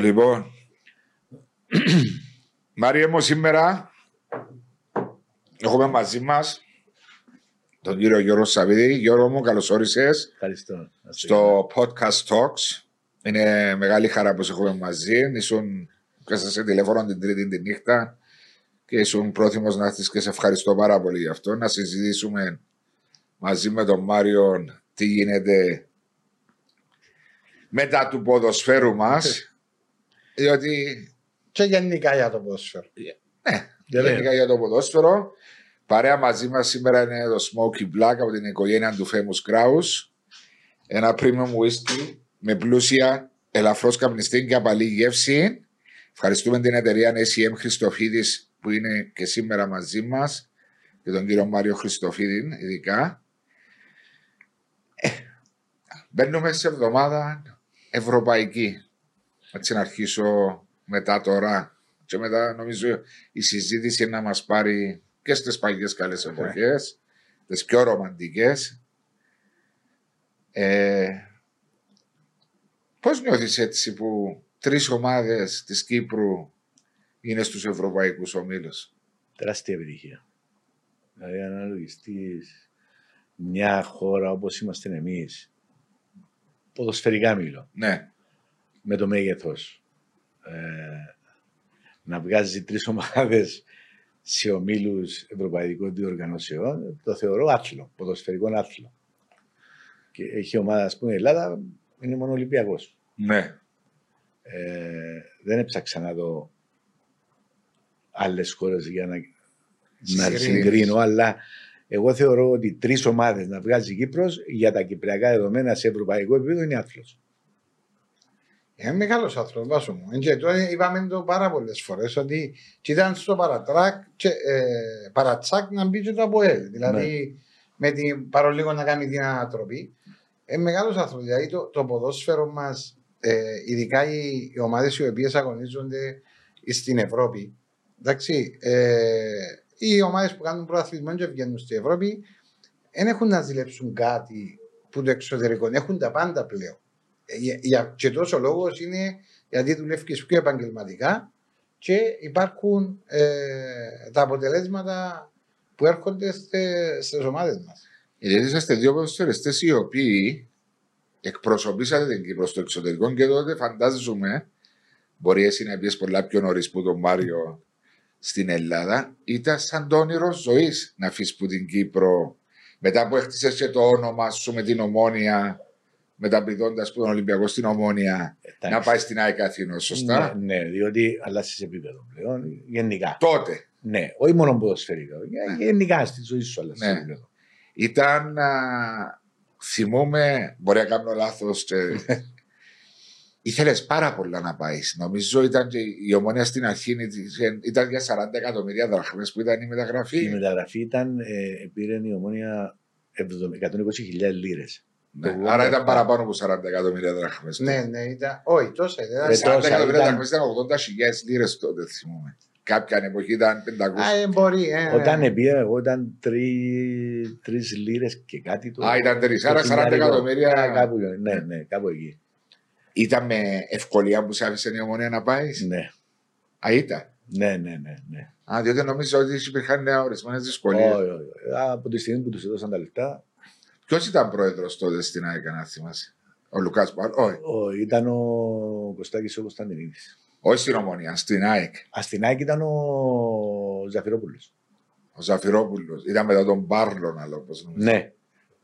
Λοιπόν, Μάριε μου σήμερα έχουμε μαζί μας τον κύριο Γιώργο Σαββίδη. Γιώργο μου, καλώς όρισες Ευχαριστώ. στο Podcast Talks. Είναι μεγάλη χαρά που σε έχουμε μαζί. Ήσουν πέσα σε τηλέφωνο την τρίτη τη νύχτα και ήσουν πρόθυμος να έρθεις και σε ευχαριστώ πάρα πολύ γι' αυτό. Να συζητήσουμε μαζί με τον Μάριο τι γίνεται μετά του ποδοσφαίρου μας. Διότι Και γενικά για το ποδόσφαιρο. ναι, Βέβαια. γενικά για το ποδόσφαιρο. Παρέα μαζί μας σήμερα είναι το Smoky Black από την οικογένεια του Famous Kraus. Ένα premium whisky με πλούσια, ελαφρώς καπνιστή και απαλή γεύση. Ευχαριστούμε την εταιρεία ACM Χριστοφίδης που είναι και σήμερα μαζί μας και τον κύριο Μάριο Χριστοφίδη ειδικά. Ε, μπαίνουμε σε εβδομάδα ευρωπαϊκή. Έτσι να αρχίσω μετά τώρα και μετά νομίζω η συζήτηση να μας πάρει και στις παλιές καλές εποχές, τις πιο ρομαντικές. Ε, πώς νιώθεις έτσι που τρεις ομάδες της Κύπρου είναι στους ευρωπαϊκούς ομίλους; Τεράστια επιτυχία. Δηλαδή, αν αναλογιστείς μια χώρα όπως είμαστε εμείς, ποδοσφαιρικά μιλώ, Ναι, με το μέγεθος, ε, να βγάζει τρεις ομάδες σε ομίλου ευρωπαϊκών διοργανώσεων, το θεωρώ άθλο, ποδοσφαιρικό άθλο. Και έχει ομάδα, ας πούμε, η Ελλάδα είναι μόνο Ολυμπιακός. ναι, Ε, δεν έψαξα να δω άλλες χώρες για να, να Συγκρίνεις. συγκρίνω, αλλά εγώ θεωρώ ότι τρεις ομάδες να βγάζει Κύπρος για τα κυπριακά δεδομένα σε ευρωπαϊκό επίπεδο είναι άθλος. Είναι μεγάλος άνθρωπος, βάσο μου. Και το είπαμε το πάρα πολλές φορές ότι και ήταν στο παρατράκ, και, ε, παρατσάκ να μπει και το ΑΠΟΕΛ. Δηλαδή με την παρολίγο να κάνει την ανατροπή. Είναι μεγάλος άνθρωπος. Δηλαδή το, το ποδόσφαιρο μας, ε, ειδικά οι, οι ομάδες οι οποίες αγωνίζονται στην Ευρώπη. Εντάξει, ε, οι ομάδες που κάνουν προαθλητισμό και βγαίνουν στην Ευρώπη δεν έχουν να ζηλέψουν κάτι που το εξωτερικό. Έχουν τα πάντα πλέον. Ε, για- για- και τόσο λόγος είναι γιατί δουλεύεις πιο επαγγελματικά και υπάρχουν ε, τα αποτελέσματα που έρχονται στις ομάδες μας. Γιατί είσαστε δύο ποδοσφαιριστές οι οποίοι εκπροσωπήσατε την Κύπρο στο εξωτερικό και τότε φαντάζομαι μπορεί εσύ να πιες πολλά πιο νωρίς που τον Μάριο στην Ελλάδα ήταν σαν το όνειρο ζωής να αφήσεις που την Κύπρο μετά που έχτισες και το όνομα σου με την Ομόνια μεταπηδώντας που τον Ολυμπιακό στην Ομόνια να πάει στην ΑΕΚ Αθήνος, σωστά; Ναι, ναι, διότι αλλάζει επίπεδο πλέον. Γενικά. Τότε Ναι, όχι μόνο ποδοσφαιρικά. Ναι. Γενικά στη ζωή σου αλλάζει Ναι. επίπεδο. ήταν. α, θυμούμαι, μπορεί να κάνω λάθος. Ήθελες πάρα πολλά να πάεις. Νομίζω ήταν και η ομονία στην αρχή ήταν για 40 εκατομμύρια δραχμές που ήταν η μεταγραφή. Η μεταγραφή ήταν, ε, πήρε η ομόνια 120.000 λίρες. Ναι, το άρα 80. ήταν παραπάνω από 40 εκατομμύρια δραχμέ. Ναι, ναι, ήταν. Όχι, τόσα ήταν. Ε, 40 τόσα εκατομμύρια ήταν. δραχμέ ήταν 80.000 λίρες τότε, θυμούμαι. Κάποια εποχή ήταν 500. Α, ε, μπορεί. Ε, Όταν πήγα εγώ ήταν τρεις λίρες και κάτι. Το, Α, ήταν τρεις, άρα το 40 χιλιάρικο. εκατομμύρια. Α, Κάπου, ναι, ναι, κάπου εκεί. Ήταν με ευκολία που σε άφησε η ομονία να πάεις; Ναι, Α, ήταν. ναι, ναι. ναι, ναι. Α, διότι νομίζω ότι υπήρχαν ορισμένε δυσκολίε. Όχι, όχι, όχι. Από τη στιγμή που τους έδωσαν τα λεφτά, Ποιος ήταν πρόεδρος τότε στην ΑΕΚ, να θυμάσαι; Ο Λουκάς Μπαρ. Όχι. ο, ήταν ο Κωστάκης ο Κωνσταντινίδης. Όχι στην Ομονία, στην ΑΕΚ. Αστυνάκη ήταν ο Ζαφυρόπουλος. Ο Ζαφυρόπουλος. Ήταν μετά τον Μπάρλον, αλλά όπως νομίζω. Ναι,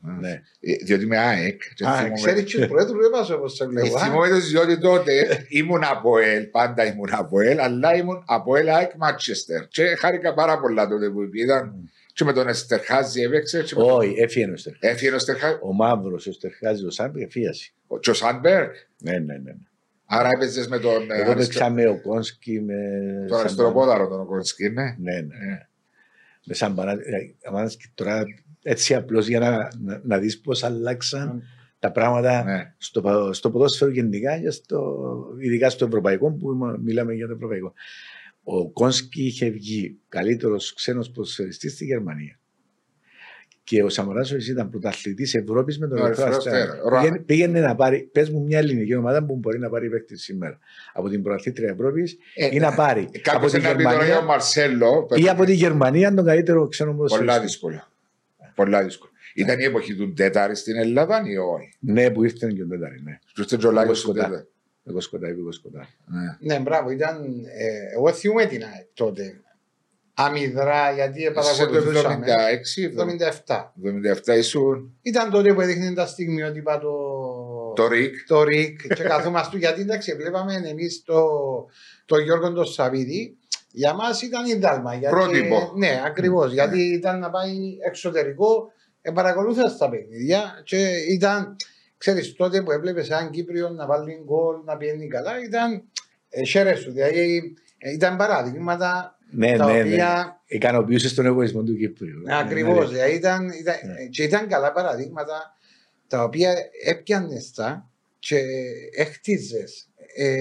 Α. ναι. Ε, Διότι με ΑΕΚ. και Α, θυμούμαι- ξέρεις και του πρόεδρου δεν βάζω όπω το Ε, λέω. α; Θυμούμαι το διότι τότε ήμουν από ΕΛ, πάντα ήμουν από ΕΛ, αλλά ήμουν από ΕΛ ΑΕΚ Μάτσεστερ. Και χάρηκα πάρα πολλά τότε που ήταν. Και με τον Εστερχάζη έπαιξε. και με τον- Όχι, έφυγε ο Στερχάζη. Έφυγε ο Εστερχάζη. Ο μαύρος ο Στερχάζη, ο Σάμπη, εφίασε. Και ο Σάντμπεργκ. Ναι, ναι, ναι. ναι. Άρα έπαιζες με τον. ε, Εγώ αριστερό- παίξα με ο Κόνσκι, με. Τον αριστεροπόδαρο τον Κοντσκι, ναι. Ναι, ναι. ναι. Με σαν παρά... ε, άμα και τώρα έτσι απλώς για να, να, να δεις πώς αλλάξαν τα πράγματα ναι. στο, πα- στο ποδόσφαιρο γενικά και στο, ειδικά στο ευρωπαϊκό που είμα- μιλάμε για το ευρωπαϊκό. Ο Κόνσκι είχε βγει καλύτερος ξένος ποδοσφαιριστής στη Γερμανία. Και ο Σαμοράσοβιτ ήταν πρωταθλητής Ευρώπης με τον Ναι, Ερυθρό Ερυθρό Αστέρα. Αστέρα. Ωραία. Πήγαινε, πήγαινε να πάρει, πες μου μια ελληνική ομάδα που μπορεί να πάρει παίκτη σήμερα. Από την πρωταθλήτρια Ευρώπης Ε, ή να πάρει από Κάποιος τη να πει τώρα για ο Γερμανία Μαρσέλο. ή από τη Γερμανία τον καλύτερο ξένο Πολλά ποδοσφαιριστή. δύσκολα. Πολλά δύσκολα. Ήταν η εποχή του Τέταρη στην Ελλάδα ή όχι; Ναι, που ήρθε και ο Τέταρη. Ναι. Του Τζολάκη Εγώ του σκοτά. Τέταρη. Εγώ σκοτά, είπε εγώ σκοτά. Ναι. Ναι, μπράβο, ήταν. Ε, εγώ θυμούμαι την ΑΕΚ τότε. Αμυδρά, γιατί Εσύ το παρακολουθούσαμε. 76, 77. 77 ήσουν Ήταν τότε που έδειχνε τα στιγμιότυπα το. το Ρικ. το Ρικ και καθόμαστε γιατί εντάξει βλέπαμε εμείς το, το Γιώργο τον Σαββίδη για μας ήταν η δάλμα. Γιατί, Πρότυπο. Ναι, ακριβώς. Γιατί ήταν να πάει εξωτερικό, ε, παρακολούθα τα παιχνίδια και ήταν, ξέρεις, τότε που έβλεπες έναν Κύπριο να βάλει γκολ, να πηγαίνει καλά, ήταν ε, χαίρες σου. Δηλαδή ε, ήταν παραδείγματα Ναι, τα ναι, ναι. οποία. Ικανοποιούσες τον εγωισμό του Κύπριου. Ακριβώς. Ναι, ναι. ήταν, ήταν, Ναι. και ήταν καλά παραδείγματα τα οποία έπιανες τα και έχτιζες. Ε,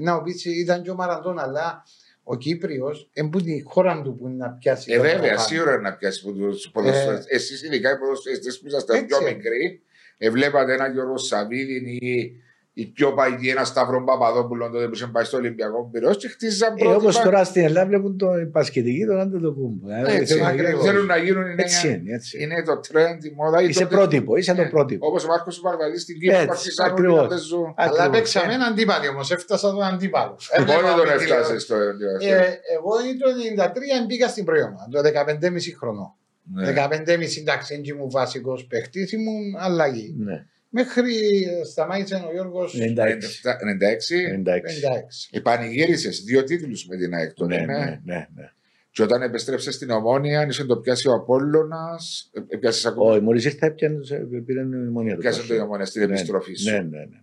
να ο πεις, ήταν και ο Μαραντών, αλλά ο Κύπριος εμπού τη χώρα του που είναι να πιάσει. Ε, το βέβαια, πάνω. σίγουρα να πιάσει τους ποδοσφαιριστές. Εσείς, ειδικά οι ποδοσφαιριστές που ήσασταν Έτσι. πιο μικροί, ε, βλέπατε έναν Γιώργο Σαββίδη ή η πιο παγίδι, ένα Σταύρο Παπαδόπουλο τότε που είχε πάει στο Ολυμπιακό Πυρό και χτίζαν Ε, Όπω πρότυπα. τώρα στην Ελλάδα βλέπουν τον Πασχετική τον Άντε το κούμπο. Ε, Έτσι, θέλουν να ακριβώς. γίνουν- θέλουν να γίνουν είναι, Έτσι είναι. Έτσι. είναι το trend, η μόδα. Είσαι πρότυπο, είσαι το Ναι. πρότυπο. Όπως ο Μάρκος Παρβαδί στην Κύπρο Έτσι, που αρχίσαν όλοι ακριβώς. να παίζουν. Αλλά Ακριβώς. παίξαμε έναν αντίπαλο όμως. Έφτασα τον αντίπαλο. Πότε Έβλεπα τον με έφτασες τηλεόραση. στο Ε, εγώ το 1993 μπήκα στην προϊόμα, το 15,5 χρονών. Ναι. 15,5 εντάξει, δεν ήμουν βασικός παίχτης, ήμουν αλλαγή. Ναι. Μέχρι ε, σταμάτησε ο Γιώργος 96. 96. 96. 56. Επανηγύρισες δύο τίτλου με την ΑΕΚ τότε. Ναι, ναι. ναι, ναι, ναι. Και όταν επέστρεψες στην Ομόνια, είσαι το πιάσει ο Απόλλωνας. Πιάσει ακόμα. Όχι, μόλις ήρθα, έπιανε το- πήρε νοημονία του. Πιάσε το η Ομόνια στην Ναι, επιστροφή σου. Ναι, ναι, ναι.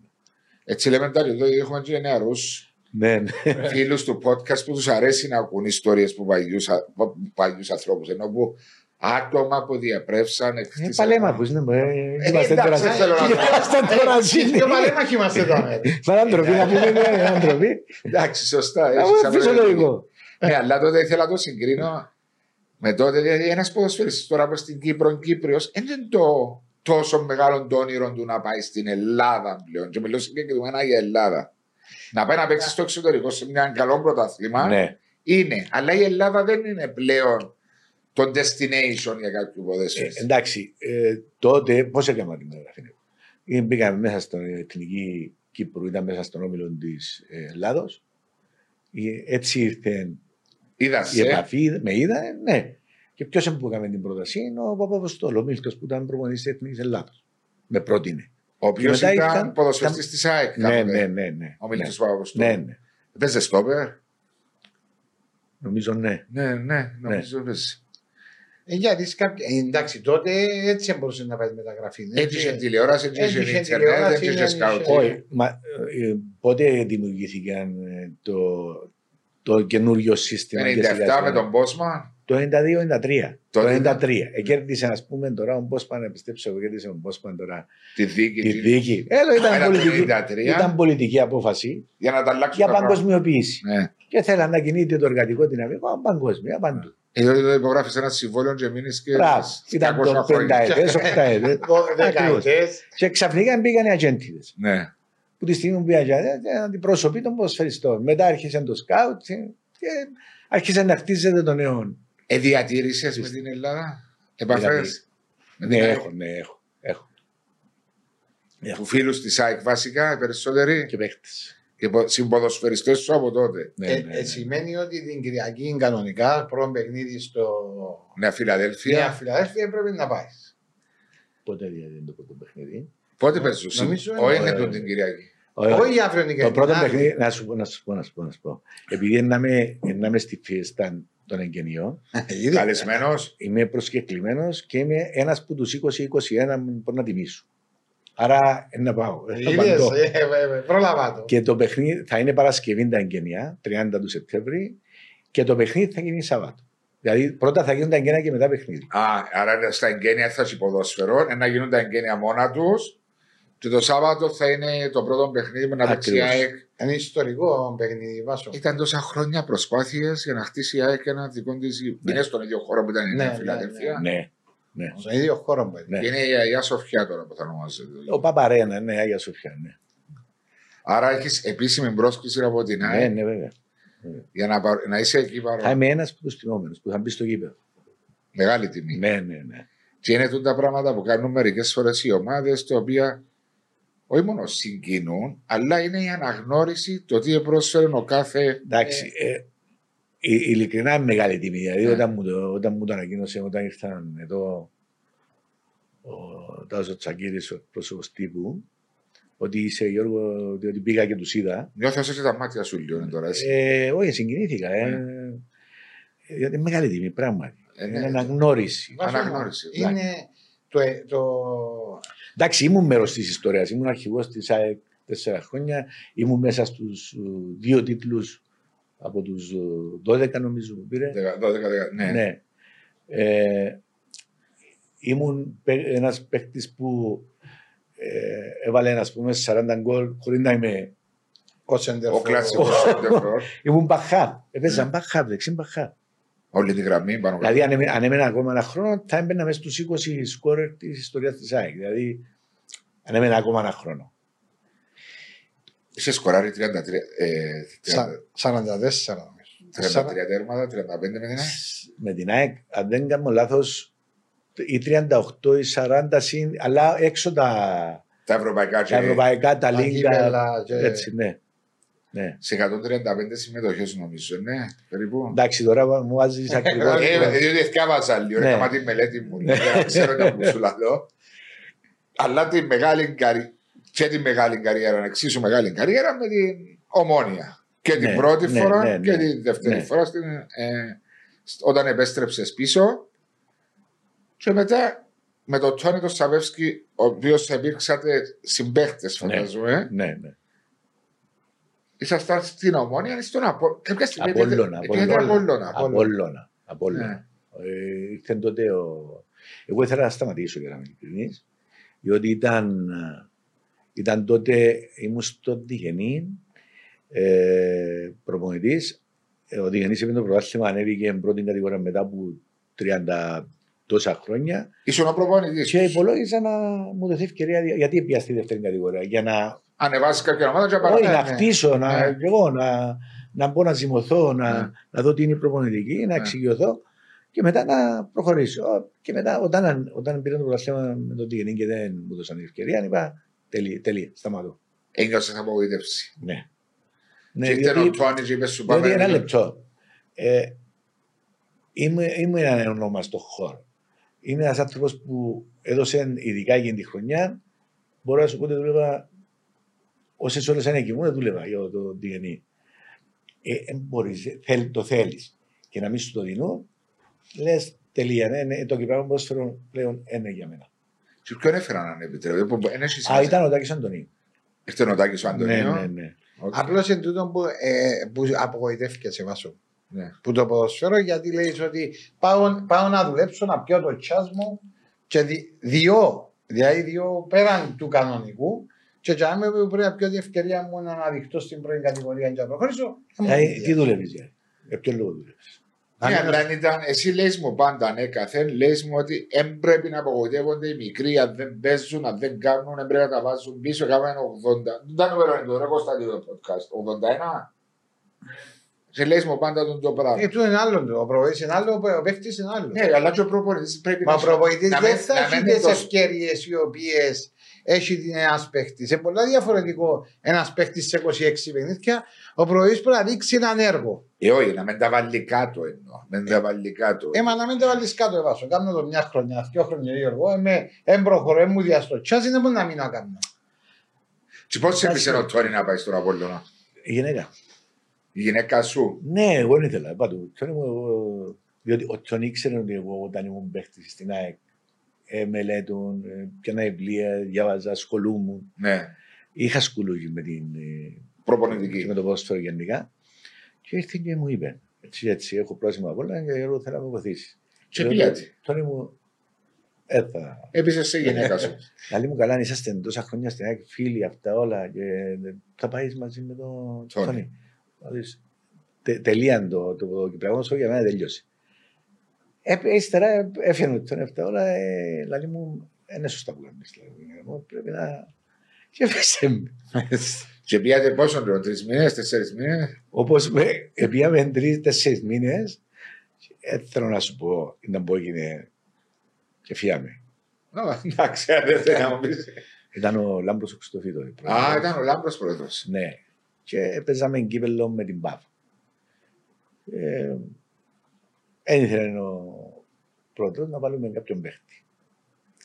Έτσι λέμε τα εδώ έχουμε και νεαρούς Ναι, ναι. φίλους του podcast που τους αρέσει να ακούν ιστορίες που παλιού ανθρώπους. Ενώ που άτομα που διαπρέψαν. Είναι εκτίσαν- παλέμαχους, ναι, ε, είμαστε τώρα εντάξει, δεν θέλω να το- Είμαστε τώρα Εσείς ζήνοι. πιο παλέμαχοι είμαστε εδώ. ε. Σαν ντροπή να πούμε, ναι, είναι ντροπή. Εντάξει, σωστά. Αυτό έχεις είναι απαραίτητη- φυσιολογικό. Ναι, αλλά τότε ήθελα να το συγκρίνω με τότε. Δηλαδή, ένας ποδοσφαιριστή τώρα που στην Κύπρο, Κύπριος, δεν είναι το τόσο μεγάλο το όνειρο του να πάει στην Ελλάδα πλέον. Και μιλώ συγκεκριμένα για Ελλάδα. Να πάει να παίξει στο εξωτερικό σε ένα καλό πρωτάθλημα Ναι. είναι. Αλλά η Ελλάδα δεν είναι πλέον το destination για κάποιο Ε, ποδοσφαιριστή. εντάξει, ε, τότε πώς έκανα την μεταγραφή. Ε, Μπήκαμε μέσα στην εθνική Κύπρου, ήταν μέσα στον όμιλο της Ελλάδος. Έτσι ήρθε Είδα η σε. επαφή, με είδα, ναι. Και ποιος που έκαμε την πρόταση είναι ο Παπαποστόλο, ο Μίλτος που ήταν προπονητής της Εθνικής Ελλάδος. Με πρότεινε. Ο οποίο μετά ήταν ήρθαν- ποδοσφαιριστής της ΑΕΚ. Ναι, κάποτε. ναι, ναι. ναι. Ο Μίλτος ναι. Παπαποστόλου. Ναι, ναι. Παίζε στόπερ. Νομίζω ναι. Ναι, ναι, νομίζω παίζει. Ε, Γιατί σε κάποια- ε, εντάξει, τότε έτσι μπορούσε να πάει μεταγραφή. Έτσι είχε τηλεόραση, έτσι Έτσι είχε είχε ίντερνετ, τηλεόραση, έτσι είχε δεν σκάουτ. είχε- Όχι, μα, ε, πότε δημιουργήθηκαν ε, το, το καινούριο σύστημα. και 97 σιγά-σιγά. με τον Μπόσμαν. Το 92-93. Το Τότε 93. Εκέρδισε, ας πούμε, τώρα ο Μπόσπαν, επιστέψω εγώ, κέρδισε ο Μπόσπαν τώρα Τη δίκη. τη τη- δίκη. Έλα, ήταν, Ένα το πολιτική, 93. ήταν πολιτική απόφαση Για να τα αλλάξουν για τα πράγματα. παγκοσμιοποίηση. Ναι. Και θέλαν να κινείται το εργατικό δυναμικό παγκόσμια, παντού. Ε, τότε το υπογράφεις ένα συμβόλαιο και μείνεις και Μπράβο. Ήταν 200 το χρόνια. 50 ετές, 8 ετές. Ακριβώς. Δεκαετές. Και ξαφνικά μπήκαν οι ατζέντιδε. Ναι. Που τη στιγμή που πήγαν οι ατζέντιδε, αντιπρόσωποι των ποδοσφαιριστών. Μετά άρχισε το σκάουτ και άρχισε να χτίζεται το νέο. Ε, διατήρησες με την Ελλάδα; Επαφές; Με Ναι, την ΑΕΚ; έχω, ναι, έχω. έχω. Του φίλους της ΑΕΚ βασικά, οι περισσότεροι; Και παίχτε. Και πο- συμποδοσφαιριστές σου από τότε. Ναι, Ε, ναι, ναι. ε, σημαίνει ότι την Κυριακή κανονικά πρώτο παιχνίδι στο Νέα Νέα Φιλαδέλφια. Φιλαδέλφια έπρεπε να πάεις. Πότε δηλαδή είναι το πρώτο παιχνίδι; Πότε παίζουν. Νομίζω Όχι είναι- είναι τον την Κυριακή. Όχι, όχι. Όχι αύριο την Το πρώτο Κυριακή. παιχνίδι, να σου πω, να σου πω, να σου πω, να σου πω. Επειδή ενάμε στη φιέστα των εγγενειών, Είδε. Καλεσμένος. είμαι προσκεκλημένος και είμαι ένας από τους 20-21 που μπορώ να τιμήσω. Άρα ε, να πάω. ε, θα Είδες, παντώ. ε, ε, ε, πρόλαβα το. Και το παιχνίδι θα είναι Παρασκευή τα εγγενεία, 30 του Σεπτέμβρη, και το παιχνίδι θα γίνει Σαββάτο. Δηλαδή πρώτα θα γίνουν τα εγγένεια και μετά παιχνίδι. Α, άρα στα εγγένεια θα έχει ποδόσφαιρο, να γίνουν τα εγγένεια μόνα τους. Και το Σάββατο θα είναι το πρώτο παιχνίδι με να παίξει η Ακριβώς. ΑΕΚ. Είναι ιστορικό παιχνίδι, Βάσο. Ήταν τόσα χρόνια προσπάθειες για να χτίσει η ΑΕΚ ένα δικό της. Ναι. Είναι στον ίδιο χώρο που ήταν η Ναι, Νέα ναι, Φιλαδέλφια. Ναι. Ναι. Στον ίδιο χώρο που είναι. Ναι. Και είναι η Αγία Σοφιά τώρα που θα ονομάζεται. Ο Παπαρένα, ναι, Αγία Σοφιά. Ναι, Άρα έχεις επίσημη πρόσκληση από την ναι, ΑΕΚ ναι βέβαια. για να, παρ- να είσαι εκεί παρόν. Θα είμαι ένας από τους τιμόμενους που θα μπει στο γήπεδο. Μεγάλη τιμή. Ναι, ναι, ναι. Και είναι τούτα πράγματα που κάνουν μερικές φορές οι ομάδες, τα οποία όχι μόνο συγκινούν, αλλά είναι η αναγνώριση το τι πρόσφερε ο κάθε. Εντάξει, ε, ε, ειλικρινά είναι μεγάλη τιμή. Δηλαδή, Ναι. όταν, μου το, όταν μου το ανακοίνωσε, όταν ήρθαν εδώ ο Τάσος Τσακύρης, ο πρόσωπο τύπου, ότι είσαι Γιώργο, ότι, ότι πήγα και τους είδα. Νιώθω ότι τα μάτια σου λιώνουν τώρα. Εσύ. Ε, όχι, συγκινήθηκα. Ε, Ε, γιατί είναι μεγάλη τιμή, πράγματι. Ε, ναι. είναι αναγνώριση. Βάζω μου, Αναγνώριση, Είναι το, ε, το, Εντάξει, ήμουν μέρος της ιστορίας. Ήμουν αρχηγός της ΑΕΚ τέσσερα χρόνια. Ήμουν μέσα στους δύο τίτλους από τους 12 νομίζω που πήρε. Δεκα- δώδεκα, δεκα- ναι. Ναι. Ε, ήμουν ένας παίκτης που ε, έβαλε ας πούμε 40 γκολ χωρίς να είμαι. ο Σεντερφόρ. Ο κλασικός σέντερφορ. Ήμουν μπαχάρ. Έπαιζα μπαχάρ, δεξί μπαχάρ. Όλη τη γραμμή πάνω κάτω. Δηλαδή, αν, έμαι- αν έμενα ακόμα ένα χρόνο, θα έμπαινα μέσα στους 20 σκόρερ της ιστορίας της ΑΕΚ. Δηλαδή, αν έμενα ακόμα ένα χρόνο. Είσαι σκοράρει 33, ε, 30 Σα- 44 νομίζω. 33 τέρματα, 35 με την ΑΕΚ. Με την ΑΕΚ, αν δεν κάνω λάθος, ή 38 ή 40 συν, αλλά έξω τα, Τα ευρωπαϊκά τα και ευρωπαϊκά, τα Τα λίγκα. κύπελα και- Έτσι, ναι. ναι. σε 135 συμμετοχές νομίζω, ναι, περίπου. Εντάξει, τώρα μου βάζεις ακριβώς. Ε, διότι θυκάβαζα λίγο, Ναι. έκανα τη μελέτη μου, για να ξέρω τα που σου λαλώ. Αλλά τη μεγάλη καρι... και τη μεγάλη καριέρα, εξίσου μεγάλη καριέρα με την ομόνια. Και την Ναι, πρώτη ναι, φορά ναι, ναι. και τη δεύτερη Ναι. φορά στην, ε, σ- όταν επέστρεψες πίσω. Και μετά με τον Τόνι τον Σαβεύσκι, ο οποίος υπήρξατε συμπαίχτες, φανταζομαι. ναι, ναι. Ήσασταν στην ομόνια ή στον Απόλλωνα. Κάποια στιγμή Απόλλωνα, πήγατε- πήγατε Απόλλωνα. Απόλλωνα. Απόλλωνα. Απόλλωνα. Ναι. Ε, ήρθε τότε ο... Εγώ ήθελα να σταματήσω για να είμαι ειλικρινής, διότι ήταν, ήταν τότε, ήμουν στο Διγενή, ε, προπονητής. Ε, ο Διγενής έπαιρνε το πρωτάθλημα, ανέβηκε πρώτη κατηγορία μετά από 30 τόσα χρόνια Ήσουν ο προπονητής. και υπολόγιζα να μου δοθεί ευκαιρία, γιατί πια στη δεύτερη κατηγορία, για να, Ανεβάσεις κάποια ομάδα και όχι, παρακάτω. να ναι. χτίσω, να, Ναι. κι εγώ, να, να μπω να ζυμωθώ, να, Ναι. να δω τι είναι η προπονητική, να Ναι. εξηγηθώ και μετά να προχωρήσω. Και μετά, όταν, όταν πήρα το πρωτάθλημα με τον Τιγενή και δεν μου δώσαν την ευκαιρία, είπα τελεία, τελεία σταματώ. Ένιωσε απογοήτευση. Ναι. Και Ναι, ήρθε ο διότι, Τόνι και είπες σου διότι πάμε. ένα λεπτό. Ε, είμαι, είμαι ένα όνομα στον χώρο. Είμαι ένας άνθρωπος που έδωσε ειδικά για τη χρονιά. Μπορώ να σου πω ότι δούλευα όσες ώρες αν κοιμούν, δούλευα για το DNA. Ε, ε, μπορείς, ε, θέλ, το θέλεις και να μην σου το δίνω, λες τελεία. Ναι, ναι, το κυπριακό ποδόσφαιρο πλέον είναι για μένα. Και ποιον έφεραν αν επιτρέπετε. που- εν έχει Α, σημασία. ήταν ο Τάκης Αντωνίου. Ήρθε ο Τάκης ο Ναι, Αντωνίου. ναι, ναι. Οκ. Απλώς εν τούτο που, ε, που απογοητεύτηκε σε βάσο. Ναι. Που το ποδοσφαίρο γιατί λέει ότι πάω, πάω να δουλέψω να πιω το τσάς μου και δι, δύο, δηλαδή δύο πέραν του κανονικού και για να πρέπει να πιω την ευκαιρία μου να αναδειχτώ στην πρώτη κατηγορία και να προχωρήσω. δεν μου Ε, ενδιαφέρει. τι δουλεύεις, Για ποιο λόγο δουλεύεις; Αν Ναι, είναι- αλλά αν ήταν, εσύ λες μου πάντα ανέκαθεν, λες μου ότι δεν πρέπει να απογοητεύονται οι μικροί, αν δεν παίζουν, αν δεν κάνουν, δεν πρέπει να τα βάζουν πίσω, κάνουμε 80. Δεν ήταν νούμερο είναι το ρε Κωνσταντίνο το podcast, 81. Και λες μου πάντα τον το πράγμα. Ε, του είναι άλλο το. Ο προπονητής είναι άλλο, ο παίχτης είναι άλλο. Ναι, αλλά και ο προπονητής πρέπει Μα ο να... προπονητής να δεν μην- θα να έχει μην τις είναι το- ευκαιρίες οι οποίες έχει την ένας παίχτης. Είναι πολλά διαφορετικό ένας παίχτης σε 26 παιχνίδια. Ο προπονητής πρέπει να δείξει έναν έργο. Ε, όχι, να μην τα βάλει κάτω εννοώ. Να μην τα βάλει κάτω. Ε, μα να μην το βάλεις κάτω εβάσο. Κάνω το μια χρονιά, δύο χρονιά ή εγώ. Είμαι έμπροχωρο, έμου διαστό. Τσάς είναι μόνο να μην το κάνω. Και πώς έπεισε ο Τόνι να πάεις στον Απόλλωνα; Η γυναίκα. Η γυναίκα σου; Ναι, εγώ δεν ήθελα. Πάντου, τον ήμουν εγώ, διότι ο Τον ήξερε ότι εγώ όταν ήμουν παίχτης στην ΑΕΚ ε, μελέτων, ε, πιάνα βιβλία, διάβαζα, ασχολούμουν. Ναι, Είχα σκουλούγι με, την, ε, και προπονητική. με το ποδόσφαιρο γενικά. Και ήρθε και μου είπε, έτσι, έτσι, έχω πρόσημα από όλα και εγώ θέλω να με βοηθήσεις. Και πήγατε. Τον ήμουν, ε, θα, Έπεισες σε γυναίκα σου. Καλή μου καλά, αν είσαστε τόσα χρόνια στην ΑΕΚ, φίλοι αυτά όλα και θα πάεις μαζί με τον Τόνι. Τόνι. Δηλαδή, τε, τελεία το, το, το κυπριακό σχολείο για μένα τελειώσει. Ε, ύστερα έφυγε τον 7 ώρα, ε, δηλαδή μου, είναι σωστά που κάνεις. Δηλαδή, εγώ πρέπει να... Και έφεσε με. Και πήγατε πόσο λίγο, τρεις μήνες, τέσσερις μήνες; Όπως με, πήγαμε τρεις-τέσσερις μήνες, ε, θέλω να σου πω, ήταν που έγινε και φύγαμε. Εντάξει, αν δεν θέλει να μου πεις. Ήταν ο Λάμπρος ο Χριστοφίδος. Α, ήταν ο Λάμπρος πρόεδρος. Ναι. Και παίζαμε κύπελο με την ΠΑΒ. Ε, δεν ήθελε ο πρώτος να βάλουμε κάποιον παίχτη.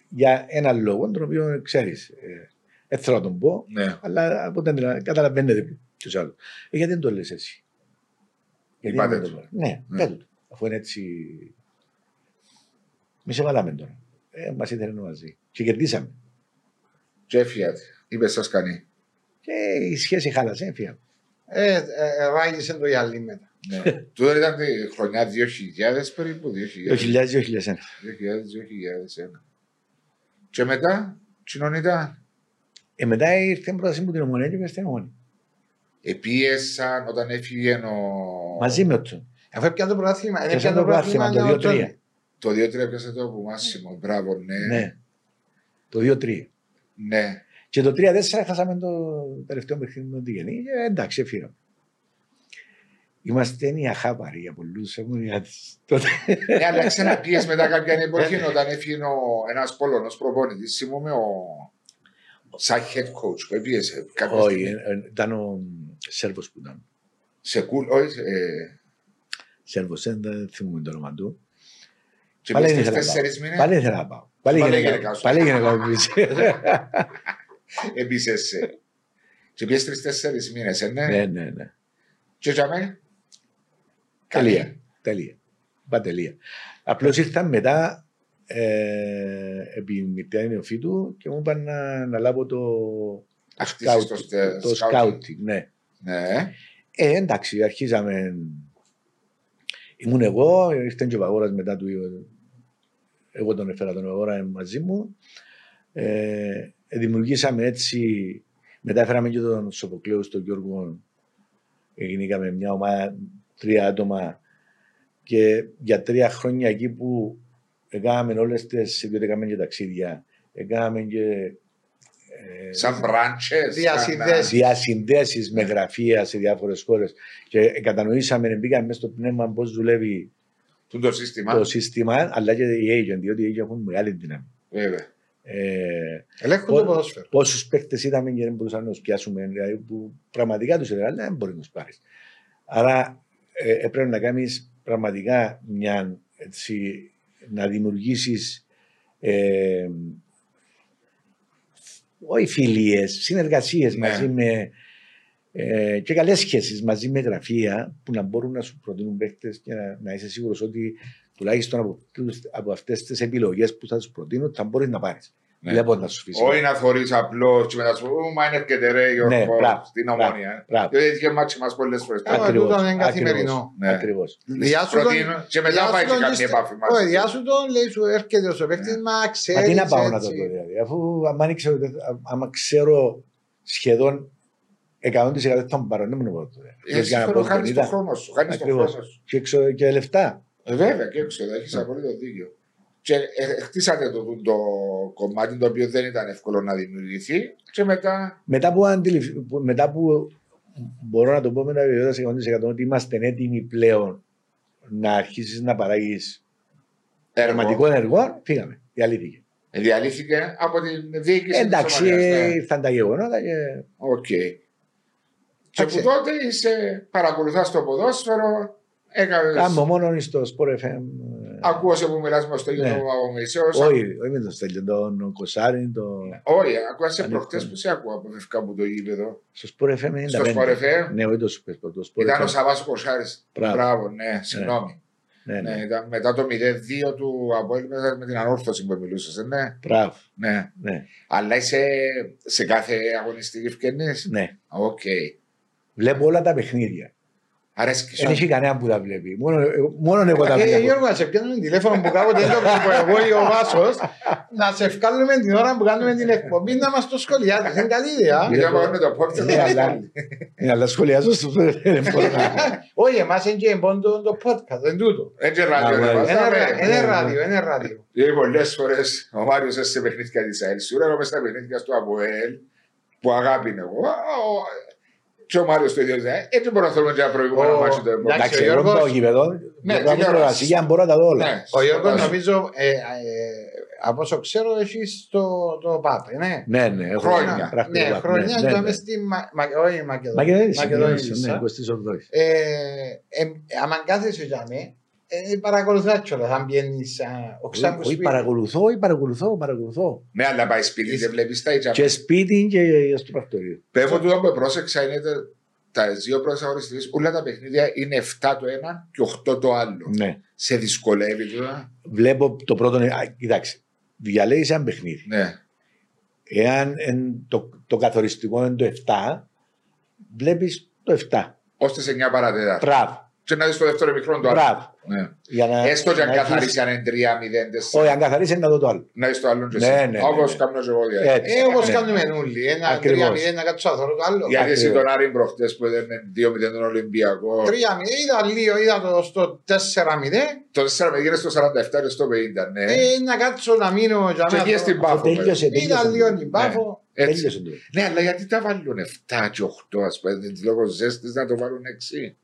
Για ένα λόγο, τον οποίο ξέρεις, ε, δεν θέλω να τον πω, Ναι. αλλά από την καταλαβαίνετε τους άλλους. Ε, γιατί δεν το λες εσύ. Γιατί Είπατε δεν το του. λέω. Ναι, Ναι. πέτω του. Αφού είναι έτσι... Μη σε βάλαμε τώρα. Ε, μας ήθελε μαζί. Και κερδίσαμε. Και έφυγατε. Είπε σας κανεί. Και η σχέση χάλασε, έφυγα. Ε, ε, ε, ράγισε το γυαλί μετά. Ναι. Τούτο ήταν τη χρονιά 2000 περίπου. 2000. 2000-2001. 2000-2001. Και μετά, κοινωνικά, Ε, μετά ήρθε η πρόταση μου την ομονία και στην ομονία. επίεσαν όταν έφυγε ο. Μαζί με τον. Αφού έπιανε το πρωτάθλημα. Και έπιανε σαν το πρωτάθλημα για το ο 2-3. Τζόνι. Το 2-3 πιάσε το από Μάσιμο. Μπράβο, ναι. Ναι. Το 2-3. Ναι. Και το 3-4 χάσαμε το τελευταίο παιχνίδι με την Γενή. Και εντάξει, έφυγαμε. Είμαστε οι αχάπαροι για πολλούς ομονιάτες. Τότε. Ναι, αλλά ξαναπίεσαι μετά κάποια εποχή όταν έφυγε ένας Πολωνός προπονητής. Θυμούμαι ο. Σαν head coach που έπιεσε κάποια Όχι, στιγμή. ε, ε, ήταν ο Σέρβος που ήταν. Σε κουλ, όχι. ε, Σέρβος, ε, δεν θυμούμαι το όνομα του. Και Πάλι πήγες ήθελα να πάω. τέσσερις μήνες. Πάλι ήθελα να πάω. Πάλι Πάλι γυναίκα γυναίκα σου. Πάλι γυναίκα μου Επίσης. Και πήγες τρεις-τέσσερις μήνες, ε, ναι. Ναι, ναι, ναι. Και για μένα. Τελεία. Τελεία. Είπα τελεία. Απλώς ήρθαν μετά ε, επί μητέρα νεοφύτου και μου είπαν να, να λάβω το, το, Αχτίσεις scout- το στε- το scouting. scouting. Ναι. Ναι. Ε, εντάξει, αρχίζαμε. Ήμουν εγώ, ήρθε και ο Παγόρας μετά του. Εγώ τον έφερα τον Παγόρα μαζί μου. Ε, δημιουργήσαμε έτσι. Μετά έφεραμε και τον Σοφοκλέο στον Γιώργο. Ε, Γίνηκαμε μια ομάδα, τρία άτομα. Και για τρία χρόνια εκεί που έκαναμε όλες τις. διότι έκαναμε και ταξίδια. Έκαναμε και. ε, Σαν μπράντσες. Διασυνδέσεις. διασυνδέσεις με γραφεία σε διάφορες χώρες. Και κατανοήσαμε, μπήκαμε μέσα στο πνεύμα πώς δουλεύει Του το σύστημα. το σύστημα, αλλά και οι agent, διότι οι agent έχουν μεγάλη δύναμη. Βέβαια. Ε, Ελέγχουν Πο- το ποδόσφαιρο. Πόσους παίκτες είδαμε και δεν μπορούσαμε να τους πιάσουμε, δηλαδή που πραγματικά τους έλεγαν, δεν μπορεί να τους πάρεις. Άρα ε, έπρεπε να κάνεις πραγματικά μια έτσι, να δημιουργήσεις ε, όχι φιλίες, συνεργασίες Ναι. μαζί με. Ε, και καλές σχέσεις μαζί με γραφεία που να μπορούν να σου προτείνουν παίχτε και να, να είσαι σίγουρος ότι τουλάχιστον από, τους- από αυτές τις επιλογές που θα σου προτείνουν θα μπορείς να πάρεις. Ναι. Βλέπω να σου φύσει. Όχι να θωρείς απλώς και μετά σου πω, «Ου, μα είναι και τερέ Ναι, Γιώργο μπράβο, στην μπράβο, ομόνια. μπράβο. Και είχε μάτσι μας πολλές φορές. Α, Ακριβώς, τούτο είναι ακριβώς, καθημερινό. Ναι. Ακριβώς. Γεια σου τον- Προτείνω και μετά γεια πάει σου και τον κάποια είστε- επάφη μας. Όχι, γεια σου τον λέει σου έρχεται ο παίκτης, μα Μα ξέρεις τι να πάω να το έτσι. δω δηλαδή, αφού άμα δεν ξέρω, άμα ξέρω σχεδόν 100% δεν θα μου πάρω, δεν μου το δω. Εσύ Για να τώρα πω χάνεις τον τον είδα. χρόνος σου. Χάνεις τον Ακριβώς. χρόνος σου. Και έξω και λεφτά. Ε, Βέβαια και έξω, έχεις Ναι. απολύτω δίκιο. Και ε, χτίσατε το, το κομμάτι το οποίο δεν ήταν εύκολο να δημιουργηθεί και μετά Μετά που, αντιληφ... που- μετά που μπορώ να το πω με τα βεβαιότητα σε 100% ότι είμαστε έτοιμοι πλέον να αρχίσεις να παράγεις έργο πραγματικό ενεργό, φύγαμε. Διαλύθηκε. διαλύθηκε από την διοίκηση Εντάξει, της ομάδας. Ναι. ήρθαν τα γεγονότα και. Οκ. Και Εντάξει. που τότε είσαι, παρακολουθάς το ποδόσφαιρο, έκανες, Κάνω μόνο στο Sport FM. Ε, ακούωσε που μιλάς με στο Ναι. Γιώργο Παπαμισέως. Όχι, όχι με τον Στέλιο, τον Κοσάριν, το... Όχι, ακούασε Ανεύκολο. προχτές που σε ακούω από φευκά από το γήπεδο. στο Sport FM 95. Στο Sport FM. Ναι, όχι το Super Sport, το Sport Ήταν ο FM. Σαββάς ο Κοσάρης. Μπράβο. Μπράβο, ναι, συγγνώμη. Ναι, Ναι, ναι. ήταν μετά το 0-2 του Αποέλ με με την ανόρθωση που μιλούσες, ε, ναι. Μπράβο. ναι. Ναι, Αλλά είσαι σε κάθε αγωνιστική ευκαιρνής. ναι. Οκ. Βλέπω όλα τα παιχνίδια. Αρέσκει Δεν έχει σου. κανένα που τα βλέπει. Μόνο, μόνο εγώ τα Ε, βλέπω. Γιώργο, να σε πιάνουμε τηλέφωνο που κάποτε δεν το βλέπω εγώ ή ο Βάσος, να σε βγάλουμε την ώρα που κάνουμε την εκπομπή να μας το σχολιάζεις. Είναι καλή ιδέα. Μην το πάρουμε το podcast. Ναι, αλλά- Ε, Αλλά σχολιάζω στο δεν μπορώ να- Όχι, εμάς είναι και μόνο το- το podcast, δεν τούτο. Έτσι ράδιο. Α, ρε, well. μας Είναι τα ρα- με- Είναι ράδιο, είναι ράδιο. Δηλαδή πολλές φορές ο Μάριος έσε παιχνίδια της ΑΕΛ. Σίγουρα εγώ μες στα παιχνίδια στο ΑΠΟΕΛ που αγάπη είναι εγώ. Α, ο- Και ο Μάριος το ίδιο. ε, Έτσι μπορούμε να θέλουμε και ένα προηγούμενο Ο- μάτσο το επόμενο. Εντάξει, Εντάξει, ο εγώ Γιώργος- πάω γήπεδο. Ναι, Εγώ κάνω τηλεόραση. τηλεόραση για να μπορώ να τα δω όλα. Ναι, Ο Γιώργος φαντάζομαι. νομίζω, ε, ε, από όσο ξέρω, έχεις το, το ΠΑΠ, ναι. Ναι, ναι. έχω Χρόνια. ένα πρακτικό Ναι, παπ, χρόνια ναι, και ναι. μες στη Μα- Μα- όχι, Μακεδονία. Μακεδονία, Μακεδονία, ναι, ναι. 28ης. Ε, ε, άμα κάθεσαι για με, ε, παρακολουθάς κιόλας, αν πιένεις, α, όχι σαν που Όχι, σπίτι. παρακολουθώ, όχι, παρακολουθώ, παρακολουθώ. Ναι, αλλά πάει σπίτι, δεν βλέπεις τα ίδια. Και σπίτι και στο πρακτορείο. Πέφω τούτο που πρόσεξα είναι τα- τα δύο πρώτες αγωνιστικές, όλα τα παιχνίδια είναι 7 το ένα και 8 το άλλο. Ναι. Σε δυσκολεύει τώρα. Βλέπω το πρώτο. Α, Κοιτάξτε, διαλέγεις ένα παιχνίδι. Ναι. Εάν εν το, το καθοριστικό είναι το 7, βλέπεις το 7. Ώστε σε 9 παρατέταρτο. Μπράβο. Και να δεις το δεύτερο μικρό το άλλο. Μπράβο. Ναι. Για να, Έστω και αν να καθαρίσει έχεις- αν είναι 3-0-4. Όχι, αν καθαρίσει να δω το άλλο. Να δεις το άλλο και Ναι, εσύ. ναι, ναι, Όπως ναι. κάνω και εγώ. δηλαδή. Έτσι. Ε, όπως Ναι. κάνουμε όλοι, ένα Ακριβώς. 3-0 να κάτσω να θωρώ το άλλο. Γιατί εσύ Ακριβώς. τον Άρη προχτές που ήταν 2-0 τον Ολυμπιακό. 3-0, είδα λίγο, είδα το στο 4-0, Το 4 γίνε στο 47 και στο 50. Ναι. ε, να κάτσω να μείνω για Και να εκεί θωρώ. στην Πάφο. Τελείωσε, Είδα τελείωσε. λίγο την Πάφο, Έτσι. Τέλειωσε το. Ναι, αλλά γιατί τα βάλουν 7 και 8, ας πούμε, λόγω ζέστης να το βάλουν 6.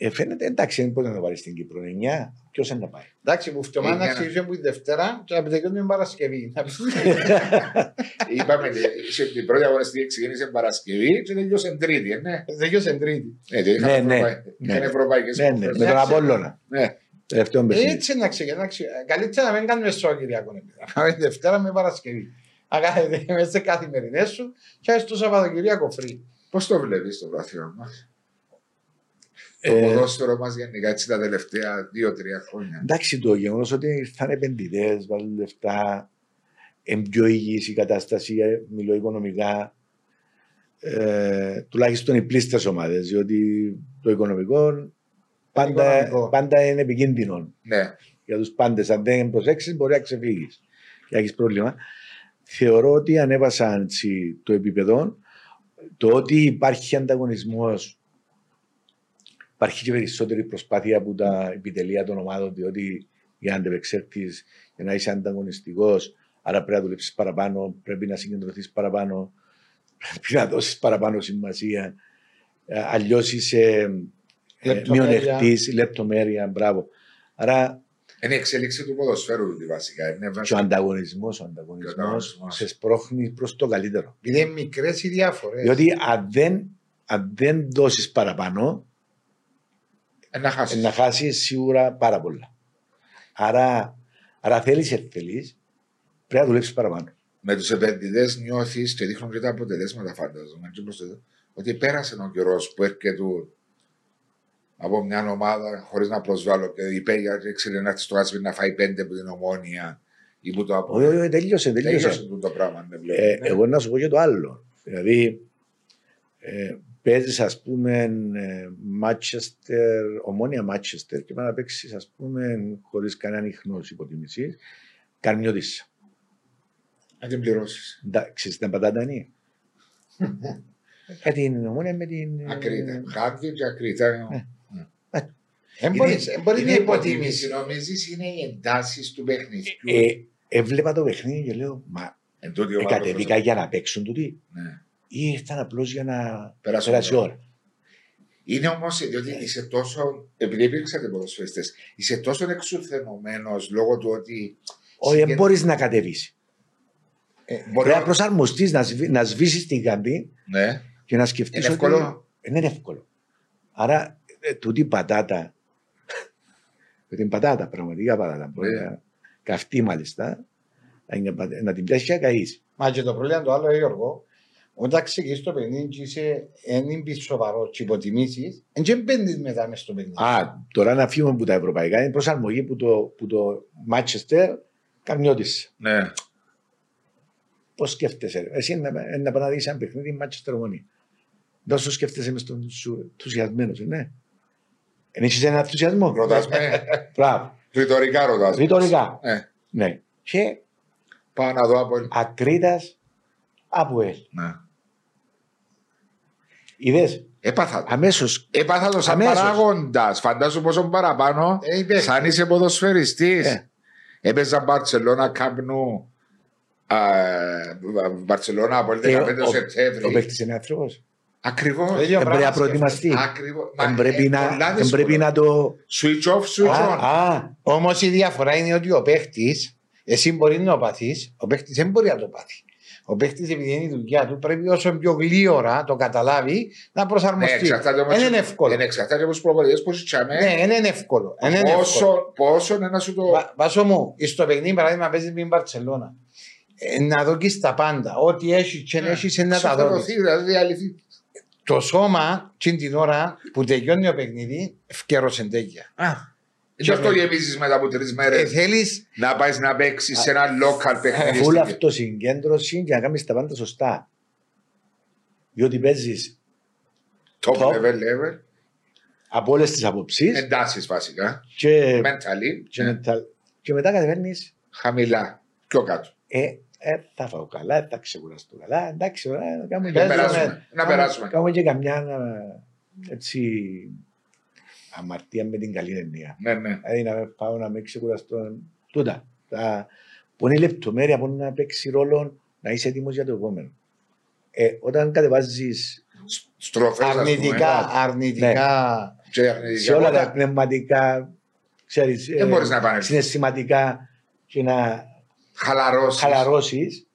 Ε, φαίνεται εντάξει, δεν μπορεί να το βάλεις στην Κύπρο. 9, ποιος είναι να πάει. εντάξει που φτωμά Ε, να για να- ξεκινήσουμε που τη Δευτέρα και να επιτελειώνουμε Παρασκευή. Να πεις- Είπαμε, σε την πρώτη αγωνιστική ξεκίνησε Παρασκευή και τελειώσε Τρίτη, ε, ναι. Τελειώσε Τρίτη. Ναι, δεν είχαν Ναι, ναι, Ευρωπαϊ- ναι. είχαν ευρωπαϊκές Ναι, ναι, υποχρεώσεις. με τον Εντάξει. Απόλλωνα. Ναι. Τελευταίο παιχνίδι. Έτσι να ξεκινήσουμε. Καλύτερα να μην κάνουμε Σαββατοκύριακο. Να πάμε τη Δευτέρα με Παρασκευή. Να κάνετε μέσα σε καθημερινές σου και στο Σαββατοκύριακο free. Πώς το βλέπεις το βράθυο μας; Το Ε, ποδόσφαιρο μας γενικά έτσι τα τελευταία 2-3 χρόνια. Εντάξει, το γεγονός ότι ήρθαν επενδυτές, βάλουν λεφτά, είναι πιο υγιής η κατάσταση, ε, μιλώ οικονομικά. Ε, τουλάχιστον οι πλήστες ομάδες, διότι το οικονομικό πάντα, Οικονομικό. πάντα είναι επικίνδυνο Ναι. για τους πάντες. Αν δεν προσέξεις, μπορεί να ξεφύγεις και να έχεις πρόβλημα. Θεωρώ ότι ανέβασαν έτσι, το επίπεδο. Το ότι υπάρχει ανταγωνισμός, υπάρχει και περισσότερη προσπάθεια από τα επιτελεία των ομάδων, διότι για να αντεπεξέλθει, για να είσαι ανταγωνιστικός, άρα πρέπει να δουλέψεις παραπάνω, πρέπει να συγκεντρωθείς παραπάνω, πρέπει να δώσεις παραπάνω σημασία. Αλλιώς είσαι Λεπτομέρεια. μειονεκτής, λεπτομέρεια, μπράβο. Άρα Είναι η εξέλιξη του ποδοσφαίρου του βασικά. Είναι και ο ανταγωνισμός, ο ανταγωνισμός ανταγωνισμός. σε σπρώχνει προς το καλύτερο. Επειδή είναι μικρές οι διάφορες. Διότι αν δεν, αν δεν δώσεις παραπάνω, Ε, να χάσεις. να χάσεις σίγουρα πάρα πολλά. Άρα, άρα θέλεις ή θέλεις, πρέπει να δουλέψεις παραπάνω. με τους επενδυτές νιώθεις και δείχνουν και τα αποτελέσματα, φαντάζομαι. και προς το- Ότι πέρασε ο καιρός που έρχεται από μια ομάδα χωρίς να προσβάλλω και η Πέγια ξέρει να έρθει στο Άσβη να φάει πέντε από την ομόνια ή που το Όχι, από. όχι, όχι, τελείωσε, τελείωσε. Τελείωσε το το πράγμα. Ναι, βλέπω. Ε, Ναι. εγώ να σου πω και το άλλο. Δηλαδή, ε, παίζεις, ας πούμε, ε, Manchester, ομόνια Manchester και πάει να παίξεις, ας πούμε, χωρίς κανένα ίχνος υποτιμησή, καρνιώτησα. Να την πληρώσεις. Εντάξει, στην πατάτα είναι. Ε, την ομόνια με την. ε, Ακρίτα. Χάρτη και ακρίτα. Ναι. Δεν μπορείς- δεν μπορείς να υποτιμήσεις. Νομίζεις είναι οι εντάσεις του παιχνιδιού. Ε, έβλεπα το παιχνίδι και λέω, μα Εν τούτη η ομάδα εκατεβήκα προσωπικά. για να παίξουν τούτοι Ναι. Ή ήρθαν απλώς για να Περάσουν περάσει η ώρα. ώρα. Είναι όμως διότι είσαι τόσο. Επειδή υπήρξατε ποδοσφαιριστές, είσαι τόσο εξουθενωμένος λόγω του ότι. Όχι, δεν συγκεν- μπορείς να κατεβείς. Ε, Μπορεί Πρέπει να να. προσαρμοστείς, να, σβη, να σβήσεις την καμπή Ναι. και να σκεφτείς. Είναι εύκολο. Δεν είναι εύκολο. Άρα, ε, τούτη πατάτα. με την πατάτα, πραγματικά πατάτα. Μπορεί Ναι. να καυτεί μάλιστα. Να, είναι πατα- να την πιάσει και να καείς. Μα και το πρόβλημα το άλλο, Γιώργο, όταν ξεκινήσει το παιχνίδι και είσαι εν πει σοβαρός και υποτιμήσεις, δεν και μπαίνεις μετά μες στο παιχνίδι. Α, τώρα να φύγουμε από τα ευρωπαϊκά. Είναι προσαρμογή που το, που το Manchester καμιώτησε. ναι. Πώς σκέφτεσαι, ρε; εσύ να, να πάει να δεις ένα παιχνίδι Manchester Ομόνια. Τόσο σκέφτεσαι μες στον σου ενθουσιασμένος, ναι. Εν έχεις ένα ενθουσιασμό. Ρωτάς με. Μπράβο. Ρητορικά ρωτάς. Ρητορικά. Ναι. Ναι. Και Πάω να δω από ελ. ακρίτας από ελ. Ναι. Είδες, Έπαθα το. αμέσως. Έπαθα το σαν Αμέσως. παράγοντας. Φαντάσου πόσο παραπάνω. Ε, είπες. Σαν είσαι ποδοσφαιριστής. Ε. Έπαιζα Μπαρτσελώνα Καμπνού. Μπαρτσελώνα από το Ε, 15 ο- Ο Σεπτέμβρη. παίχτης είναι άνθρωπος. Ακριβώς. Το ίδιο Δεν πρέπει πράγμα να προετοιμαστεί. Ακριβώς. Δεν πρέπει να- δεν πρέπει να το... Switch off, switch on. Α, α, Όμως η διαφορά είναι ότι ο παίχτη, εσύ μπορεί να το πάθεις, ο παίχτη δεν μπορεί να το πάθει. Ο παίχτης, επειδή είναι η δουλειά του, πρέπει όσο πιο γλίωρα το καταλάβει να Ναι, προσαρμοστεί. εξαρτάται όμως- Δεν είναι εύκολο. Είναι εξαρτάται από του προπονητές που ζητάμε. Ναι, δεν είναι εύκολο. Δεν είναι εύκολο. Πόσο, πόσο είναι να σου το. Βα- Βάσο μου, στο παιχνίδι παράδειγμα παίζεις με την Μπαρσελόνα. Ε, να δοκίσει τα πάντα. Ό,τι έχεις και Ναι. δεν έχεις να τα Ξεφερωθεί, δώσεις. δηλαδή διαλυθεί. Το σώμα, την την ώρα που τελειώνει το παιχνίδι, ευκαιρός εντέγεια. Και αυτό γεμίζεις μετά από τρεις μέρες. Ε, Θέλει Να πάεις να παίξεις σε ένα local παιχνίδι. Φούλ στην- αυτοσυγκέντρωση και να κάνεις τα πάντα σωστά. Διότι παίζεις Top Top. level level. από όλες τις απόψεις Εντάσεις βασικά. και, Mentally. και, ναι. μετα- και μετά κατεβαίνεις Χαμηλά. Πιο κάτω. ε, ε, θα φάω καλά, ε, θα ξεκουραστώ καλά, εντάξει, ωραία, να κάνουμε Να Παίζουμε. περάσουμε. Να κάνουμε- περάσουμε. Κάνουμε και καμιά ε, έτσι αμαρτία με την καλή εννοία. Ναι, ναι. Δηλαδή να πάω να με ξεκουραστώ. Τούτα. Τα, που είναι η λεπτομέρεια που να παίξει ρόλο να είσαι έτοιμος για το επόμενο. Ε, όταν κατεβάζεις Στροφές. αρνητικά, αρνητικά. σε όλα τα πνευματικά, ξέρεις, Δεν ε, μπορείς να επανέλθεις. συναισθηματικά και να Χαλαρώσεις. χαλαρώσεις.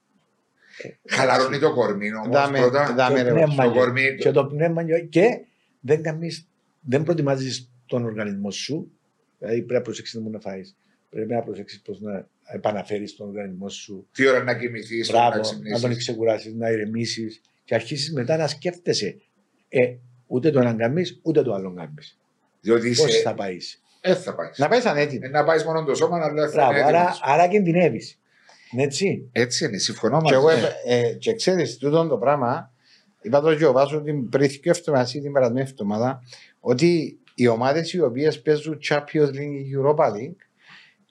Χαλαρώνει το κορμί όμως. Δάμε- Πρώτα. δάμε το ρε, πνεύμα στο και- κορμί. και το πνεύμα και- και δεν, κάνεις, δεν προετοιμάζεις τον οργανισμό σου δηλαδή πρέπει να προσέξεις τι να φάεις πρέπει να προσέξεις πώς να επαναφέρεις τον οργανισμό σου Τι ώρα να κοιμηθείς, να Μπράβο, να τον ξυπνήσει. ξεκουράσεις, να ηρεμήσεις και αρχίσεις μετά να σκέφτεσαι ε, ούτε το έναν κάνεις ούτε το άλλο κάνεις Διότι πώς είσαι. θα πάεις Δεν θα πάεις. Να πάει σαν έτοιμο. Να πάεις μόνο το σώμα, αλλά θα Μπράβο, είναι άρα, έτοιμος. άρα κινδυνεύεις είναι έτσι Έτσι είναι, συμφωνώ Και, εγώ, μαζί. σου. ε, ε, και ξέρεις, τούτο το πράγμα, είπα το και ο Βάσο την πριν δύο εβδομάδες ή την περασμένη εβδομάδα, ότι οι ομάδες οι οποίες παίζουν Champions League, Europa League,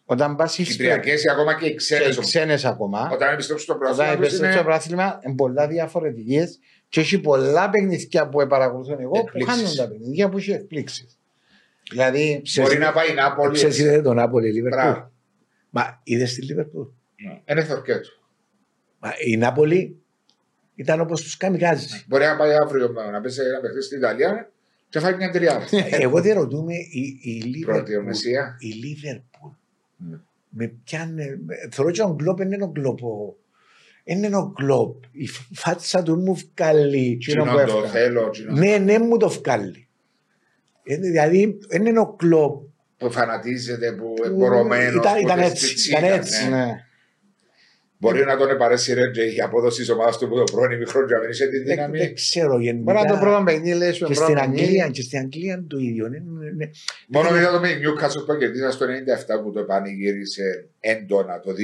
όταν πας στο- Κυπριακές ή ακόμα και οι και ξένες οι ξένες ακόμα, Όταν επιστρέψει στο όταν πρωτάθλημα τους επιστρέψει στο είναι πράθλημα, είναι πολλά διαφορετικές και έχει πολλά παιχνίδια που παρακολουθούν εγώ που Εκπλήξεις. χάνουν τα παιχνίδια που έχει εκπλήξεις. Δηλαδή, Μπορεί να πάει η Νάπολη. Ξέρεις είδε τον Νάπολη η Λίβερπουλ Μπράβο. μα είδες τη Λίβερπουλ Είναι θορκέτο. Μα η Νάπολη ήταν όπως τους καμικάζεις Μπορεί να πάει αύριο να πέσει ένα παιχνίδι στην Ιταλία και θα φάει μια τριάδα. Εγώ δεν ρωτούμε η, η Πρώτη Λίβερπουλ. ομεσία. Η Λίβερπουλ. Ναι. Με πιάνε. με- Θεωρώ ότι ο Γκλόπ είναι ο Γκλόπ. ο- Είναι ο Γκλόπ. Η φάτσα του μου βγάλει. Εκείνο που Κοινό το έφυγα. θέλω, κοινό Ναι, ναι, μου το βγάλει. Είναι, δηλαδή, δεν είναι ο Γκλόπ. που φανατίζεται, που Που εμπορωμένο. ήταν- ήταν έτσι, ήταν έτσι. ναι. Μπορεί να τον επαρέσει ρε, η απόδοση της ομάδας του που το πρώην μικρό για να μην είσαι τη Δεν, δεν δύναμη. ξέρω γενικά. Μπορεί να το πρώτο παιχνίδι λέει σου και πρώτο στην παιχνίδι. Αγγλία, και στην Αγγλία το ίδιο. Είναι, είναι, Μόνο είδα το με Newcastle που κερδίσα στο 97 που το πανηγύρισε έντονα το 2-1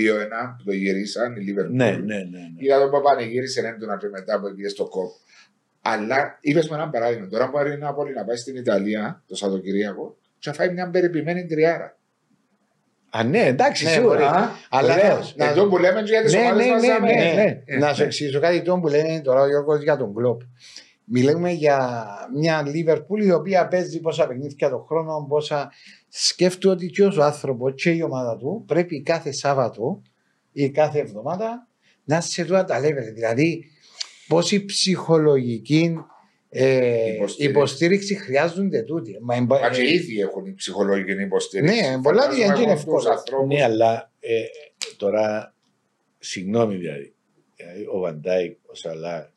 που το γυρίσαν οι Liverpool. ναι, ναι, ναι, ναι. Είδα τον που πανηγύρισε έντονα και μετά που πήγε στο κόπ. Αλλά είπες με ένα παράδειγμα. Τώρα μπορεί να Νάπολη να πάει στην Ιταλία το Σαββατοκυριακό και να φάει μια περιποιημένη τριάρα. Α, ναι, εντάξει, Ναι, σίγουρα. μπορεί. Α, Αλλά Βεβαίως. να- Εδώ που λέμε και για τις Ναι, ομάδες ναι, μας. ναι, ναι, ναι. Ε, Να σου εξηγήσω κάτι το που λένε τώρα ο Γιώργος για τον κλοπ. Μιλάμε για μια Λίβερπουλ η οποία παίζει πόσα παιχνίδια το χρόνο, πόσα σκέφτομαι ότι και ο άνθρωπος και η ομάδα του πρέπει κάθε Σάββατο ή κάθε εβδομάδα να σε τούτα τα level. Δηλαδή, πόση ψυχολογική ε, Υποστήριξη. υποστήριξη χρειάζονται τούτοι. Μα, εμπα- Μα και οι ίδιοι έχουν η ψυχολογική υποστήριξη. Ναι, πολλά Φαντάζομαι διαγγεί είναι έχουν τους εύκολο. ανθρώπους. Ναι, αλλά ε, τώρα, συγγνώμη δηλαδή, δηλαδή, ο Βαντάικ, ο Σαλά,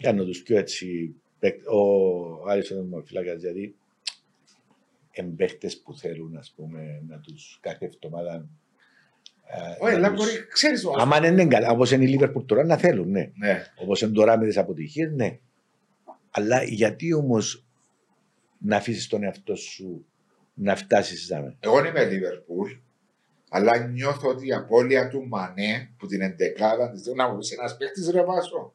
κάνω τους πιο έτσι, παίκ- ο Άρισον Μορφυλάκας, δηλαδή, εμπαίχτες που θέλουν, ας πούμε, να τους κάθε εβδομάδα ε, Όχι, να αλλά τους- μπορεί, ξέρεις το. Άμα δεν είναι καλά, όπως είναι η Λίβερπουλ τώρα, να θέλουν, ναι. Ναι. Όπως είναι τώρα με τις αποτυχίες, ναι. Αλλά γιατί όμως να αφήσεις τον εαυτό σου να φτάσεις δάμε. Εγώ είμαι Λίβερπουλ, αλλά νιώθω ότι η απώλεια του Μανέ που την εντεκάδα της. Να μου πει ένας παίχτης ρε Βάσο.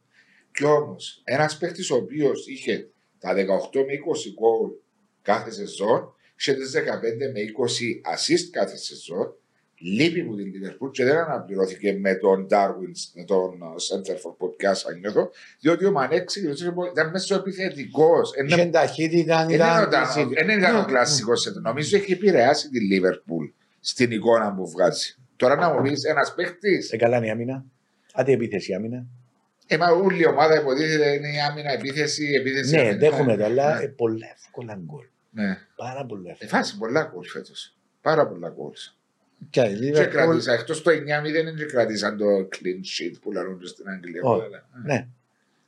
Κι όμως, ένας παίχτης ο οποίος είχε τα 18 με 20 γκολ κάθε σεζόν, είχε τις 15 με 20 assist κάθε σεζόν, λείπει μου την Liverpool και δεν αναπληρώθηκε με τον Darwin, με τον Σέντερφορ που πιάσα νιώθω, διότι ο Μανέξ ήταν μέσα επιθετικός. Είχε ταχύτητα, ήταν. Δεν ήταν ο κλασικός. Νομίζω έχει επηρεάσει τη Liverpool στην εικόνα που βγάζει. Τώρα να μου πεις ένας παίχτη. Ε, καλά είναι η άμυνα. Άντε επίθεση άμυνα. Ε, μα όλη η ομάδα υποτίθεται είναι η άμυνα, επίθεση, επίθεση. Ναι, άμυνα. δέχομαι το, αλλά Ναι. ε, πολλά εύκολα γκολ. Ναι. Πάρα πολλά Ε, εύκολα. φάση πολλά γκολ φέτος. Πάρα πολλά γκολ. Και η Και Liverpool κράτησα, εκτός το 9-0 δεν κρατήσαν το clean sheet που λαλούν στην Αγγλία. Όχι. Αλλά, Ναι.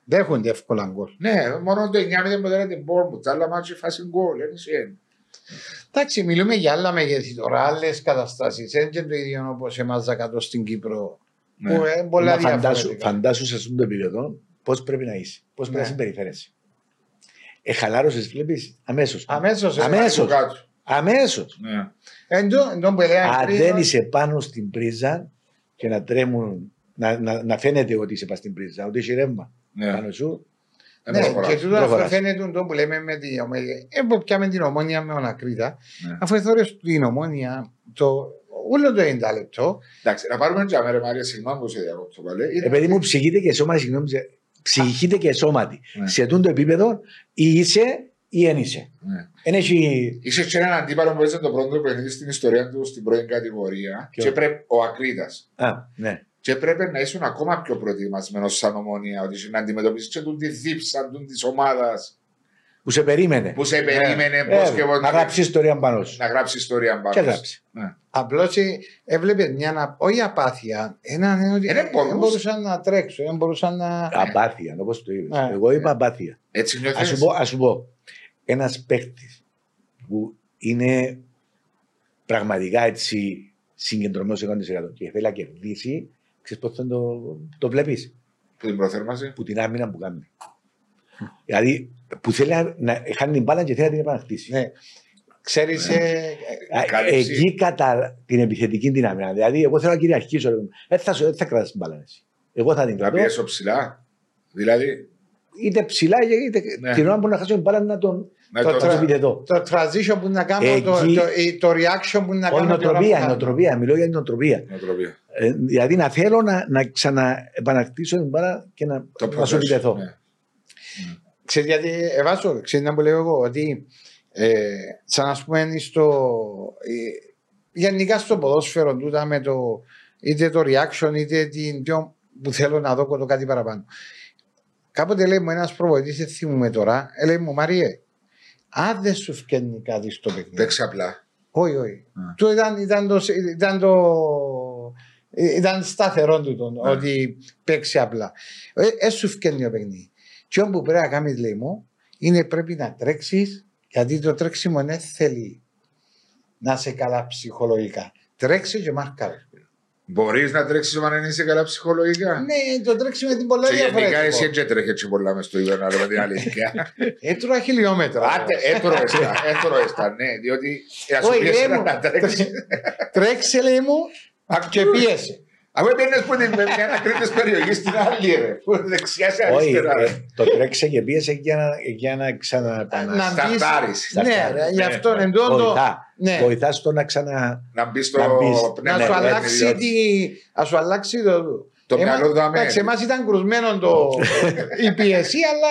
δέχονται εύκολα γκολ. Ναι, μόνο το 9-0 που δεν την Bournemouth, άλλα μάτια φάση γκολ. δεν είσαι. Εντάξει, μιλούμε για άλλα μεγέθη τώρα, άλλες καταστάσεις. Δεν είναι το ίδιο όπως εμά κάτω στην Κύπρο. Ναι. Που είναι πολλά Μα φαντάσου, διαφορετικά. φαντάσου σε αυτό το επίπεδο πώς πρέπει να είσαι, πώς πρέπει να Ναι. συμπεριφέρεσαι. Ε, χαλάρωσες, βλέπεις αμέσως. Αμέσως. Αμέσως. Από κάτω. Αμέσω. Ναι. Εν τω- εν τω που έλεγα Αν πριν, δεν είσαι πάνω στην πρίζα και να τρέμουν, να, να, να φαίνεται ότι είσαι πάνω στην πρίζα, ότι έχει ρεύμα Ναι. πάνω σου. Δεν Ναι, προχωράς. και τούτο αυτό προχωράς. φαίνεται το που λέμε με την ομόνια. Ε, που πιάμε την ομόνια με ονακρίτα. Ναι. Αφού εθώρες την ομόνια, το, όλο το 90 λεπτό, Εντάξει, να πάρουμε τζαμέ ρε Μάρια, συγγνώμη που σε διακόπτω πάλι. Είναι- Επειδή μου ψυχείται και σώμα, συγγνώμη, σε- ψυχείται και σώματι. Ναι. Σε τούτο επίπεδο ή είσαι ή δεν είσαι. Ναι. Δεν έχει. Είσαι και έναν αντίπαλο που έζησε το πρώτο παιχνίδι στην ιστορία του στην πρώτη κατηγορία. Ποιο; Και πρέπει, ο Ακρίτα. Α, ναι. Και πρέπει να ήσουν ακόμα πιο προετοιμασμένος σαν ομόνια, ότι είσαι να αντιμετωπίσεις και τον τη δίψα της ομάδας Που σε περίμενε. που σε περίμενε Ε, πώς και πώ. να γράψει ιστορία πάνω σου. να γράψει ιστορία πάνω. Και σου. γράψει. Ναι. απλώς έβλεπε μια, ανα- όχι απάθεια, ένα ναι, ότι Ε, δεν δεν μπορούσε. μπορούσαν να τρέξουν, δεν μπορούσαν να... Απάθεια, όπως το είπες. Ναι. Εγώ είπα απάθεια. Έτσι Α νιώθεις. σου πω, ας σου πω ένας παίκτης που είναι πραγματικά έτσι συγκεντρωμένος 100% και θέλει να κερδίσει, ξέρεις πώς θα το, το βλέπεις; Που την προθέρμασε. Που την άμυνα που κάνει. δηλαδή που θέλει να, να χάνει την μπάλα και θέλει να την επαναχτίσει. Ναι. Ξέρεις, Ναι. ε, Α, κάλυψη. Εκεί κατά την επιθετική την άμυνα. Δηλαδή, εγώ θέλω να κυριαρχήσω. ρε. Δεν θα, σου- δεν θα κρατάς την μπάλα εσύ. Εγώ θα την Να κρατώ. πιέσω ψηλά. Δηλαδή, Είτε ψηλά, είτε Ναι. την ώρα που να χάσω την μπάλα να τον να Το το. να τον τρα- επιτεθώ. το transition που να κάνω, το, Εκεί- το, η- το reaction που να Όχι κάνω. την ώρα που νοοτροπία, κάνω. νοοτροπία. Μιλώ για την νοοτροπία. Νοοτροπία. Ε, δηλαδή να θέλω να, να ξαναεπανακτήσω την μπάλα και να, Το να σου progression, επιτεθώ. ναι. Ξέρεις γιατί, εβάσω, ξέρεις να που λέω εγώ, ότι ε, σαν να πούμε στο, ε, γενικά στο ποδόσφαιρο τούτα με το είτε το reaction είτε την πιο που θέλω να δω το κάτι παραπάνω. Κάποτε λέει μου ένας προβοητής, δεν θυμούμαι τώρα, ε, λέει μου Μαριέ, αν δεν σου φκένει κάτι στο παιχνίδι. Παίξει απλά. Όχι, όχι. Α. Του ήταν, ήταν, το, ήταν, το, ήταν σταθερό του το, Α. ότι παίξει απλά. Ε, ε, σου φκένει ο παιχνίδι. Και ό,τι πρέπει να κάνεις, λέει μου, είναι πρέπει να τρέξεις, γιατί το τρέξιμο δεν θέλει να σε καλά ψυχολογικά. Τρέξει και μάρκαρε. Μπορείς να τρέξεις όταν δεν είσαι καλά ψυχολογικά. Ναι, το τρέξιμο είναι πολλά Και γενικά εσύ διαφορετικό. έτσι τρέχει έτσι πολλά μες στο ίδιο, να λέμε την αλήθεια. Έτρωα χιλιόμετρα. Άντε, έτρωες τα, έτρωες τα, ναι, διότι ας σου Όχι, πιέσει λέει μου, να τρέξεις. Τρέξε, λέει μου, και πίεσε. Αφού πήγαινες που την με μια τρίτης περιοχή στην άλλη, ρε. Που είναι δεξιά σε Όχι, αριστερά. ε, ρε. το τρέξε και πίεσε για να, για να Να ξαναεπαναστεί. Σταρτάρεις. μπεις- Ναι, Σταρτάρεις, ρε, γι' ναι, αυτό ναι. εν τω- Βοηθά. Ναι. Βοηθά στο να ξανα. Να μπεις στο Να μπεις. πνεύμα να σου του αλλάξει, παιχνιδιού. τη, να σου αλλάξει το. Το Εμάς- μυαλό του αμένει. Εντάξει, εμάς ήταν κρουσμένο το, η πίεση, αλλά.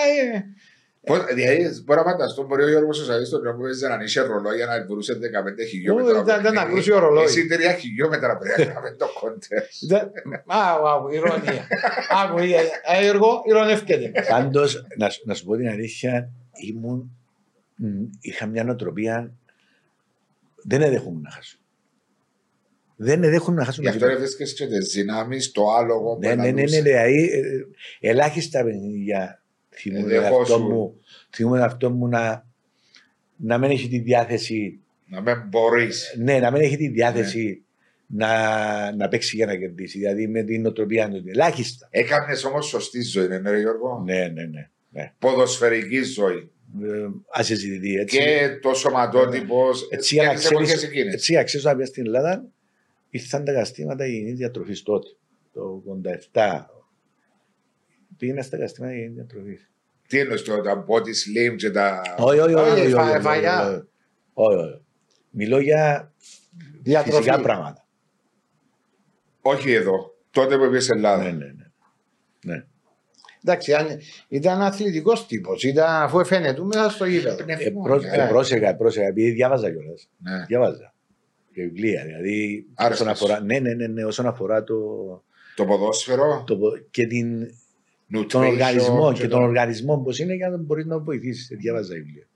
Ε, Πώς- Δηλαδή, μπορώ να φανταστώ, μπορεί ο Γιώργος ο Σαββής τον τρόπο που έζησε να είχε ρολόγια να βρούσε 15 χιλιόμετρα. Ού, ήταν- ήταν να κρούσει ο ρολόι. Εσύ 3 χιλιόμετρα πρέπει να κάνουμε το κόντερ. δεν- Α, α, ηρωνία. Άκου, ε, ε, έργο, ηρωνεύκεται. Πάντως, να, σου- να σου πω την αλήθεια, ήμουν. μ, είχα μια νοοτροπία. Δεν εδέχομαι να χάσω. Δεν εδέχομαι να χάσω. Γι' με αυτό τίποτα. βρίσκεσαι και τις δυνάμεις, το άλογο που Ναι, ναι, ναι, ναι, αναλούσες. δηλαδή, ε, ε, ελάχιστα παιχνίδια θυμούμαι Εδεχόσου. αυτό μου, θυμούμαι αυτό μου να, να μην έχει τη διάθεση, Να μην μπορείς. ναι, να μην έχει τη διάθεση να, να παίξει για να κερδίσει. Δηλαδή με την νοοτροπία του. Ελάχιστα. Έκανες όμως σωστή ζωή, ναι, ρε Γιώργο. Ναι, ναι, ναι. ναι. Ποδοσφαιρική ζωή. Ε, ας συζητηθεί έτσι. Και το σωματότυπος. Έτσι, για να και τις εποχές ξέρεις, εκείνες. έτσι, για να ξέρεις, να στην Ελλάδα ήρθαν τα καταστήματα υγιεινής διατροφής τότε, το 87. Πήγαινα στα καταστήματα για διατροφή. Τι εννοείς το, τα body slim και τα... Όχι, όχι, όχι. Όχι, όχι, φα- όχι, όχι, φαγιά. όχι. Όχι, όχι. Μιλώ για Διατροφή. φυσικά πράγματα. Όχι εδώ. Τότε που είπες Ελλάδα. Ναι, ναι, ναι. ναι. Εντάξει, αν ήταν αθλητικός τύπος, ήταν αφού φαίνεται μέσα στο γήπεδο. Ε, πρό- ε, πρόσεχα, πρόσεχα, επειδή διάβαζα κιόλας. Ναι. Διάβαζα. Και βιβλία. Δηλαδή, Άρεστος. όσον αφορά, ναι, ναι, ναι, ναι, όσον αφορά το, Το ποδόσφαιρο, το, και την, nutrition τον οργανισμό και το- τον οργανισμό πώς είναι για να μπορείς να βοηθήσεις. Διάβαζα βιβλία.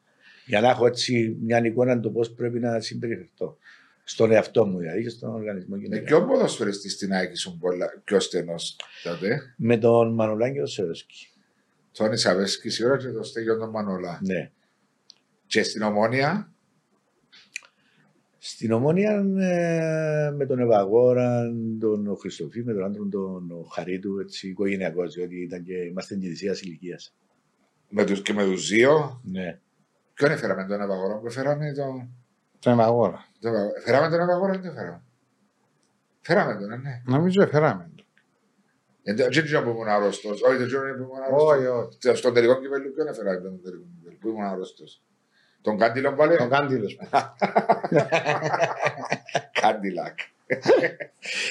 Για να έχω έτσι μια εικόνα το πώς πρέπει να συμπεριφερθώ. Στον εαυτό μου δηλαδή και στον οργανισμό Με γενικά. ποιον ποδοσφαιριστή στην Άκη σου πολλά, πιο στενός τότε; Με τον Μανολάν και τον Σερόσκι. Τον Ισαβέσκη σίγουρα και τον Στέγιο τον Μανολά. Ναι. Και στην Ομόνια, Στην Ομόνια ε, με τον Ευαγόρα, τον Χριστοφή, με τον άντρο τον Χαρίτου, έτσι οικογενειακός, διότι ήταν και, είμαστε και τη ηλικίας. με τους, και με τους δύο; Ναι. Ποιον έφεραμε τον Ευαγόρα που έφεραμε τον... Τον Εμαγόρα. τον Ευαγόρα. Φέραμε τον Ευαγόρα ή δεν φέραμε; Φέραμε τον, ε, ναι. Νομίζω έφεραμε. το. Ε, Δεν ξέρω που ήμουν αρρώστος. Όχι, δεν ξέρω που ήμουν αρρώστος. Όχι, όχι. Στον τελικό κυπέλου ποιον έφεραμε τον τελικό κυπέλου. Που ήμουν αρρώστος. Τον Κάντιλον πάλι. Τον Κάντιλος. Κάντιλακ.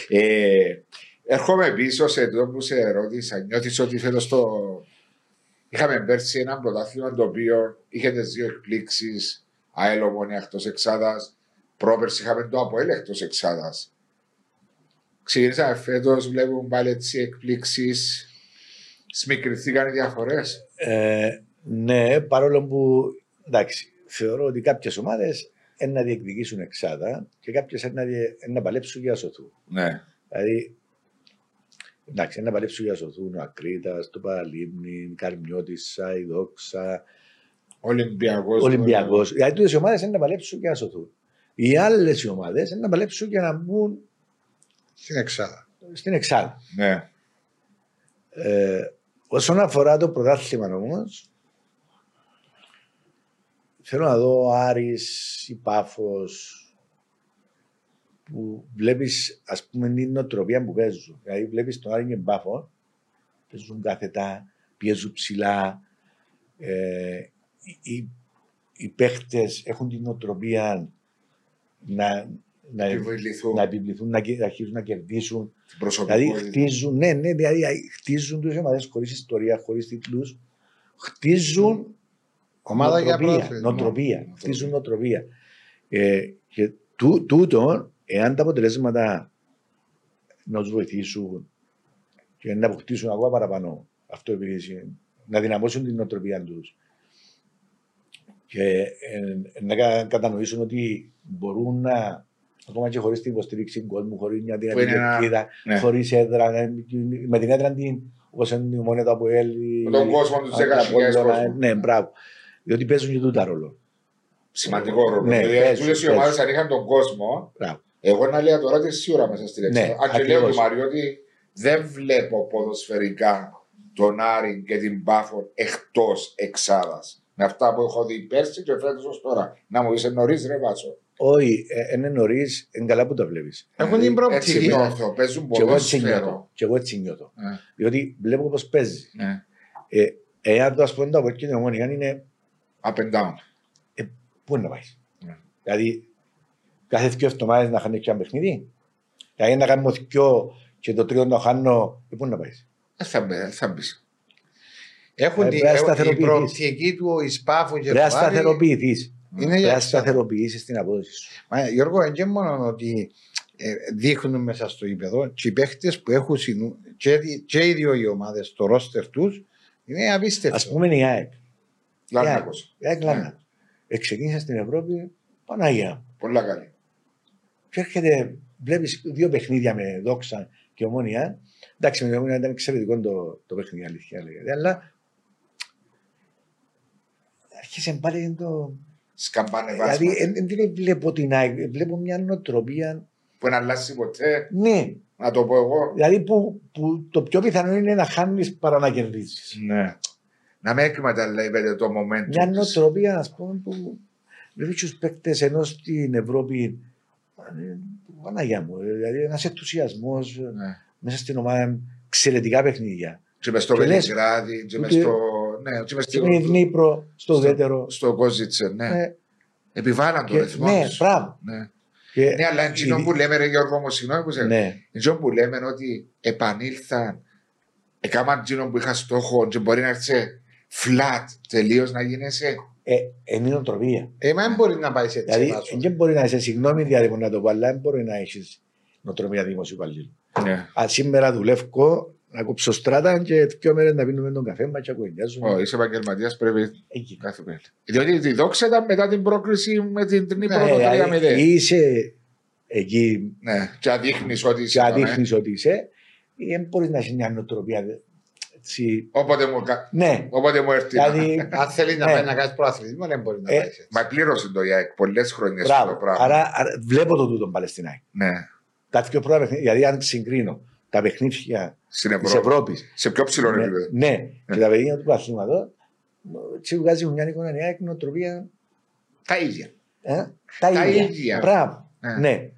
ε, έρχομαι πίσω σε αυτό που σε ρώτησα. Νιώθεις ότι φέτος το... Είχαμε πέρσι ένα πρωτάθλημα το οποίο είχε τις δύο εκπλήξεις ΑΕΛ Ομόνια εκτός εξάδας. Πρόπερσι είχαμε το ΑΠΟΕΛ εκτός εξάδας. Ξεκινήσαμε φέτος, βλέπουμε πάλι έτσι εκπλήξεις. Σμικριθήκαν οι διαφορές. Ε, ναι, παρόλο που εντάξει, θεωρώ ότι κάποιες ομάδες να διεκδικήσουν εξάδα και κάποιες να, διε- να παλέψουν για να σωθούν. Ναι. Δηλαδή, εντάξει, να παλέψουν για να σωθούν ο Ακρίτα, το Παραλίμνη, Καρμιώτησα, η Δόξα, Ολυμπιακός. Ολυμπιακό. Δηλαδή, τούτες οι ομάδες να παλέψουν για να σωθούν. Οι άλλες ομάδες να παλέψουν για να μπουν Στην Εξάδα. στην εξάδα. Ναι. Ε, όσον αφορά το πρωτάθλημα όμως, θέλω να δω Άρης ή Πάφος που βλέπεις ας πούμε την νοοτροπία που παίζουν. Δηλαδή βλέπεις τον Άρη και Πάφο, παίζουν κάθετα, πιέζουν ψηλά. Ε, οι, οι, οι παίχτες έχουν την νοοτροπία να, να, Επιβληθούν να επιβληθούν, να, κε- να αρχίσουν να κερδίσουν. την Δηλαδή προσωπικότητα. χτίζουν, ναι, ναι, δηλαδή χτίζουν τους ομάδες χωρίς ιστορία, χωρίς τίτλους. Χτίζουν Ομάδα για νοοτροπία, πρωτάθλημα. νοοτροπία. Χτίζουν νοοτροπία. Ε, και τού, τούτο, εάν τα αποτελέσματα να τους βοηθήσουν και να αποκτήσουν ακόμα παραπάνω αυτοεπιθύση, να δυναμώσουν την νοοτροπία τους και ε, να κα- κατανοήσουν ότι μπορούν να ακόμα και χωρίς την υποστήριξη του κόσμου, χωρίς μια δυνατή είναι ένα- ελπίδα, ναι. χωρίς έδρα, ε, με την έδρα την όπως είναι η μονέτα του ΑΠΟΕΛ. Με τον κόσμο τους 10.000 κόσμο. Ναι, μπράβο. Διότι παίζουν και τούτα ρόλο. Σημαντικό ρόλο. Ναι, δηλαδή, παίζουν, τούτες οι παίζουν. ομάδες αν είχαν τον κόσμο, Μπράβο. εγώ να λέω τώρα ότι σίγουρα μέσα στην Ναι, έξοδο. Αν και λέω ακριβώς. του Μαριού ότι δεν βλέπω ποδοσφαιρικά τον Άρη και την Πάφο εκτός εξάδας. Με αυτά που έχω δει πέρσι και φέτος ως τώρα. Να μου είσαι νωρίς, ρε Βάτσο. Όχι, ε, είναι νωρίς, είναι καλά που τα βλέπεις. Έχουν την Δηλαδή, Έτσι προοπτική. νιώθω. Παίζουν Και εγώ έτσι νιώθω. ποδόσφαιρο. Και εγώ έτσι νιώθω. Ναι, Διότι βλέπω πώς παίζει. ναι. Ε, εάν το ας πούμε το από εκεί την ομόνια είναι Up and down. πού να πάει. Ναι. Δηλαδή, κάθε δύο εβδομάδες να χάνει και ένα παιχνίδι. Δηλαδή, να κάνουμε δυο και το τρίτο να χάνω, ε, πού να πάεις. Δεν θα, μπει, δεν θα μπεις. Έχουν Ε, την πρέπει να η σταθεροποιηθείς. προοπτική του Ισπάφου και Πρέπει να του Άρη. σταθεροποιηθείς. Είναι Πρέπει για να εξάδα. σταθεροποιήσεις την απόδοση σου. Μα, Γιώργο, δεν είναι μόνο ότι ε, δείχνουν μέσα στο ύπεδο και οι παίχτες που έχουν συνού, και, και οι δύο οι ομάδες στο ρόστερ τους είναι απίστευτο. Α πούμε η ΑΕΚ. Λάρνακος. Η ΑΕΚ Λάρνακος. Ε, ξεκίνησε στην Ευρώπη, Παναγία. μου. Πολλά καλή. Και έρχεται, βλέπεις δύο παιχνίδια με δόξα και ομόνια. Εντάξει, με την ομόνια ήταν εξαιρετικό το, το παιχνίδι, αλήθεια λέγεται. Αλλά άρχισε πάλι το. Σκαμπάνε Δηλαδή, βάσμα. δεν δεν βλέπω την ΑΕΚ, βλέπω μια νοοτροπία. Που να αλλάξει ποτέ. Ναι, Να το πω εγώ. δηλαδή που, που το πιο πιθανό είναι να χάνεις παρά να κερδίσεις. Ναι. Να μην εκμεταλλεύεται το momentum. Μια της. νοοτροπία, ας πούμε, που βλέπει του παίκτες ενώ στην Ευρώπη. ε, Παναγία μου, ε, δηλαδή ένας ενθουσιασμός Ναι. μέσα στην ομάδα, εξαιρετικά παιχνίδια. Και μες στο Και λες, Βελιγράδι, και μες ούτε- στο... Ναι, και μες Και με στο... Δνήπρο, στο στο- ουδέτερο. Στο Κόζιτσε, ναι. Ε, Επιβάλλαν τον και- ρυθμό Ναι, τους. μπράβο. Ναι. Και Ναι, αλλά εκείνο η- που λέμε, ρε Γιώργο μου, συγγνώμη που σε Ναι, Εκείνο που λέμε είναι ότι επανήλθαν, έκαναν εκείνο που είχα στόχο και μπορεί να έρθει flat τελείως να γίνεσαι. ε, είναι νοοτροπία. Ε, μα δεν μπορείς να πάεις σε έτσι. Δηλαδή, βάσο. δεν μπορεί να είσαι, συγγνώμη διάδικο να το πω, αλλά δεν μπορεί να έχεις νοοτροπία δημοσίου υπαλλήλου. Ναι. Α, σήμερα δουλεύω να κόψω στράτα και δύο μέρες να πίνουμε τον καφέ μα και ακουγενιάζουμε. Ω, είσαι επαγγελματίας, πρέπει Εκεί. κάθε μέρα. Διότι η δόξα ήταν μετά την πρόκληση με την Νύπρο Ναι, το δηλαδή, 3-0. είσαι εκεί Ναι, και αδείχνεις ότι και είσαι. ναι. αδείχνεις ότι είσαι, δεν μπορείς να έχεις μια νοοτροπία. Δε- Έτσι. Όποτε μου, κα- Ναι, όποτε μου έρθει. δηλαδή. Αν θέλει να Ναι. πάει να κάνει προαθλητισμό, δεν μπορεί να Ε, πάει σε έτσι. Μα πλήρωσε το ΙΑΕΚ πολλές χρονιές αυτό το Μπράβο. πράγμα. Άρα, άρα βλέπω το τούτο Παλαιστινάκη. Ναι, Τα δύο πρώτα παιχνίδια, δηλαδή αν συγκρίνω τα παιχνίδια στην της Ευρώπη. Ευρώπης. Σε πιο ψηλό Ναι, επίπεδο. ναι, και τα παιχνίδια του παθήματο, έτσι βγάζει μια οικονομία νοοτροπία. Τα ίδια. Ε, τα, Τα ίδια. ίδια. Μπράβο. Ναι.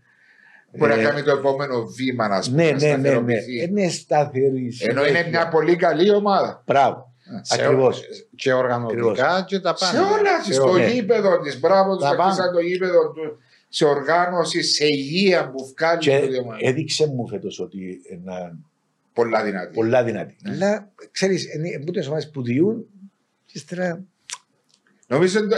Ναι. Μπορεί να Ε, κάνει το επόμενο βήμα, να πούμε, Ναι, να ναι, ναι, ναι. σταθεροποιηθεί. Είναι σταθερή. Ενώ είναι μια πολύ καλή ομάδα. Μπράβο. Σε- Ακριβώς. Και οργανωτικά και τα Σε πάντα. όλα, Σε στο όλα. ναι. γήπεδο της. Μπράβο, τους Τα χτίσαν πάντα. το γήπεδο του. Σε οργάνωση, σε υγεία που βγάλει Και το διαμάνι. έδειξε μου φέτος ότι είναι Πολλά δυνατή. πολλά δυνατή. Ναι. Αλλά ξέρεις, είναι που τι ομάδες που διούν, και ύστερα. Νομίζω ότι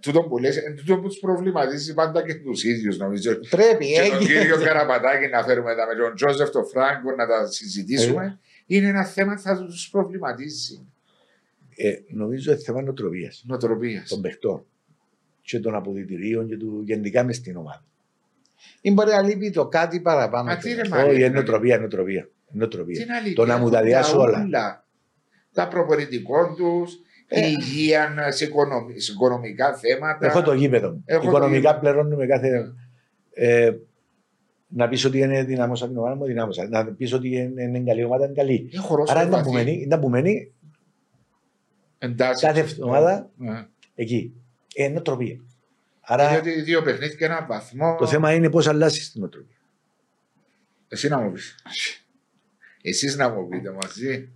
τούτο που λες, είναι τούτο που τους προβληματίζεις πάντα και τους ίδιους. Νομίζω. Πρέπει, Και τον έγινε. κύριο Καραπατάκη να φέρουμε τα με τον Τζόζεφ, τον Φράγκο να τα Ε. συζητήσουμε. Είναι ένα θέμα που θα τους προβληματίζει. Ε, νομίζω είναι θέμα νοοτροπίας Νοοτροπίας. των παιχτών και των αποδητηρίων και του γενικά μες στην ομάδα. Ή μπορεί να λείπει το κάτι παραπάνω. Μα τι ρε, κιόλας. μα- Όχι, είναι είναι νοοτροπία, νοοτροπία. νοοτροπία. Τι να Το να μου τα διάσω όλα. Τα προπονητικό τους, η Ε. υγεία σε, οικονομι- σε οικονομικά θέματα. Έχω το γήπεδο μου. Έχω το Οικονομικά γήπεδο. πληρώνουμε κάθε. Ε, να πεις ότι είναι δυνάμωσα την ομάδα μου, δυνάμωσα. Να πεις ότι είναι, είναι καλή ομάδα, είναι καλή. Έχω ρόλο Άρα είναι βαθύ. που μένει, είναι που μένει Εντάσεις. κάθε εβδομάδα Ναι. εκεί. Ε, νοοτροπία. Άρα Διότι οι δύο παιχνίδια και έναν βαθμό. το θέμα είναι πώς αλλάζεις την νοοτροπία. Εσύ να μου πεις. Εσεί να μου πείτε μαζί.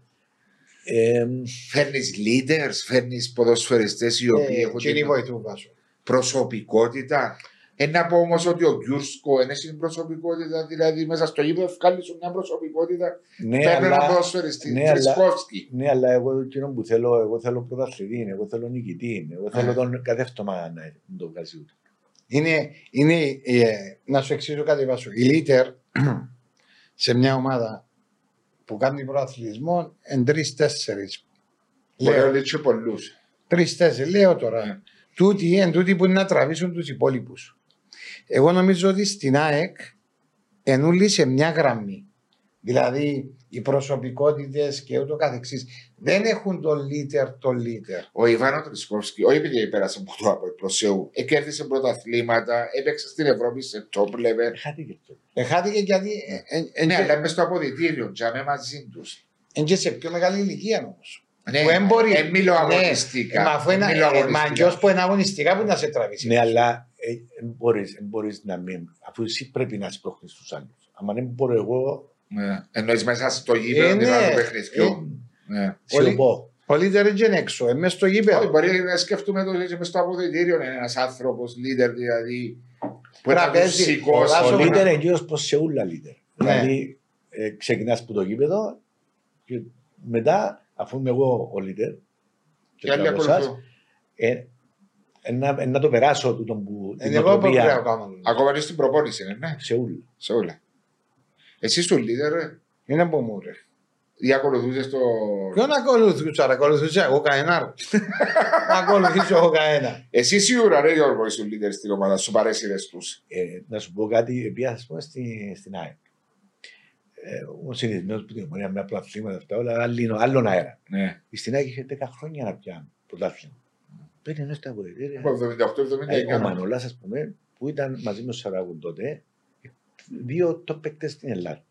Ε, Φέρνεις leaders, φέρνεις ποδοσφαιριστές οι οποίοι Ε, έχουν Και είναι την βοηθού βάσο. προσωπικότητα. Ε, να πω όμως ότι ο Γκιούρσκο είναι στην προσωπικότητα, δηλαδή μέσα στο γήπεδο βγάλει σου μια προσωπικότητα. ναι, Παίρνει ένα αλλά, ποδοσφαιριστή. ναι, αλλά- Τρισκόφσκι. ναι, αλλά εγώ εκείνο που θέλω, εγώ θέλω πρωταθλητή, εγώ θέλω νικητή, εγώ θέλω Ε. τον κάθε εβδομάδα να το βγάζει ούτε. Είναι, είναι ε, να σου εξηγήσω κάτι βάσο. Η Λίτερ σε μια ομάδα που κάνει προαθλητισμό εν τρει-τέσσερι. Μπορεί να Λέω λέει και πολλούς. τρει-τέσσερι. Λέω τώρα. Ναι. Τούτοι εν τούτοι που είναι να τραβήσουν τους υπόλοιπους. Εγώ νομίζω ότι στην ΑΕΚ ενούλη σε μια γραμμή. Δηλαδή οι προσωπικότητες και ούτω καθεξής δεν έχουν το λίτερ το λίτερ. Ο Ιβάνο Τρισκόφσκι, όχι επειδή πέρασε από το από προσέου, κέρδισε πρωταθλήματα, έπαιξε στην Ευρώπη σε top level. Χάθηκε αυτό. Εχάθηκε γιατί ε, ε, ε, Ναι, ε, αλλά είμαι στο αποδητήριο, τζάμε μαζί τους. ε, και σε πιο μεγάλη ηλικία όμως. Ναι, Που δεν μπορεί. ε, μιλώ Ναι, αγωνιστικά. Ε, Μα αφού είναι Μιλώ ε, αγωνιστικά. μα ποιος που είναι αγωνιστικά που να σε τραβήσει. Ναι, αλλά ε, δεν μπορείς, μπορείς να μην, αφού εσύ πρέπει να σπρώχνεις τους άλλους. Αν δεν μπορώ εγώ, Ναι. Εννοείς μέσα στο γήπεδο Ε, την ναι. άλλο παιχνιδιού. Ναι. Πολύ- σιωπώ. Ο λίτερ είναι έξω, ε, μες στο Όχι, γήπεδο. μπορεί να σκεφτούμε το και μες στο αποδητήριο είναι ένας άνθρωπος, leader δηλαδή, που θα τους Τραπέζι, σηκώσει. ο Ο Άσο- λίτερ είναι εκείνος προς σε ούλα λίτερ. Ναι. Δηλαδή, ε, ξεκινάς από το γήπεδο και μετά, αφού είμαι εγώ ο λίτερ, Και και άλλοι από εσάς, ακολουθούν. ε, ε, να, ε, να το περάσω τούτο που την Είναι εγώ που πρέπει να νοοτροπία κάνω. Ακόμα και στην προπόνηση είναι, ναι, σε ούλα. σε όλα. Εσύ στο leader, ρε, Είναι από μου ρε. ή ακολουθούσες το... Ποιον ακολουθούσα, ρε, ακολουθούσα εγώ κανένα. ρε. Να ακολουθήσω εγώ κανένα. Εσύ σίγουρα ρε Γιώργο είσαι leader στην ομάδα σου, παρέσυρες τους. Ε, να σου πω κάτι, επειδή ας πούμε στη, στην ΑΕΚ. Ε, ο συνηθισμένος που την ομονία με απλά αθλήματα αυτά, όλα άλλον, άλλον αέρα. Ναι. Στην ΑΕΚ είχε 10 χρόνια να πιάνει πρωτάθλημα. Παίρνει ενώ στα βοηθήρια. Από 78-79. Ε, Ο Μανολάς, ας πούμε, που ήταν μαζί με ο Σαράγουν τότε, δύο top παίκτες στην Ελλάδα.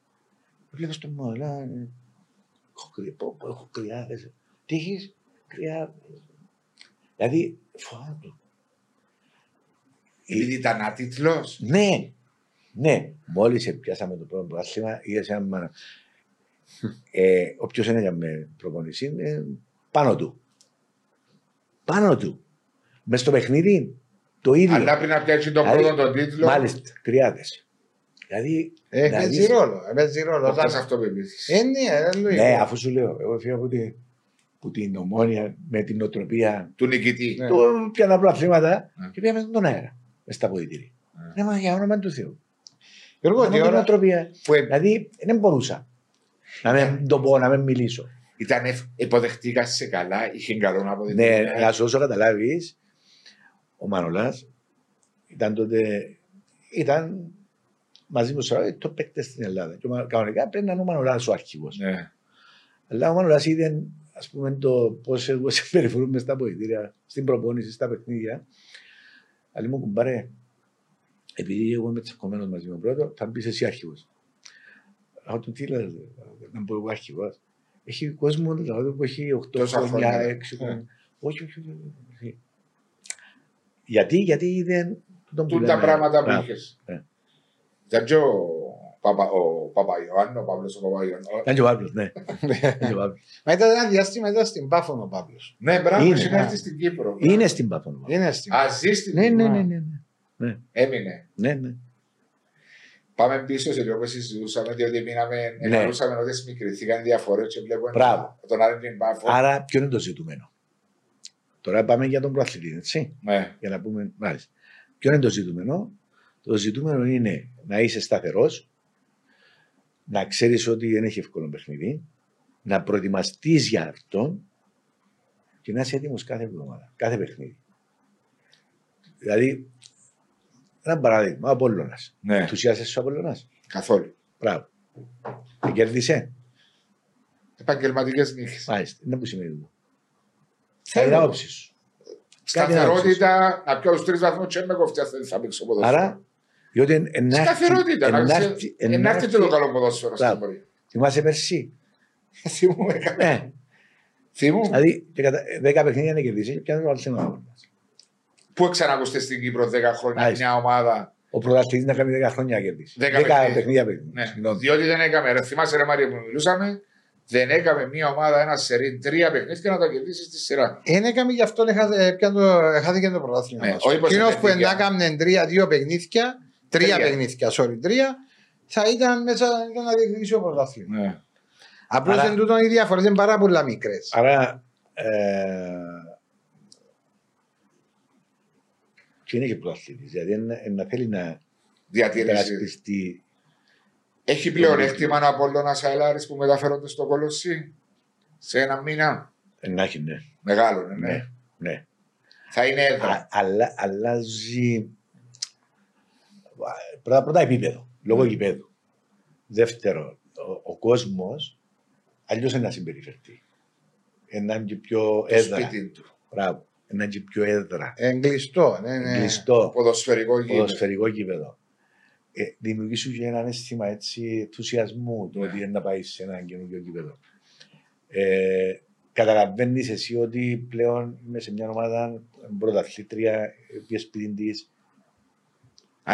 Βλέπω τον Μανολά, ε, έχω κρυά, πω, πω, έχω κρυάδες. Τι έχεις, κρυάδες. Δηλαδή, φοβάμαι το. Επειδή ήταν άτιτλος. Ναι, ναι. Μόλις πιάσαμε το πρώτο πρωτάθλημα, είδες ένα μάνα. Ε, Όποιος δεν έκανε προπονησή είναι πάνω του. Πάνω του. Μες στο παιχνίδι το ίδιο. Αλλά πριν να πιάσει τον Δηλαδή, πρώτο τον τίτλο. Μάλιστα, τριάδε. Δηλαδή. Ε, να Παίζει δεις- ρόλο. ε, Παίζει ρόλο. Όταν Όταν- αυτοπεποίθηση. Ε, ναι, ε, λογικό. Ναι, αφού σου λέω, εγώ έφυγα από, τη, από την ομόνια με την οτροπία Του νικητή. Ναι. του πιάνα προαθλήματα Ναι. και πήγαμε στον αέρα. Μες στα αποδητήρια. Ναι. Ναι, μα για όνομα του Θεού. Γιώργο, Με τι την ώρα οτροπία. που ε- Δηλαδή δεν μπορούσα να μην το πω, να μην μιλήσω. Ήταν ευ- υποδεχτήκα σε καλά, είχε καλό από την Ναι, να σου όσο καταλάβεις, ο Μανολάς ήταν τότε. ήταν μαζί με του το παίκτες στην Ελλάδα. Και ο Μα- κανονικά πρέπει να είναι ο Μανολάς ο αρχηγός. Ναι. Αλλά ο Μανολάς είδε ας πούμε, το πώς εγώ σε περιφερούμε στα ποητήρια, στην προπόνηση, στα παιχνίδια. Αλλά μου κουμπάρε, επειδή εγώ είμαι τσακωμένος μαζί με τον πρώτο, θα μπεις εσύ αρχηγός. Από το τι λέει, να πω εγώ αρχηγός. Έχει κόσμο δηλαδή, που έχει 8 Τόσα χρόνια, χρόνια. 6 χρόνια. Όχι, όχι, όχι, όχι. Γιατί, γιατί είδε τον Τούν τα πράγματα που Μπράβο. Είχες. Ναι. Ήταν και ο Παπα- ο Παπαϊωάννου, ο Παύλος ο Παπαϊωάννου. Ήταν και ο Παύλος, ναι. Ήταν και ο Παύλος. Μα ήταν ένα διάστημα, ήταν στην Πάφων ο Παύλος. Ναι, μπράβο, Είναι, είναι α. έρθει στην Κύπρο. Είναι στην Παπόνο. Είναι στην Α, ζει στην Ναι, ναι, Κύπρο. ναι, ναι, ναι. Έμεινε. ναι, ναι. Πάμε πίσω σε λίγο που συζητούσαμε, διότι μείναμε, Ναι. εννοούσαμε ότι смικριθήκαν διαφορές και βλέπω Μπράβο. τον άλλον την πάφο. Άρα, ποιο είναι το ζητούμενο. Τώρα πάμε για τον προαθλητή, έτσι. Ναι, Για να πούμε, μάλιστα. Ποιο είναι το ζητούμενο. Το ζητούμενο είναι να είσαι σταθερός, να ξέρεις ότι δεν έχει εύκολο παιχνίδι, να προετοιμαστείς για αυτό και να είσαι έτοιμος κάθε εβδομάδα, κάθε παιχνίδι. Δηλαδή, ένα παράδειγμα, ο Απόλλωνας. ναι, Ενθουσιάζεσαι ο Απόλλωνας; καθόλου. Μπράβο. Και κέρδισε; Επαγγελματικές νύχες. Μάλιστα. Είναι που σημαίνει αυτό. Θέλω. Είναι άποψη σου. Κάτι Σταθερότητα, να πιω τους τρεις βαθμούς και με κοφτεί αν θα παίξω ποδόσφαιρο. Άρα, διότι εν- εν- Σταθερότητα, να εν- ξέρεις, εν- εν έρθει και το καλό ποδόσφαιρο στην Μπράβο. πορεία. Θυμάσαι πέρσι; Θυμούμαι καλά. Ναι. Θυμούμαι. Δηλαδή, και κατά δέκα παιχνίδια να κερδίσει και πιάνει ο άλλος ένα άλλο. Πού ξανακουστεί στην Κύπρο 10 χρόνια Μάλιστα. μια ομάδα; Ο πρωταθλητής να κάνει 10 χρόνια να κερδίσει. Δέκα 10 παιχνίδια. παιχνίδια παιχνίδια. Ναι. Συγγνώμη. Διότι δεν έκαμε, ρε, θυμάσαι ρε Μάρια που μιλούσαμε, δεν έκαμε μια ομάδα ένα σερί τρία παιχνίδια να τα κερδίσει στη σειρά. Δεν έκαμε γι' αυτό χάθηκε το πρωτάθλημα Ναι, μας. όχι πως Εκείνος δεν που έφυγε. ενάκαμνε τρία-δύο παιχνίδια, τρία Τρία. παιχνίδια, sorry, τρία, θα ήταν μέσα ήταν να διεκδικήσει ο πρωτάθλημα. Ναι. Απλώς Άρα- εν τούτον οι διαφορές είναι πάρα πολλά μικρές. Άρα, ε, και είναι και πρωταθλητής. Δηλαδή, είναι- είναι να θέλει να Διατήρηση. περασπιστεί. Έχει πλέον έκτημα ο Απόλλωνας Αελάρης που μεταφέρονται στο Κολοσσί σε ένα μήνα; ε, Να έχει, ναι. Μεγάλο, ναι. ναι. Ναι. ναι. Θα είναι έδρα. Α, αλλά, αλλάζει πρώτα, πρώτα επίπεδο, λόγω Ναι. γηπέδου. Δεύτερο, ο, ο κόσμος αλλιώς είναι να συμπεριφερθεί. Ένα είναι και πιο Το έδρα. σπίτι του. Μπράβο. Ένα είναι και πιο έδρα. Εγκλειστό, ναι, ναι. Κλειστό, Ποδοσφαιρικό γήπεδο. ποδοσφαιρικό γήπεδο. Ε, δημιουργεί σου και ένα αίσθημα έτσι, ενθουσιασμού το Ναι. ότι είναι να πάει σε ένα καινούργιο γήπεδο. Ε, Καταλαβαίνεις εσύ ότι πλέον είμαι σε μια ομάδα πρωταθλήτρια, η σπίτι τη.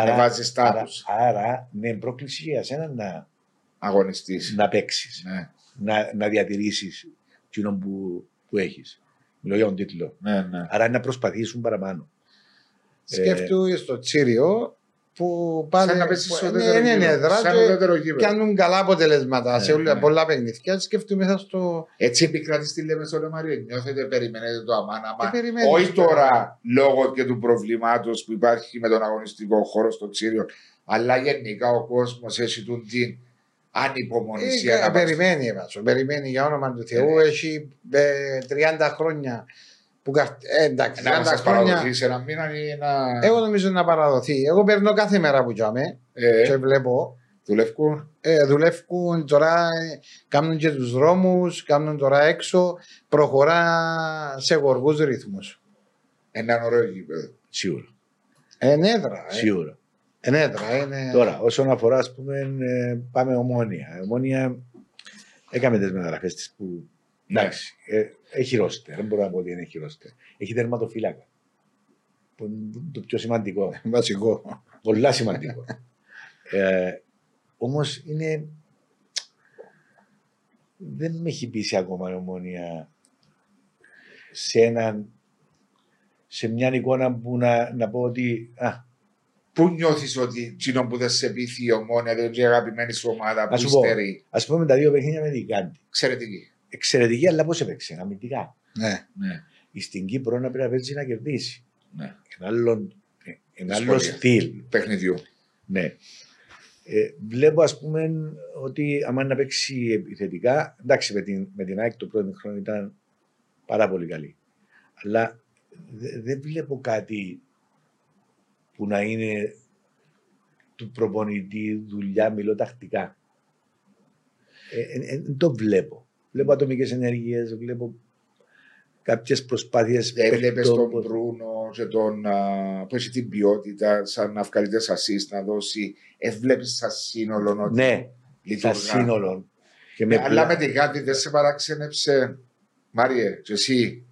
Ανεβάζεις στάτους. Άρα, άρα, ναι, πρόκληση για σένα να, Αγωνιστής. να παίξεις, Ναι. να, να διατηρήσεις εκείνο που, που έχεις. Μιλώ για τον τίτλο. Ναι, ναι. Άρα να προσπαθήσουν παραπάνω. Σκέφτου στο Τσίριο που πάλι Σαν να πέσεις που- στο ναι, δεύτερο είναι γύρο. έδρα Σαν και ουδέτερο γήπεδο. κάνουν καλά αποτελέσματα Ναι, σε όλα, ναι. πολλά παιχνίδια. Σκέφτου μέσα στο. Έτσι επικρατείς στη λέμε στο Λεμαρίο. Νιώθετε, περιμένετε το αμάν. Τι Αμάν. περιμένεις Όχι τώρα. τώρα λόγω και του προβλήματο που υπάρχει με τον αγωνιστικό χώρο στο Τσίριο, αλλά γενικά ο κόσμος έχει τον την ανυπομονησία Ε, να πάει περιμένει, Εβάσο. Περιμένει για όνομα του Θεού. Ναι. Έχει ε, 30 χρόνια που. κα- Ε, εντάξει, να 30 σας χρόνια. παραδοθείς σε ένα μήνα ή να. Εγώ νομίζω να παραδοθεί. Εγώ περνώ κάθε μέρα που τζάμε Ε, και βλέπω. δουλεύουν. Ε, δουλεύουν τώρα, ε, κάνουν και τους δρόμους, κάνουν τώρα έξω, προχωρά σε γοργούς ρυθμούς. Ένα ωραίο γήπεδο. Σίγουρα. Ενέδρα, ε. Σίγουρα. Ενέδρα, είναι... Τώρα, όσον αφορά, ας πούμε, ε, πάμε ομόνια. Η ομόνια έκαμε τις μεταγραφές τη που. Ναι. Εντάξει, ε, έχει ρόστερ. Δεν μπορώ να πω ότι δεν έχει ρόστερ. Έχει τερματοφύλακα. Που είναι το πιο σημαντικό. Βασικό. Πολλά σημαντικό. ε, Όμως είναι. δεν με έχει πείσει ακόμα η ομόνια σε έναν σε μια εικόνα που να, να πω ότι α, Πού νιώθεις ότι εκείνο που δεν σε πείθει η ομόνια, δεν είναι η αγαπημένη σου ομάδα που Ας σου πω. υστερεί. ας πούμε τα δύο παιχνίδια με την Κάντη. Εξαιρετική. Εξαιρετική, αλλά πώς έπαιξε, αμυντικά. Ναι. Ναι. Στην Κύπρο να πρέπει να παίζει να κερδίσει. ναι. Ένα άλλο, ένα άλλο Δυσκολία. στυλ. Παιχνιδιού. Ναι. Ε, βλέπω ας πούμε ότι άμα να παίξει επιθετικά, εντάξει με την, με την ΑΕΚ το πρώτο χρόνο ήταν πάρα πολύ καλή. Αλλά δε- δεν βλέπω κάτι που να είναι του προπονητή δουλειά, μιλώ τακτικά. Ε, ε, ε, δεν το βλέπω. Βλέπω ατομικές ενέργειες, βλέπω κάποιες προσπάθειες Έβλεπε παιχτών τον που- Μπρούνο και τον α, που έχει την ποιότητα σαν να βγάλει assist να δώσει. Έβλεπε σαν σύνολο ότι Ναι, λειτουργά. στα σύνολο. Και Ναι, με αλλά πλα- με τη Γάντι δεν σε παραξένεψε. Μάριε, και εσύ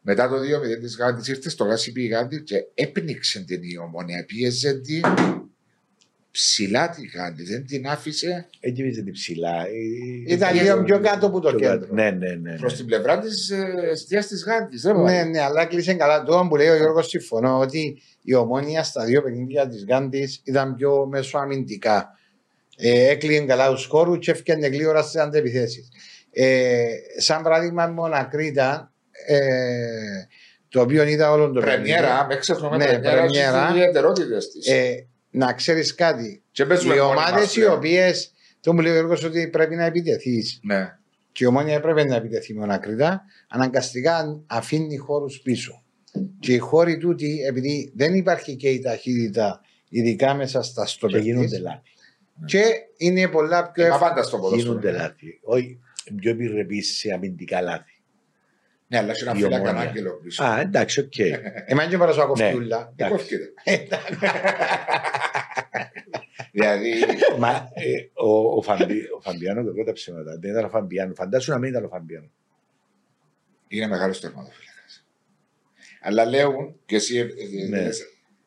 μετά το 2-0 της Γάντι ήρθε στο γάσι πει η Γάντι και έπνιξε την η ομόνια. Πίεζε την ψηλά τη Γάντι, δεν την άφησε Έτσι βρίσκεται ψηλά. Ε, Ήταν Ήταν λίγο πιο κάτω από το πιο κάτω. κέντρο. Ναι, ναι, ναι. προς ναι. την πλευρά της εστία της Γάντι. Ναι, ναι, αλλά κλείσε καλά. Το που λέει ο Γιώργος συμφωνώ ότι η ομόνια στα δύο παιχνίδια της Γκάντη ήταν πιο μεσοαμυντικά. Ε, έκλειγε καλά τους χώρου και έφυγε γλύωρα στις αντεπιθέσει. Ε, σαν παράδειγμα, Μονακρίτα, ε, το οποίο είδα όλον το Πρεμιέρα, με ξεχνούμε Ναι, πρεμιέρα, πρεμιέρα. στις ιδιαιτερότητες της. Ε, να ξέρεις κάτι. και παίζουμε Οι μόνοι ομάδες μας οι πλέον. οποίες. Το μου λέει ο Γιώργος ότι πρέπει να επιτεθείς. Ναι. Και η ομόνια έπρεπε να επιτεθεί μονακριτά, αναγκαστικά αφήνει χώρους πίσω. Και οι χώροι τούτοι, επειδή δεν υπάρχει και η ταχύτητα, ειδικά μέσα στα Και στοπερ γίνονται λάθη. και είναι πολλά πιο Μα εύκολα. πάντα στο ποδόσφαιρο. Γίνονται ναι. λάθη. Όχι, πιο επιρρεπεί σε αμυντικά λάθη. Ναι, αλλά έχει ένα Η φύλακα Ομόνια. άγγελο πίσω. Α, εντάξει, οκ. Εμένα και παρασώ Ναι. κοφτούλα. Τι εντάξει. κόφκεται. Δηλαδή, Μα ε, ο, ο, Φαμπι, ο Φαμπιάνο, εγώ τα ψέματα. Δεν ήταν ο Φαμπιάνο. Φαντάσου να μην ήταν ο Φαμπιάνο. είναι μεγάλος τερματοφύλακα. Αλλά λέγουν και εσύ Ναι.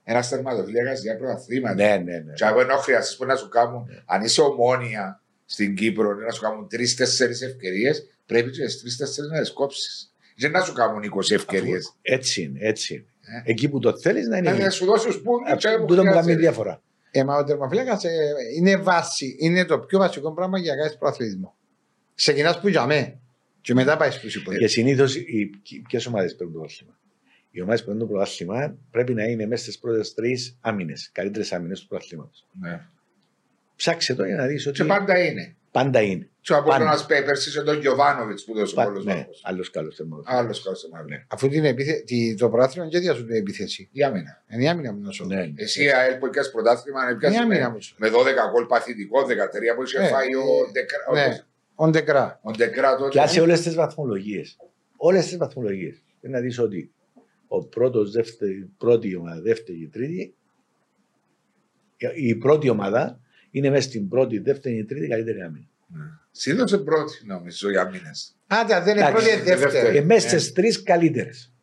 ένας τερματοφύλακα για πρωταθλήματα. Ναι, ναι, ναι. Και εγώ ενώ χρειαστείς που να σου κάνουν, αν είσαι ομόνια στην Κύπρο, να σου κάνουν τρει-τέσσερι ευκαιρίες, πρέπει και τι τρει-τέσσερι να τις κόψεις. Δεν να σου κάνουν 20 ευκαιρίες. Έτσι είναι, έτσι είναι. Ε. Εκεί που το θέλεις να είναι. Να σου δώσουν σπούδι, Αυτό τούτο μου κάνεις διαφορά. Ε, μα ο τερματοφύλακας είναι βάση, είναι το πιο βασικό πράγμα για να κάνει προαθλητισμό. Ξεκινάς που για μέ, και μετά πάει στους υπόλοιπους. Και συνήθως ποιες ομάδες παίρνουν το πρωτάθλημα; Οι ομάδες που παίρνουν το πρωτάθλημα πρέπει να είναι μέσα στις πρώτες τρεις άμυνες, καλύτερες άμυνες του πρωταθλήματος. Ναι. Ψάξε το για να δεις ότι Και πάντα είναι. πάντα είναι. Και ο Πάντα. Απόλλωνας πέρσι σε τον Γιωβάνοβιτς που δώσε Πα- πολλούς ναι, βαθμούς. άλλος καλός θερμό. Άλλος καλός θερμάδι. Ναι. Αφού την επίθε... τη- το προάθλημα και διάσου την επίθεση. Η άμυνα. Είναι η άμυνα μου να σου Ναι, ναι. Εσύ η ΑΕΛ που έκανες πρωτάθλημα να Είναι η πιάσεις άμυνα με, μου. σου. με 12 γκολ παθητικό, 13 που είχε Ναι, φάει ο ε, Ντεκρά. Ναι, on the ground. Ο Ντεκρά τότε. Πιάσε όλες τις βαθμολογίες. Όλες τις βαθμολογίες. Και να δεις ότι ο πρώτος, δεύτερη, πρώτη ομάδα, δεύτερη και τρίτη, η πρώτη ομάδα είναι μέσα στην πρώτη, δεύτερη και τρίτη καλύτερη άμυνα. Συνήθως πρώτη νομίζω για μήνες. Άντε, δεν είναι Εντάξει, πρώτη, είναι δεύτερη. δεύτερη. Και μέσα στι τρεις καλύτερες.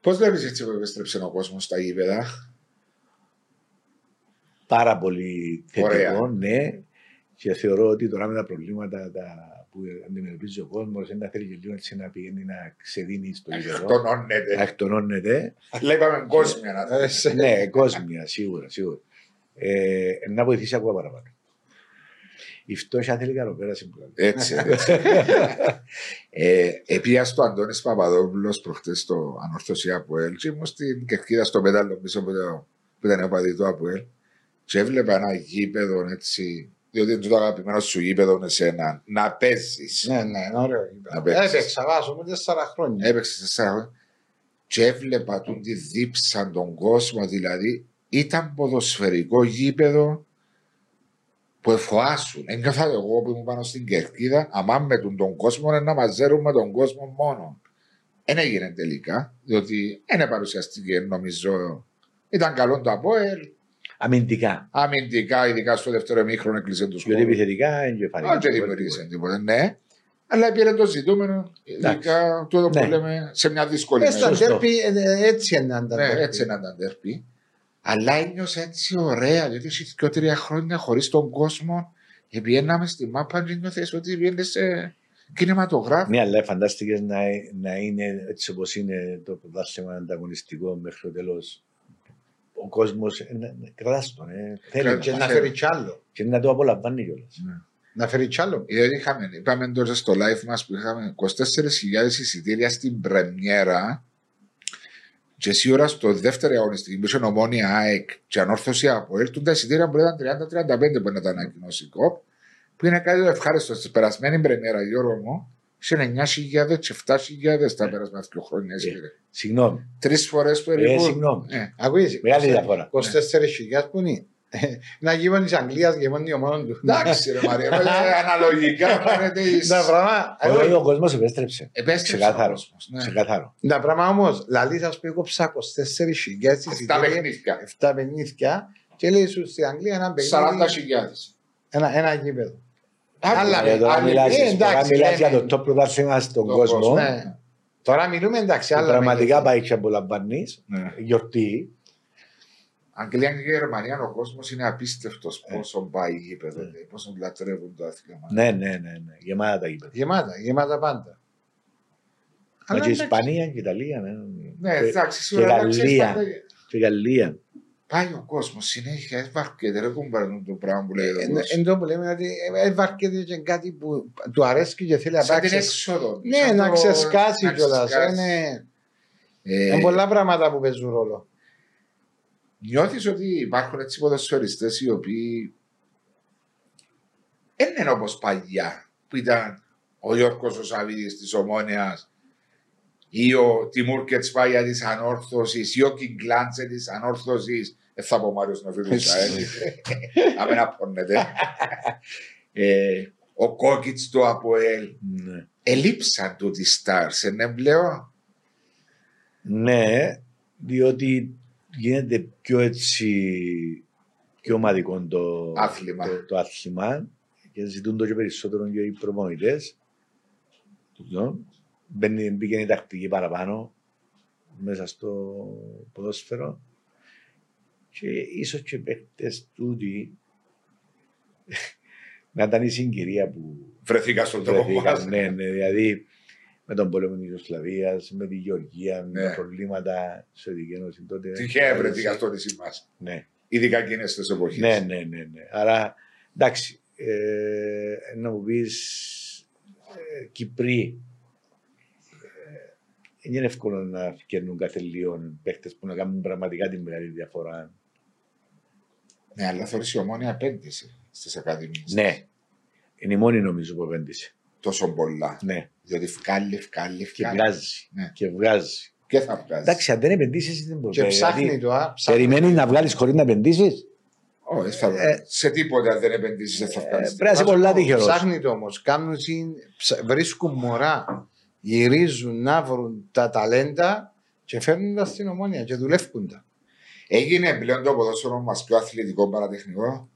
Πώς βλέπεις έτσι που επέστρεψε ο κόσμος στα γήπεδα; Πάρα πολύ Ωραία. θετικό, ναι. Και θεωρώ ότι τώρα με τα προβλήματα τα που αντιμετωπίζει ο κόσμος, δεν θέλει και λίγο έτσι να πηγαίνει να ξεδίνει στο γήπεδο. Να Εκτονώνεται. εκτονώνεται. Αλλά είπαμε κόσμια να Ε, δούμε. σε- ναι, κόσμια, σίγουρα, σίγουρα. Ε, να βοηθήσει ακόμα παραπάνω. Η φτώχεια θέλει καλοπέραση που λέει. Έτσι, έτσι. ε, Επία στο Αντώνης Παπαδόπουλος προχτές στο Ανορθωσία από ΕΛ και ήμουν στην κερκίδα στο πέταλο πίσω από το, που ήταν οπαδιτό από ΕΛ και έβλεπα ένα γήπεδο έτσι διότι είναι το αγαπημένο σου γήπεδο εσένα να παίζεις Ναι, ναι, είναι ωραίο. Να παίξεις. Έπαιξα, βάζω με τέσσερα χρόνια. έπαιξες τέσσερα χρόνια και έβλεπα τον τη δίψαν τον κόσμο δηλαδή ήταν ποδοσφαιρικό γήπεδο που εφοάσουν. Ένιωθα εγώ που ήμουν πάνω στην κερκίδα, αμά με τον, τον κόσμο να μαζέρουμε τον κόσμο μόνο. Δεν έγινε τελικά, διότι δεν παρουσιαστηκε νομίζω. Ήταν καλό το ΑΠΟΕΛ. Αμυντικά. Αμυντικά, ειδικά στο δεύτερο εμίχρονο, έκλεισε του Γιατί επιθετικά εγκεφαλικά. Όχι, δεν δημιουργήσε τίποτα, ναι. Αλλά πήρε το ζητούμενο, ειδικά τούτο που Ναι. λέμε σε μια δύσκολη Ε, στα σωστό. ντέρπι, ε, ε, έτσι είναι να τα Αλλά ένιωσα έτσι ωραία, γιατί έχει και τρία χρόνια χωρίς τον κόσμο. Επιέναμε στη μάπα και νιώθες ότι πιένες σε κινηματογράφο. Ναι, αλλά φαντάστηκες να, να είναι έτσι όπως είναι το πρωτάθλημα ανταγωνιστικό μέχρι το τέλος. Ο κόσμος κρατάς τον. Ε, θέλει Κρατάς. Και να- να φέρει κι άλλο. και να το απολαμβάνει κιόλας. Να φέρει κι άλλο. Δηλαδή είχαμε, είπαμε τώρα στο live μας που είχαμε 24.000 εισιτήρια στην πρεμιέρα και σίγουρα στο δεύτερο αγωνιστική που είχε ομόνια ΑΕΚ και ανόρθωση από έλτουν τα εισιτήρια που ήταν 30-35 που είναι τα ανακοινώσει η ΚΟΠ που είναι κάτι το ευχάριστο. Στη περασμένη πρεμιέρα Γιώργο μου είχε 9.000 και 7.000 τα περασμένα δύο χρόνια. εισιτήρια. Συγγνώμη. Τρεις φορές Ε, περίπου. συγγνώμη. Ε, Ακούεις, Μεγάλη διαφορά. 24.000 που είναι. Να γύρω της Αγγλίας γεμόνι μόνο του. Εντάξει ρε Μαρία, ε, αναλογικά φαίνεται εις- Τα πράγμα, Όχι, ο κόσμος επέστρεψε. Επέστρεψε ο Ξεκάθαρο. κόσμος, ναι. Ξεκάθαρο. τα πράγμα όμως, λαλή σας που έκοψα 24.000 Στα εισιτήρια, παιχνίδια. 7 παιχνίδια και λέει σου στην Αγγλία ένα 40.000. παιχνίδι, ένα, ένα γήπεδο. Αλλά Αλλά, Ε, Τώρα άλλη- μιλάς- ε, τώρα εντάξει, μιλάς για λέμε. το top πρωτάθλημα στον Τον κόσμο. κόσμο. Ναι. Τώρα μιλούμε εντάξει, που άλλα Πραγματικά μεγέθη. πάει και απολαμβάνεις. Ναι. Γιορτή. Αγγλία και Γερμανία ο κόσμος είναι απίστευτος Ε. πόσο πάει γήπεδο, λέει, πόσο λατρεύουν το άθλημα. Ναι, ναι, ναι, ναι. Γεμάτα τα γήπεδα. Γεμάτα, γεμάτα πάντα. Μα και εντάξει. Ισπανία και Ιταλία. Ναι, Ναι, Και- εντάξει, και σίγουρα να ξέρεις Γαλλία. πάντα- Και Γαλλία. Πάει ο κόσμος συνέχεια, βαρκέται, δεν κουμπάρουν το πράγμα που λέει εδώ. Εν- Εν τω που λέμε ότι ε, ε, βαρκέται και κάτι που του αρέσει και θέλει να Σαν την πάει. έξοδο. Ναι, σαν να το- ξεσκάσει να κιόλας. ξεσκάσει. Είναι Ε, είναι πολλά πράγματα που παίζουν ρόλο. Νιώθεις ότι υπάρχουν έτσι ποδοσφαιριστές οι οποίοι δεν είναι όπως παλιά που ήταν ο Γιώργος ο Σαββίδης της Ομόνιας ή ο Τιμούρ Κετσπάγια της Ανόρθωσης ή ο Κιγκλάντσε της Ανόρθωσης. Δεν θα πω Μάριος Νοφίδης να μην απώνετε ε, ο Κόκκιτς του ΑΠΟΕΛ Ναι. ελείψαν του τις stars είναι πλέον Ναι, διότι γίνεται πιο έτσι πιο ομαδικό το Άθλημα. το, το άθλημα και ζητούν το και περισσότερο και οι προπονητές. Μπαίνει, μπήκε η τακτική παραπάνω μέσα στο ποδόσφαιρο και ίσως και οι παίκτες τούτοι να ήταν η συγκυρία που βρεθήκα στον τρόπο μας βρεθήκαν. Ναι, ναι, δηλαδή με τον πόλεμο της Ιουγκοσλαβίας, με τη Γεωργία, με Ναι. τα προβλήματα στη Σοβιετική Ένωση τότε. τυχαία βρεθήκα αυτό της μας Ναι, ειδικά εκείνες τις εποχές ναι, ναι, ναι, ναι. Άρα, εντάξει, ε, να μου πεις ε, Κυπροί, ε, δεν είναι εύκολο να φτιάχνουν κάθε λίγο παίχτες που να κάνουν πραγματικά τη μεγάλη διαφορά. Ναι, αλλά θεωρείς η ομόνια επένδυσε στις ακαδημίες. Ναι, είναι η μόνη νομίζω που επένδυσε. Τόσο πολλά. Ναι, Διότι βγάλει, βγάλει, και βγάλει. βγάζει. Ναι. Και βγάζει. Και θα βγάζει. Εντάξει, αν δεν επενδύσεις, δεν μπορείς. Και ψάχνει το. α, ψάχνει. Περιμένεις να βγάλεις χωρίς να επενδύσεις. Όχι, θα... Ε, σε τίποτα αν δεν επενδύσεις δεν θα βγάλεις. πρέπει να είσαι Να σου πολλά πω, τυχερός. Ψάχνει το όμως. Βρίσκουν μωρά, γυρίζουν να βρουν τα ταλέντα και φέρνουν τα στην ομόνια και δουλεύουν τα. Έγινε πλέον το ποδόσφαιρο μας πιο αθλητικό παρατεχνικό.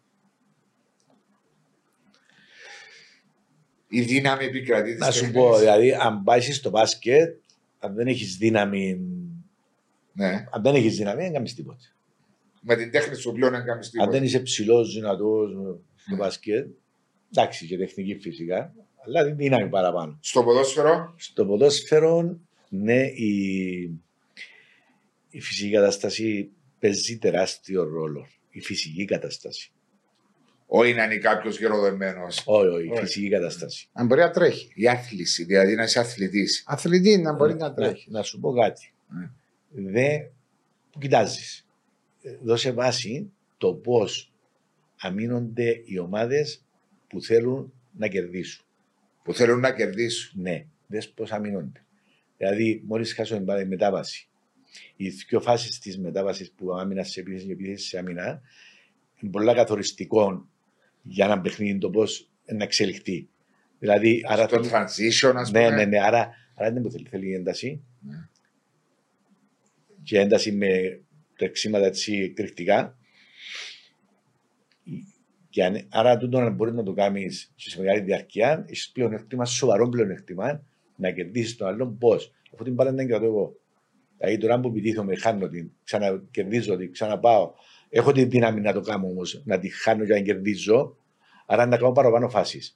Η δύναμη επικρατεί της Να σου τέχνης. πω, δηλαδή, αν πάει στο μπάσκετ, αν δεν έχεις δύναμη, Ναι. αν δεν έχεις δύναμη, δεν κάνεις τίποτα. Με την τέχνη σου πλέον δεν κάνεις Αν τίποτα. δεν είσαι ψηλός, δυνατός στο Ναι. μπάσκετ, εντάξει και τεχνική φυσικά, αλλά δεν δύναμη παραπάνω. Στο ποδόσφαιρο, Στο ποδόσφαιρο, ναι, η, η φυσική κατάσταση παίζει τεράστιο ρόλο. Η φυσική κατάσταση. Όχι να είναι κάποιος γεροδεμένος. Όχι, όχι, η Όχι. φυσική κατάσταση. Αν μπορεί να τρέχει. Η άθληση, δηλαδή να είσαι αθλητής. Αθλητή να μπορεί να Να, τρέχει. να σου πω κάτι. Ναι. Δε που κοιτάζεις. Δώσε βάση το πώς αμήνονται οι ομάδες που θέλουν να κερδίσουν. Που θέλουν να κερδίσουν. Ναι, δες πώς αμήνονται. Δηλαδή, μόλις χάσω την μπάλα, η μετάβαση. Οι δύο φάσεις της μετάβασης που άμυνα σε επίθεση και επίθεση σε άμυνα είναι πολλά καθοριστικό για ένα παιχνίδι το πώς να εξελιχθεί. Δηλαδή, άρα Το θέλει- transition, ας πούμε. ναι, ναι, ναι. Άρα, άρα δεν που θέλει, θέλει ένταση. Ναι. Και ένταση με τρεξίματα έτσι εκρηκτικά. Και αν, άρα τούτο να μπορεί να το κάνεις σε μεγάλη διαρκεία, έχεις πλεονέκτημα, σοβαρό πλεονέκτημα, να κερδίσεις τον άλλον πώς; Αφού την μπάλα δεν κρατώ εγώ. Δηλαδή τώρα που επιτίθομαι, χάνω την, ξανακερδίζω την, ξαναπάω. Έχω τη δύναμη να το κάνω όμως, να τη χάνω για να κερδίζω. Άρα να κάνω παραπάνω φάσεις.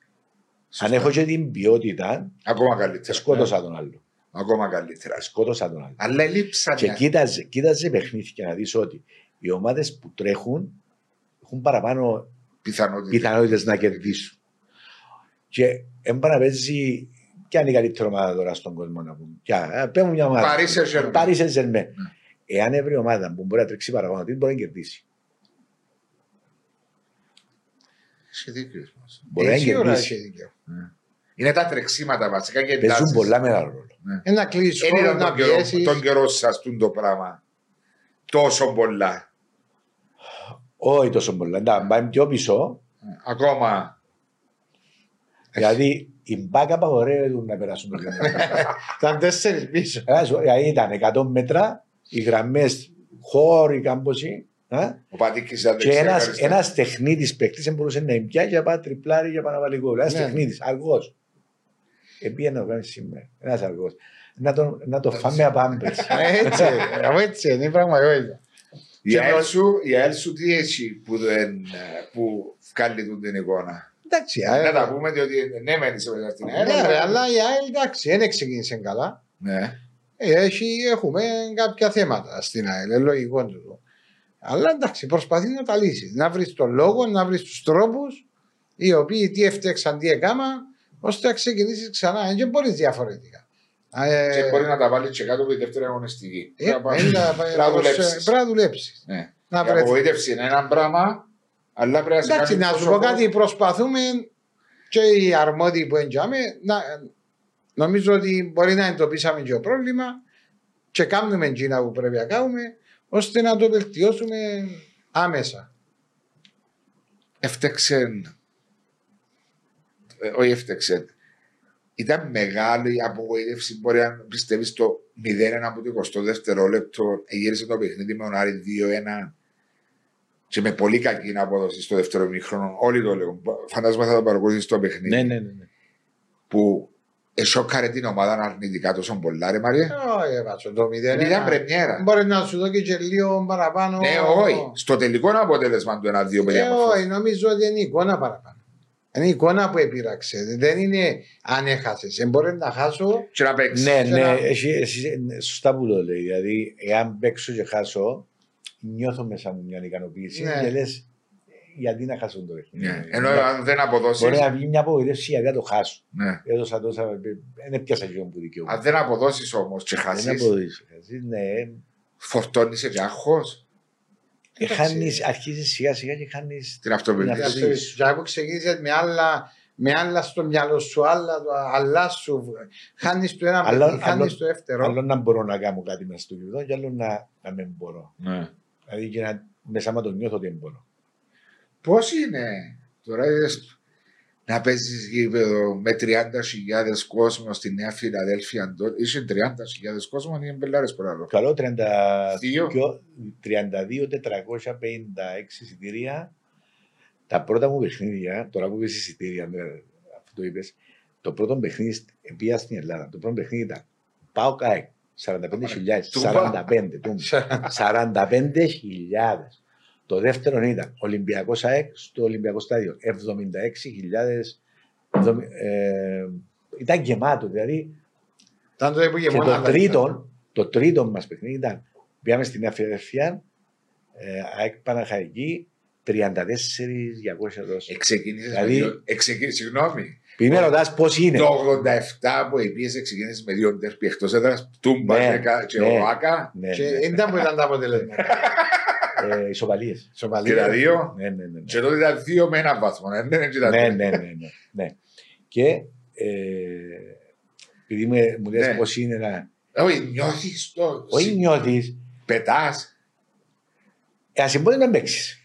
Σωστά. Αν έχω και την ποιότητα, Ακόμα καλύτερα. σκότωσα τον άλλο. Ναι. Ακόμα καλύτερα. Σκότωσα τον άλλο. Αλλά λείψαν. Και κοίταζε, κοίταζε παιχνίδια να δεις ότι οι ομάδες που τρέχουν έχουν παραπάνω πιθανότητες. πιθανότητες να κερδίσουν. Και έμπανα να παίζει. Ποια είναι η καλύτερη ομάδα τώρα στον κόσμο να πούμε. Ποια, πέ μου μια ομάδα. Paris Saint-Germain. Paris Saint-Germain. Ναι. Εάν έβρει ομάδα που μπορεί να τρέξει παραπάνω, τι μπορεί να κερδίσει. Έχει δίκιο. μας. Μπορεί να Σίγουρα κερδίσει. έχει δίκιο. Είναι τα τρεξίματα βασικά και Παίζουν εντάσεις. πολλά μεγάλο ρόλο. Ένα κλείσεις Δεν χώρο ήταν να τον καιρό, πιέσεις. τον καιρό σας τούν το πράγμα. Τόσο πολλά. Όχι τόσο πολλά. Να πάμε πιο πίσω. Ακόμα. Δηλαδή η μπάκα απαγορεύεται να περάσουν το κέντρο. Ήταν τέσσερις πίσω. Δηλαδή ήταν 100 μέτρα, οι γραμμές χώροι κάμποσοι. ε, Ο Πατήκης ήταν Και δεξιά, ένα αριστερά. ένας τεχνίτης παίκτης δεν μπορούσε να πιάσει για να πάει τριπλάρι για να βάλει γκολ. Ένας Ναι. τεχνίτης, αργός. Επίε να το κάνει σήμερα. Ένας αργός. Να το, να το φάμε απάμπε. Έτσι, ε, έτσι είναι η πραγματικότητα. Η Και ΑΕΛ το- σου, η ΑΕΛ σου τι έχει που, δεν, ε, που βγάλει τούν την εικόνα; Εντάξει, η Να ΑΕΛ- τα πούμε διότι ναι μένει σε μέσα στην ΑΕΛ. Ναι, ρε, αλλά η ΑΕΛ εντάξει, δεν ξεκίνησε καλά. Ναι. Ε, Έχει, έχουμε κάποια θέματα στην ΑΕΛ, είναι λογικό τούτο. Αλλά εντάξει, προσπαθεί να τα λύσει. Να βρει τον λόγο, να βρει τους τρόπους οι οποίοι τι έφτιαξαν, τι έκανα, ώστε να ξεκινήσεις ξανά. Δεν μπορεί διαφορετικά. Ε, Και μπορεί να τα βάλει και κάτω από τη δεύτερη αγωνιστική. ε, Πρέπει να είναι τα- Πρέπει να δουλέψεις. Πρέπει να δουλέψεις. Ναι. Να Η βρεθείς. απογοήτευση είναι ένα πράγμα, αλλά πρέπει να σε Εντάξει, κάνεις να σου τόσο πω κάτι, προσπαθούμε και οι αρμόδιοι που εντιαμε να, νομίζω ότι μπορεί να εντοπίσαμε και το πρόβλημα και κάνουμε εκείνα που πρέπει να κάνουμε ώστε να το βελτιώσουμε άμεσα. Έφτεξε. ε, όχι έφτεξε. Ήταν μεγάλη η απογοήτευση. Μπορεί να πιστεύεις το 0-1 από το 20 δευτερόλεπτο. Γύρισε το παιχνίδι με τον Άρη 2-1 και με πολύ κακή απόδοση στο δεύτερο μήχρονο. Όλοι το λέγουν. Φαντάζομαι θα το παρακολουθήσει το παιχνίδι. ναι, ναι, ναι. ναι. Που εσώκαρε την ομάδα αρνητικά τόσο πολλά, ρε Μαρία. Όχι, έβατσο το 0. Ήταν πρεμιέρα. Μπορεί να σου δώσει και λίγο παραπάνω. Ναι, όχι. Στο τελικό αποτέλεσμα του 1-2 Ε, παιδιά. όχι, νομίζω ότι είναι η εικόνα παραπάνω. Είναι η εικόνα που επήραξε. Δεν είναι αν έχασες. Μπορεί να χάσω. Και να παίξεις. Ναι, Σε ναι, ένα- εσύ, εσύ, ναι, σωστά που το λέει. Δηλαδή, εάν παίξω και χάσω, νιώθω μέσα μου μια ικανοποίηση Ναι. και λες, γιατί να χάσω το παιχνίδι. Ναι. Ενώ αν δεν αποδώσει. Μπορεί να βγει μια απογοήτευση γιατί να το χάσω. Ναι. Έδωσα τόσα. Δεν έπιασα και που δικαιούμαι. Αν δεν αποδώσεις όμως και Δεν χάσεις, αποδείξω. Ναι, φορτώνεις και άγχος και Εντάξει. χάνεις, αρχίζεις σιγά σιγά και χάνεις. την αυτοπεποίθηση. αυτή. Αποδείξεις. Για που ξεκίνησε με άλλα, με άλλα στο μυαλό σου, άλλα, το- άλλα σου. Χάνεις το ένα Αλλά- παιδί, χάνεις αλλά- το δεύτερο. Άλλο να μπορώ να κάνω κάτι μέσα στο γήπεδο και άλλο να, να μην μπορώ. Ναι. Δηλαδή και να μέσα μου το νιώθω ότι δεν μπορώ. Πώς είναι; Τώρα είδες, να παίζεις γήπεδο με 30.000 κόσμο στη Νέα Φιλαδέλφια. τότε. Είσαι 30.000 κόσμο, είναι μπελάρε πολλά. Καλό 32, Δύο. 32.456 εισιτήρια. Τα πρώτα μου παιχνίδια, τώρα που είπες εισιτήρια, ναι, αυτό το είπες, το πρώτο παιχνίδι πήγα στην Ελλάδα. Το πρώτο παιχνίδι ήταν Πάω ΚΑΕΚ, 45.000, Τούμπα. 45, τούμπα. 45.000. Το δεύτερο ήταν Ολυμπιακός ΑΕΚ στο Ολυμπιακό Στάδιο, 76.000. εβδομη- ε, ήταν γεμάτο, δηλαδή Ήταν το που και το τρίτο, το τρίτο μας παιχνίδι ήταν, πήγαμε στην Νέα Φιλαδέλφια, ε, ΑΕΚ Παναχαϊκή, 34.200 δόσεις. Εξεκίνησες. Δηλαδή- Συγγνώμη. Πει με ρωτάς πώς είναι. Το 87 που επίση ξεκίνησε με δύο ντέρπι εκτός έδρας, Τούμπα Ναι, και κα- και ναι. ο Άκα. Ναι, Και ναι. δεν ήταν που ήταν τα αποτελέσματα. Ε, ισοπαλίες. Σοβαλία. Και τα δύο. Ναι, ναι, ναι. ναι. Και τότε ήταν δύο με έναν βαθμό. Ναι, ναι, ναι, ναι, ναι, ναι, ναι, ναι. Και ε, επειδή με- μου λες Ναι. πώς είναι να... Όχι, νιώθεις το. Όχι νιώθεις, Πετάς. ε, ας μπορεί να παίξεις.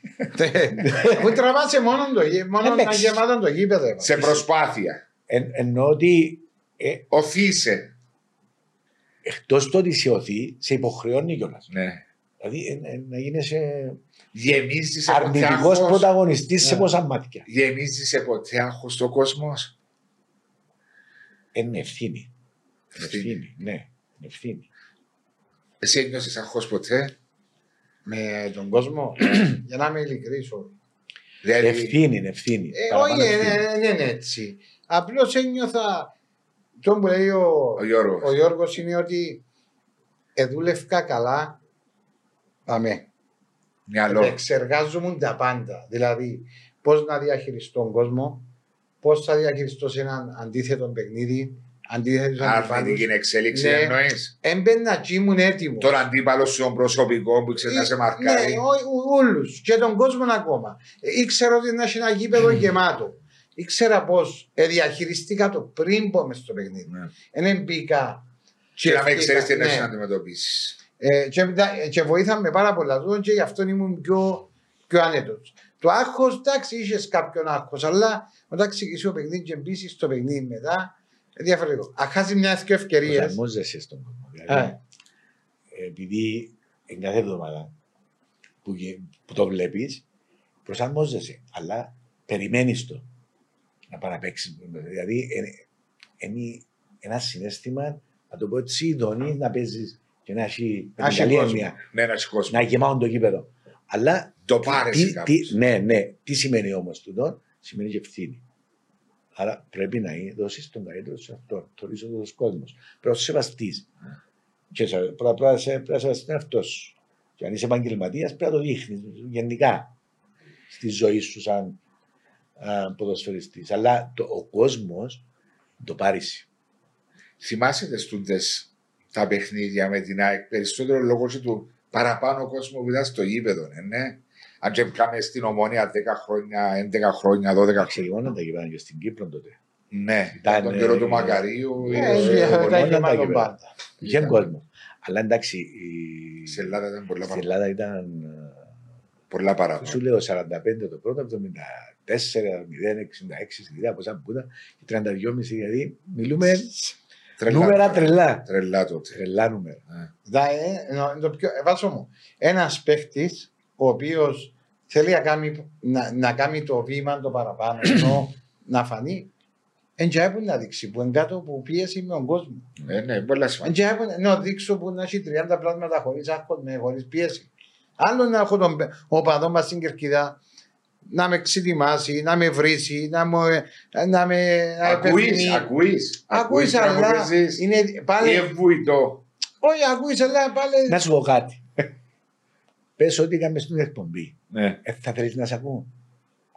Που τραβάσαι μόνο το γήπεδο, μόνο να παίξεις. γεμάτο το γήπεδο. Σε προσπάθεια. Εν, εννοώ ότι ε, Οθήσε. εκτός το ότι σε οθεί, σε υποχρεώνει κιόλας. Ναι. Δηλαδή ε, ε, να γίνεσαι Γεμίζεις σε ποτέ αρνητικός άγχος. πρωταγωνιστής σε Ναι. πόσα μάτια. Γεμίζεις σε ποτέ άγχος στο κόσμος. Είναι ευθύνη. Είναι Ευθύνη. ευθύνη, ναι. Είναι ευθύνη. Εσύ ένιωσες άγχος ποτέ; Με τον κόσμο, για να είμαι ειλικρής, όχι. Δηλαδή, Ευθύνη, ευθύνη. Ε, Παραπάνω όχι, ευθύνη. ε, δεν είναι έτσι. Απλώς ένιωθα. Το που λέει ο, ο Γιώργος. ο Γιώργος είναι ότι εδούλευκα καλά. Πάμε. Μυαλό. Εξεργάζομαι τα πάντα. Δηλαδή, πώς να διαχειριστώ τον κόσμο, πώς θα διαχειριστώ σε έναν αντίθετο παιχνίδι, αντίθετο Αρνητική εξέλιξη Ναι. εννοείς. Έμπαινα και ήμουν έτοιμος. Τον αντίπαλο σου τον προσωπικό που ξέρει να σε μαρκάρει. Ναι, όλου. Και τον κόσμο ακόμα. Ε, Ήξερα ότι να έχει ένα γήπεδο γεμάτο. Ήξερα πώς διαχειριστήκα το πριν πω μες στο παιχνίδι. Ναι. Δεν μπήκα. Και να μην ξέρεις τι ναι. έχει να αντιμετωπίσεις. Ε, και, μετά- και βοήθαμε πάρα πολλά τούτο και γι' αυτό ήμουν πιο, πιο άνετος. Το άγχος, εντάξει, είχες κάποιον άγχος, αλλά όταν ξεκινήσει το παιχνίδι και μπει στο παιχνίδι μετά, είναι διαφορετικό. Αν χάσεις μια-δυο ευκαιρίε. Προσαρμόζεσαι στον κόσμο. Δηλαδή, επειδή εν κάθε εβδομάδα που, γε- που το βλέπεις, προσαρμόζεσαι. Αλλά περιμένεις το να πάει να παίξει. Δηλαδή, είναι ένα συνέστημα, να το πω έτσι, ειδονή να παίζεις και να έχει με Να την έχει καλή κόσμο. έννοια, Ναι, να έχει κόσμο. να γεμάουν το γήπεδο. Αλλά Το τι- πάρεσαι τι- κάπως. τι- Ναι, ναι. Τι σημαίνει όμως τούτο, σημαίνει και ευθύνη. Άρα πρέπει να δώσεις τον καλύτερο σε αυτό, το ρίζο του κόσμος. Πρέπει να το σεβαστείς. Και σε- πρέπει πρέπει να σε- πρέπει να σεβαστείς τον εαυτό σου. Και αν είσαι επαγγελματίας, πρέπει να το δείχνεις γενικά στη ζωή σου σαν ποδοσφαιριστής. Αλλά το, ο κόσμος το πάρει. Θυμάσαι τις τούτε τα παιχνίδια με την ΑΕΚ περισσότερο λόγω και του παραπάνω κόσμου που ήταν στο γήπεδο, ε, ναι. Αν και κάμε στην ομόνια 10 χρόνια, 11 χρόνια, 12 χρόνια. Αξιογόνα τα γυρνάνε και στην Κύπρο τότε. Ναι, Ήταν, τον καιρό ε, του Μακαρίου. Ε, ε, ε, ε, μόνο τα είχε τα μάλλον γήπεδα. πάντα. Είχε Ήταν. κόσμο. Αλλά εντάξει, η... Στην Ελλάδα ήταν πολλά στην παραπάνω. Ελλάδα ήταν. ε, Πολλά Σου παραπάνω. λέω 45 το πρώτο, 74, 0, 66 στη πόσα που ήταν, και 32,5 δηλαδή μιλούμε Τρελά. νούμερα τρελά. Τρελά τότε. Τρελά νούμερα. Ε. Δα, ε, νο- το πιο, ε, βάσο μου, ένας παίχτης ο οποίος θέλει να κάνει, να, να κάνει το βήμα το παραπάνω, ενώ να φανεί, εν και έπρεπε να δείξει που είναι κάτω από πίεση με τον κόσμο. Ε, ναι, πολλά Εν σημαντικά. και έπρεπε να δείξω που να έχει 30 πλάσματα χωρίς άγχο, με χωρίς πίεση. Άλλο να έχω τον πε- ο παδός μας στην κερκίδα να με ξετοιμάσει, να με βρίσει, να, μου, να με να Ακούεις, υπευθυνεί. ακούεις. Ακούεις, αλλά είναι πάλι. Ή ευβουητό. Όχι, ακούεις, αλλά πάλι. Να σου πω κάτι. Πες ό,τι είχαμε στην εκπομπή. Ναι, Ε, θα θέλεις να σε ακούω.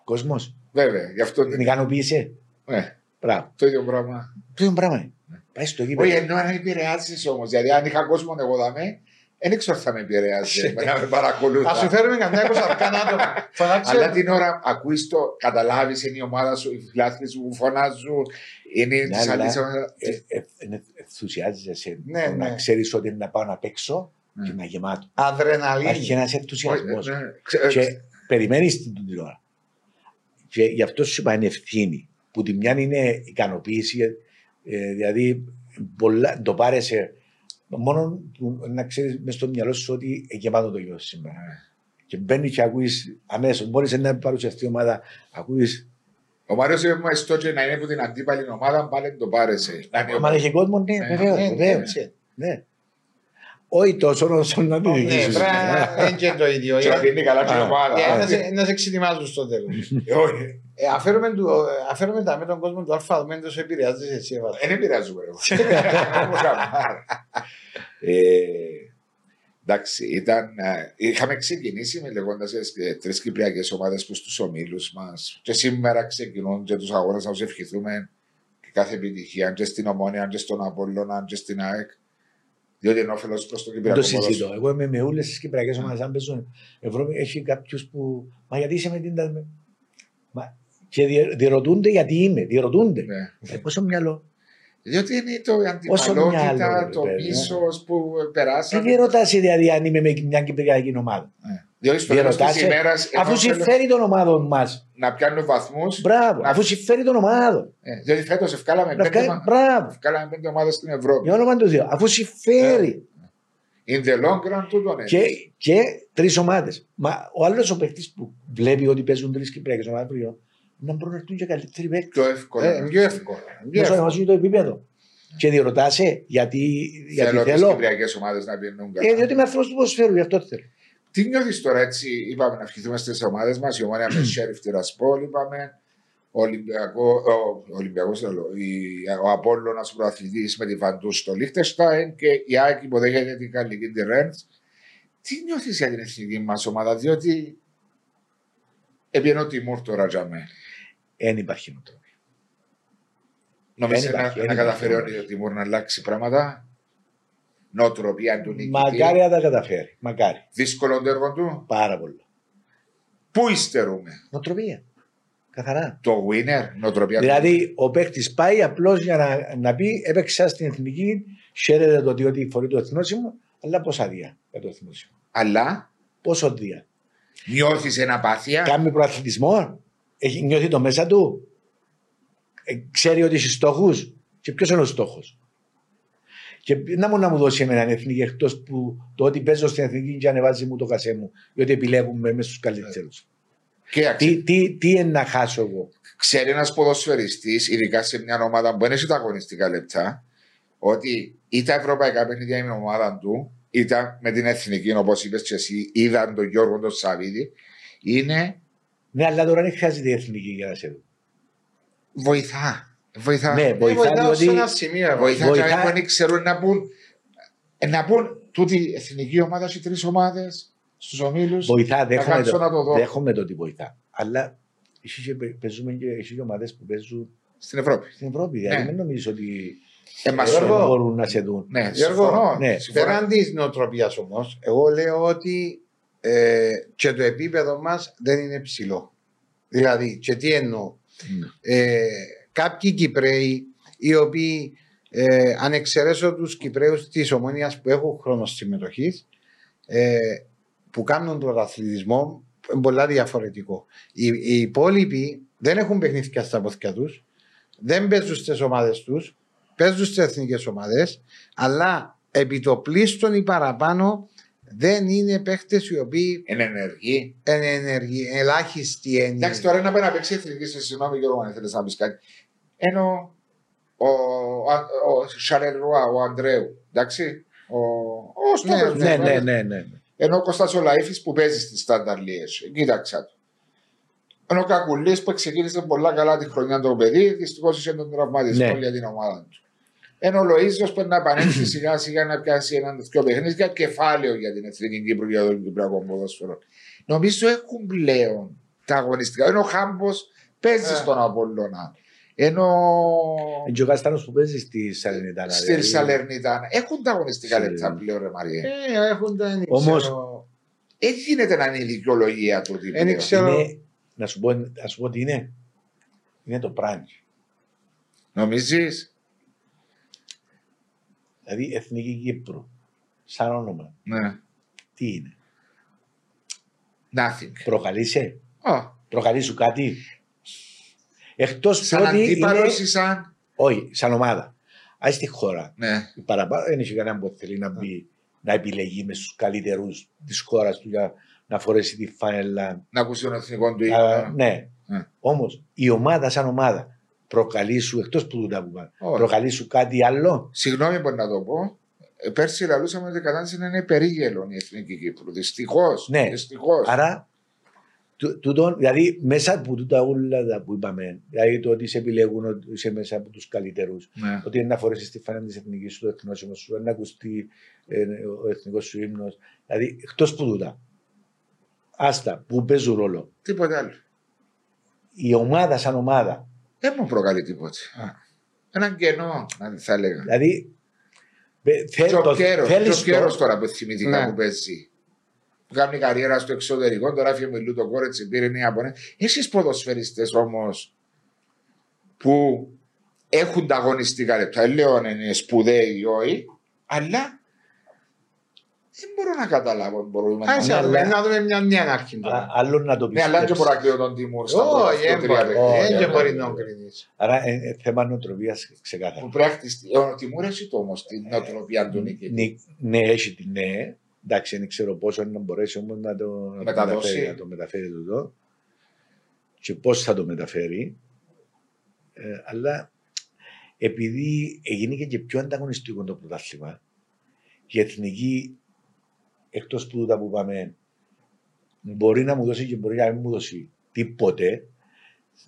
Κόσμος. βέβαια. Γι' αυτό Την ικανοποίησε. Ναι, Μπράβο. το ίδιο πράγμα. Το ίδιο πράγμα είναι. Πάει στο Όχι, γήπεδο. ενώ αν επηρεάζει όμως. Δηλαδή, αν είχα κόσμο εγώ δαμέ, δεν ξέρω αν θα με επηρεάζει. να με παρακολουθά. Θα σου φέρουμε καμιά κοσαρκάν άτομα. Φωνάξε. Αλλά την ώρα ακούει το, καταλάβεις, είναι η ομάδα σου, οι φιλάθλοι σου που φωνάζουν, είναι Ναι, τη αλλά- άλλη. Ε, ε, ε, Ενθουσιάζεσαι Ναι, το να ναι. ξέρεις ότι είναι να πάω να παίξω Ναι. και να γεμάτο. Υπάρχει Αδρεναλίνη. ένας ενθουσιασμός. ε, και περιμένεις την την ώρα. Και γι' αυτό σου είπα είναι ευθύνη. Που τη μια είναι ικανοποίηση, ε, δηλαδή πολλά, το πάρεσαι μόνο που να ξέρεις μες στο μυαλό σου ότι είναι γεμάτο το γιο σήμερα. Και μπαίνει και ακούεις αμέσως. Μπορείς να παρουσιαστεί η ομάδα, ακούεις. Ο Μάριο είπε μου στο και να είναι που την αντίπαλη ομάδα, πάλι το πάρεσε. Να είναι Μα ο- έχει κόσμο, ναι, Ναι, βεβαίως. Ναι, βεβαίως, έτσι. ναι. Όχι τόσο όσο να μην Ναι, διοικήσεις. πράγμα, δεν και το ίδιο. Και να Ε, δίνει καλά την Α, ομάδα. ε, Α, να σε- Να σε ξετοιμάζουν στο τέλος. ε, Όχι, Αφαίρουμε του- αφαίρουμε τα με τον κόσμο του αλφα, δεν τόσο επηρεάζεις εσύ. Εύα. δεν επηρεάζουμε. εγώ. Όμως, άμα. Ε, Εντάξει, ήταν, ε, είχαμε ξεκινήσει με λέγοντας τρεις κυπριακές ομάδες που στου ομίλους μας. Και σήμερα ξεκινούν και τους αγώνες να τους ευχηθούμε και κάθε επιτυχία, και στην Ομόνια, και στον Απόλλωνα, και στην ΑΕΚ. Διότι είναι όφελος προς το Δεν κυπριακό το συζητώ. ποδόσφαιρο. Εγώ είμαι με όλες τις κυπριακές ομάδες. Αν παίζουν Ευρώπη, έχει κάποιους που. Μα γιατί είσαι με την. τα- Μα... Και δι- διερωτούνται γιατί είμαι. Διερωτούνται. Ναι. Ε, πόσο μυαλό. Διότι είναι το Όσο αντιπαλότητα, μυαλό, το ρε παιδί, μίσο που Τι περάσαμε. διερωτά δηλαδή αν είμαι με μια κυπριακή ομάδα; Ναι. Διότι στο τέλος Διερωτάσαι, τη ημέρα. Αφού συμφέρει των ομάδων μας. να πιάνουν βαθμούς. Μπράβο. Να- Αφού συμφέρει των ομάδων. διότι φέτος ευκάλαμε Να πέντε, κάνει- ομα- Μπράβο. ευκάλαμε πέντε ομάδες στην Ευρώπη. Για όνομα του Θεού. Αφού συμφέρει. In the long run, τούτο είναι. Και, και τρεις ομάδες. Μα ο άλλος ο παίκτης που βλέπει ότι παίζουν τρεις κυπριακές ομάδες να μπορούν να έρθουν και καλύτεροι παίκτες. Πιο εύκολο. Ε, Πιο εύκολο. Πιο Να σου εύκολο. ανεβάσουν το επίπεδο. Και διερωτάσαι γιατί, γιατί Θέλω τι θέλω. κυπριακές ομάδες να πηγαίνουν Ε, διότι είμαι άνθρωπο του ποδοσφαίρου, γι' αυτό θέλω. Τι νιώθεις τώρα έτσι, είπαμε να ευχηθούμε στις ομάδες μας, η ομόνια με Σέριφ Τυρασπόλ, είπαμε. Ο Ολυμπιακό, ο, Ολυμπιακός, λέω, η- ο Απόλλωνας προαθλητής με τη Βαντούς στο Λίχτεστάιν και η Άκη υποδέχεται την Καλλική τη Ρέντς. Τι νιώθεις για την εθνική μας ομάδα, διότι επιενώ Τιμούρ τώρα για μέ. Δεν υπάρχει νοοτροπία. Νομίζεις Δεν να, υπάρχει, να δεν καταφέρει υπάρχει. ο Τιμούρ να αλλάξει πράγματα. Νοοτροπία του νικητή. Μακάρι να τα καταφέρει. Μακάρι. Δύσκολο το έργο του. Πάρα πολύ. Πού υστερούμε; Νοοτροπία. Καθαρά. Το winner, νοοτροπία του Δηλαδή, ο παίκτης πάει απλώς για να, να πει: Έπαιξα στην εθνική, χαίρεται το ότι φορεί το εθνόσημο, αλλά πόσα δία για το εθνόσημο. Αλλά; Πόσο δία. νιώθεις ένα απάθεια; Κάνει προαθλητισμό, έχει νιώθει το μέσα του, ε, ξέρει ότι έχει στόχους; Και ποιος είναι ο στόχος; Και να μου να μου δώσει εμένα την εθνική εκτός που το ότι παίζω στην εθνική και ανεβάζει μου το κασέ μου, διότι επιλέγουμε μέσα στου καλύτερους. Και Τι, τι, τι είναι να χάσω εγώ; ξέρει ένας ποδοσφαιριστής, ειδικά σε μια ομάδα που δεν έχει τα αγωνιστικά λεπτά, ότι ή τα ευρωπαϊκά παιχνίδια είναι η ομάδα του, είτε με την εθνική, όπως είπες και εσύ, είδαν τον Γιώργο τον Σαββίδη, είναι Ναι, αλλά τώρα δεν χρειάζεται η εθνική για να σε δω. βοηθά. Βοηθά. Ναι, Ε, βοηθά βοηθάω σε διότι ένα σημείο. εγώ. βοηθά, βοηθά. βοηθά. και δεν ξέρουν να πούν. ε, Να πούν τούτη η εθνική ομάδα έχει τρεις ομάδες στους ομίλους. βοηθά, δέχομαι κάτσω το, να το δω. δέχομαι το ότι βοηθά. Αλλά εσύ και παί- παίζουμε και εσύ και ομάδες που παίζουν Στην Ευρώπη. στην Ευρώπη. Ναι. Δηλαδή δεν νομίζεις ότι Ε, μα Γιώργο, σου- μπορούν να σε δουν. Ναι, Γιώργο, συμφωνώ. ναι, συμφωνώ. Πέραν της νοοτροπίας όμως, εγώ λέω ότι ε, και το επίπεδο μας δεν είναι ψηλό. Δηλαδή, και τι εννοώ. Ε, κάποιοι Κυπρέοι οι οποίοι ε, αν εξαιρέσω τους Κυπρέους της Ομόνιας που έχουν χρόνο συμμετοχής, ε, που κάνουν τον αθλητισμό είναι πολλά διαφορετικό. Οι, οι υπόλοιποι δεν έχουν παιχνίδια στα πόθηκια τους, δεν παίζουν στις ομάδες τους, παίζουν στις εθνικές ομάδες, αλλά επί το πλήστον ή παραπάνω δεν είναι παίχτες οι οποίοι Είναι ενεργή. είναι ενεργοί, ελάχιστοι είναι. Εντάξει, τώρα να πάει να παίξει εθνική σε συγγνώμη Γιώργο, αν θέλεις να πεις κάτι. Ενώ ο, ο, ο Σαρελ Ρουά, ο Αντρέου, εντάξει. Ο, ο στόπερ Ναι, του, Ναι, ε, ναι, ναι, ναι. Ενώ ο Κώστας ο Λαΐφης που παίζει στη Στάνταρ Λιέσ. Κοίταξα το. Ενώ ο Κακουλής που ξεκίνησε πολλά καλά τη χρονιά το παιδί, δυστυχώς είχε τον τραυματισμό Ναι. για την ομάδα του. Ενώ ο Λοΐζος πρέπει να επανέλθει σιγά σιγά να πιάσει έναν τέτοιο παιχνίδι για κεφάλαιο για την Εθνική Κύπρου για τον Κυπριακό ποδόσφαιρο. Νομίζω έχουν πλέον τα αγωνιστικά. Ενώ ο Χάμπος παίζει Ε. στον Απόλλωνα. Ενώ Είναι και ο Καστάνος που παίζει στη Σαλενιτάνα. στη δηλαδή. Σαλερνιτάνα έχουν τα αγωνιστικά Σε- λεπτά πλέον, ρε Μαριέ. Ε, έχουν τα δεν Όμως- ξέρω. Δεν γίνεται να είναι η δικαιολογία του. ότι Δεν πλέον. ξέρω. Είναι, να, σου πω, να σου πω τι είναι. Είναι το πράνι. Νομίζεις; Δηλαδή Εθνική Κύπρου. Σαν όνομα. Ναι. Τι είναι; Nothing. Προκαλείσαι; Oh. Προκαλεί σου κάτι; Εκτός Σαν που ότι αντίπαλος είναι... ή σαν... Όχι, σαν ομάδα. Α στη χώρα. Ναι. Παραπάνω δεν έχει κανένα που θέλει να μπει να επιλεγεί με στους καλύτερους της χώρας του για να φορέσει τη φάνελα. Να ακούσει τον εθνικό του Α, ύμνο. ναι. Ναι. Όμως η ομάδα σαν ομάδα προκαλεί σου εκτός που τούτα που πάνε. Όχι. Προκαλεί σου κάτι άλλο; Συγγνώμη που να το πω. Ε, Πέρσι λαλούσαμε ότι η κατάσταση είναι περίγελον η εθνική Κύπρου. Δυστυχώς. Ναι. Δυστυχώς. Άρα, του- τούτον, δηλαδή μέσα από τούτα όλα τα που είπαμε, δηλαδή το ότι σε επιλέγουν ότι είσαι μέσα από τους καλύτερους, Ναι. ότι είναι να φορέσεις τη φανέλα της εθνικής σου, το εθνόσημο σου, να ακουστεί ε, ο εθνικός σου ύμνος. Δηλαδή, εκτός που τούτα. Άστα, που παίζουν ρόλο. Τίποτε άλλο. Η ομάδα σαν ομάδα. Δεν μου προκαλεί τίποτε. Έναν κενό, να θα έλεγα. Δηλαδή, ε, θε- Και ο το- Κέρος, θέλεις και ο Κέρος το- τώρα που θυμηθήκα Ναι. που παίζει. Που κάνει καριέρα στο εξωτερικό, τώρα έφυγε με Λούτο Κόρετς, πήρε μια απονέ. Εσείς ποδοσφαιριστές όμως που έχουν τα αγωνιστικά λεπτά, δεν λέω αν είναι σπουδαίοι ή όχι, αλλά δεν μπορώ να καταλάβω. Μπορούμε να... Άσε Ναι, να δούμε- αλλά- να δούμε μια νέα αρχή Α, τώρα. άλλο να το Ναι, αλλά δεν πιστέψεις. μπορώ να κρίνω τον Τιμούρ στα Όχι, πρώτα δεν τρία μπορεί- παιχνίδια. δεν όχι, μπορεί όχι. να κρίνεις. Άρα, ε, ε, θέμα νοοτροπίας ξεκάθαρα. Που πρέπει να χτιστεί. Ο Τιμούρ έχει το όμως την νοοτροπία του νίκη. Ναι, ναι, έχει τη ναι. Εντάξει, δεν ξέρω πόσο να μπορέσει όμως να το, να το Μεταδώσει. μεταφέρει, να το μεταφέρει εδώ και πώς θα το μεταφέρει. Ε, αλλά επειδή έγινε και πιο ανταγωνιστικό το πρωτάθλημα, η εθνική εκτός που τα που πάμε μπορεί να μου δώσει και μπορεί να μην μου δώσει τίποτε.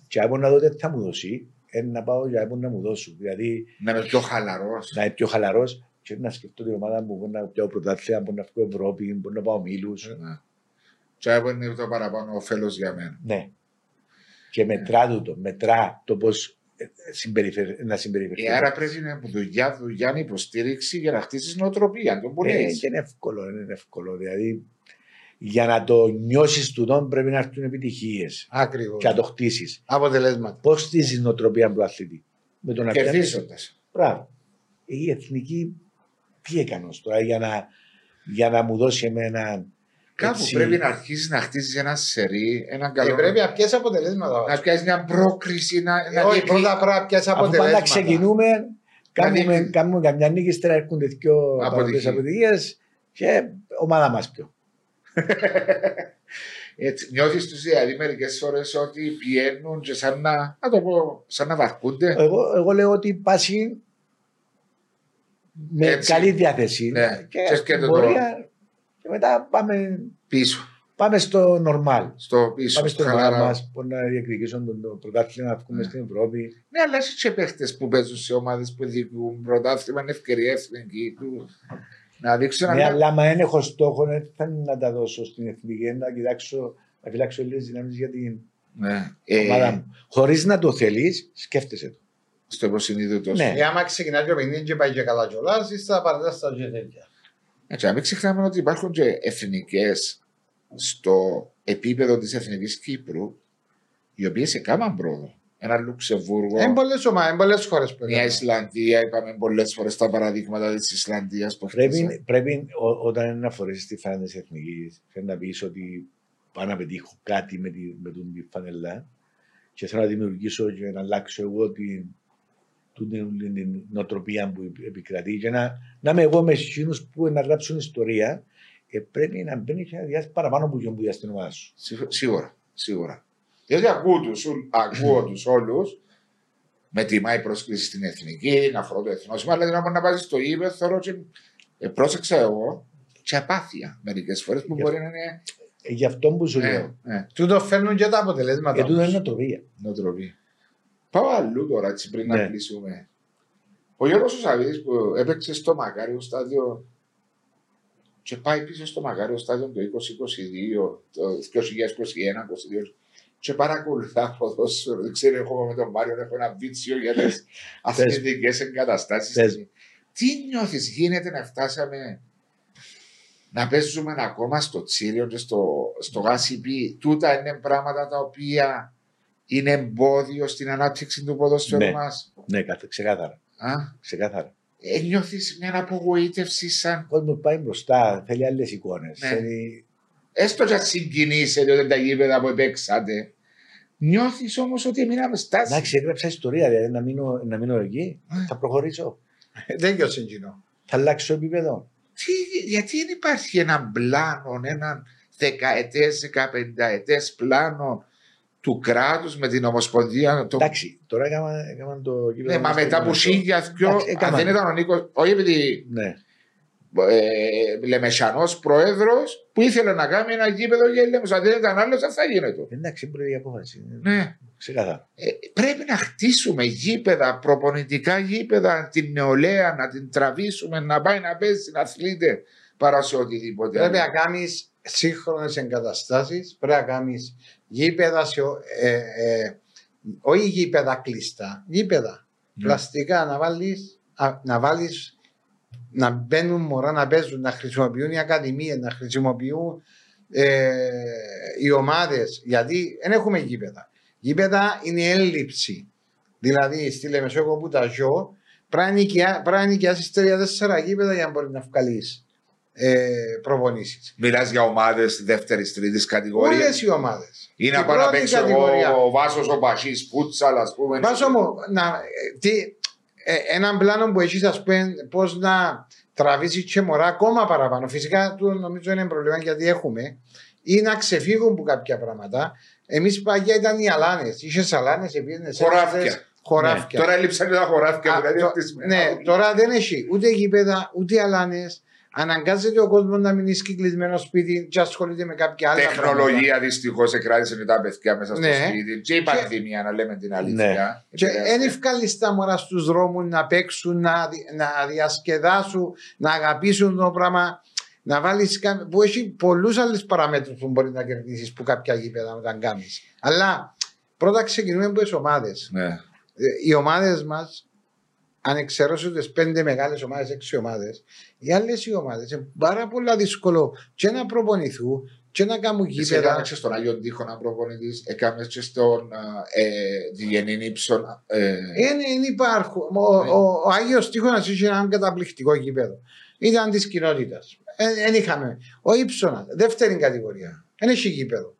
Και από να δω τι θα μου δώσει, είναι να πάω για να μου δώσουν. Δηλαδή Να είμαι πιο χαλαρός. να είμαι πιο χαλαρός και να σκεφτώ την ομάδα μου. Μπορεί να πιάω πρωτάθλημα, μπορεί να βγω Ευρώπη, μπορεί να πάω μήλου. Και αυτό είναι το παραπάνω όφελος για μένα. Ναι. Και μετρά τούτο, μετρά το πώς να συμπεριφερθεί. Ε, άρα πρέπει να είναι δουλειά, δουλειά, να υποστήριξη για να χτίσεις νοοτροπία. Το μπορείς Ε, έτσι. και είναι εύκολο, είναι εύκολο. Δηλαδή, για να το νιώσεις του τον πρέπει να έρθουν επιτυχίες Ακριβώς. και να το χτίσεις. Αποτελέσματα. Πώς χτίζεις νοοτροπία προαθλητή. Με το να πιάνεις- Κερδίζοντας. Μπράβο. Η εθνική τι έκανες ως τώρα για να, για να μου δώσει εμένα. Κάπου έτσι- πρέπει να αρχίσεις να χτίσει ένα σερί, ένα Και καλό. πρέπει να πιέσει αποτελέσματα. να πιάσεις μια πρόκριση, να, Ε, να Όχι, διεκδικήσει. πρώτα πρέπει να πιέσει Αφού πάντα αποτελέσματα. ξεκινούμε, κάνουμε, δείχνει- κάνουμε καμιά νίκη, ύστερα έρχονται δύο Αποτυχίες. αποτυχίε και ομάδα μας πιο. Έτσι, νιώθεις τους δηλαδή μερικές φορές ότι πιένουν και σαν να, να το πω, σαν να βαρκούνται. Εγώ, εγώ λέω ότι πάση με Έτσι. καλή διάθεση Ναι. και Και στην σκέτο το- πορεία και μετά πάμε, Πίσω, πάμε στο normal. στο πίσω, Πάμε στο normal χαλαρά. μας, που να διεκδικήσουν το, το πρωτάθλημα, να βγούμε Ναι. στην Ευρώπη. Ναι, αλλά έχει και παίχτες που παίζουν σε ομάδες που διοικούν πρωτάθλημα, είναι ευκαιρία εθνική του. Να δείξουν Ναι, ένα... αλλά άμα δεν έχω στόχο, δεν θα είναι να τα δώσω στην εθνική, να κοιτάξω, να φυλάξω λίγες δυνάμεις για την Ναι. ομάδα Ε, μου. Χωρίς να το θέλεις, σκέφτεσαι το. στο υποσυνείδητο σου. Ναι. Ε, άμα ξεκινάει το παιχνίδι και πάει και καλά κιόλας, ύστερα παρατάς τα και τέτοια. Έτσι, να μην ξεχνάμε ότι υπάρχουν και εθνικές στο επίπεδο της εθνικής Κύπρου, οι οποίες έκαναν πρόοδο. Ένα Λουξεμβούργο, Είναι πολλές ομάδες, είναι πολλές χώρες που μια έκαναν. Ισλανδία, είπαμε πολλές φορές τα παραδείγματα της Ισλανδίας που χτίσαν. Πρέπει, πρέπει ό, όταν είναι να φορέσεις τη φανέλα της εθνικής, θέλεις να πεις ότι πάω να πετύχω κάτι με, τη, με τον, τη φανελά και θέλω να δημιουργήσω και να αλλάξω εγώ την, την, την, την νοοτροπία που επικρατεί και να, να είμαι εγώ μες εκείνους που να γράψουν ιστορία ε, πρέπει να μπαίνει και ένα διάστημα παραπάνω από εκείνο που για στην ομάδα σου. Σίγου- Σίγουρα, σίγουρα. Διότι ακούω τους, ου- ακούω τους όλους με τιμά η πρόσκληση στην εθνική, να φορώ το εθνόσημα, αλλά δεν να πάει στο ύπε, θεωρώ και ε, πρόσεξα εγώ και απάθεια μερικές φορές που Γι' μπορεί να είναι Ε, γι' αυτό που σου ε, λέω. ε, Τούτο φέρνουν και τα αποτελέσματα. Ε, τούτο όμως. είναι νοοτροπία. νοοτροπία. Πάω αλλού τώρα έτσι πριν να Ναι. κλείσουμε. Ο Γιώργος ο Σαββίδης που έπαιξε στο Μακάριο στάδιο και πάει πίσω στο Μακάριο στάδιο το 2022, το 2021-2022 και παρακολουθά ποδόσφαιρο. Δεν ξέρω, έχω με τον Μάριο έχω ένα βίτσιο για τις αθλητικές εγκαταστάσεις. Πες. Τι νιώθεις, γίνεται να φτάσαμε να παίζουμε ακόμα στο Τσίριο και στο, στο GCP. Τούτα είναι πράγματα τα οποία είναι εμπόδιο στην ανάπτυξη του ποδόσφαιρου Ναι. μας. Ναι, καθ- ξεκάθαρα. Α, ξεκάθαρα. ε, νιώθεις μια απογοήτευση σαν Ο κόσμος πάει μπροστά, θέλει άλλες εικόνες. Ναι. Θέλει... έστω και αν συγκινήσετε όταν τα γήπεδα που παίξατε. Νιώθεις όμως ότι μείναμε στάση. Εντάξει, έγραψα ιστορία, δηλαδή να μείνω, να μείνω εκεί, Ναι. θα προχωρήσω. Δεν και συγκινώ. Θα αλλάξω επίπεδο. Τι, γιατί δεν υπάρχει ένα πλάνο, ένα δεκαετές, δεκαπενταετές πλάνο του κράτους με την Ομοσπονδία. Το... Εντάξει, τώρα έκανα, έκανα το κείμενο. Ναι, μα μετά που σίγια δυο, Εντάξει, αν έκανα. δεν ήταν ο Νίκος, όχι επειδή Ναι, ε, Λεμεσανός πρόεδρος που ήθελε να κάνει ένα γήπεδο για Λέμεσο, αν δεν ήταν άλλος δεν θα γίνεται. εντάξει, μπορεί η απόφαση. Ναι. Ξεκάθαρα. Ε, πρέπει να χτίσουμε γήπεδα, προπονητικά γήπεδα, την νεολαία, να την τραβήσουμε, να πάει να παίζει, να αθλείται παρά σε οτιδήποτε. Πρέπει άλλο. να κάνεις σύγχρονες εγκαταστάσεις, πρέπει να κάνεις γήπεδα, σε, ο- ε, ε, όχι γήπεδα κλειστά, γήπεδα Ναι. πλαστικά να βάλεις να βάλεις, να μπαίνουν μωρά να παίζουν, να χρησιμοποιούν οι ακαδημίες, να χρησιμοποιούν ε, οι ομάδες, γιατί δεν έχουμε γήπεδα. Γήπεδα είναι έλλειψη. Δηλαδή, στη Λεμεσόγο που τα ζω, πρέπει να νοικιά- πρέπει να νοικιάσεις τρία-τέσσερα γήπεδα για να μπορεί να βγάλεις ε, προπονήσεις. Μιλάς για ομάδες δεύτερης, τρίτης κατηγορίας. Όλες οι ομάδες. Ή Η να πάω να πρώτη παίξω εγώ κατηγορία. ο Βάσος, ο Πασίς, Φούτσαλ, ας πούμε. Βάζω μου να, ε, τι, ε, έναν πλάνο που έχεις ας πούμε πώς να τραβήσεις και μωρά ακόμα παραπάνω. Φυσικά του νομίζω είναι πρόβλημα γιατί έχουμε ή να ξεφύγουν από κάποια πράγματα. Εμείς παγιά ήταν οι αλάνες. Είχες αλάνες, επίσης Χωράφια. Χωράφια. Τώρα έλειψαν τα χωράφια. Α, δηλαδή το- χτισμένα. ναι, τώρα δεν έχει ούτε γήπεδα, ούτε αλάνες. Αναγκάζεται ο κόσμος να μείνει κυκλισμένο σπίτι και ασχολείται με κάποια άλλα Τεχνολογία δυστυχώς εκράτησε τα παιδιά μέσα στο Ναι. σπίτι. Και η πανδημία, να λέμε την αλήθεια. Και επηρέασε. δεν ευκάλει τα μωρά στους δρόμους να παίξουν, να, δι- να διασκεδάσουν, να αγαπήσουν το πράγμα. Να βάλεις. που έχει πολλούς άλλους παραμέτρους που μπορεί να κερδίσεις που κάποια γήπεδα όταν κάνεις. Αλλά πρώτα ξεκινούμε από τι ομάδες. Ναι. Οι ομάδες μας, αν εξαιρέσω τις πέντε μεγάλες ομάδες, έξι ομάδες, οι άλλες οι ομάδες είναι πάρα πολύ δύσκολο και να προπονηθούν και να κάνουν Εσύ γήπεδα. έκαμε και στον Άγιο Τύχο να προπονητής, έκαμε και στον α, ε, Διγενήν Ήψον. Ε, Δεν υπάρχουν. Ο, Ναι. ο, ο Άγιος Τύχονα είχε ένα καταπληκτικό γήπεδο. Ήταν της κοινότητας. Δεν είχαμε. Ο Ήψονας, δεύτερη κατηγορία. Δεν έχει γήπεδο.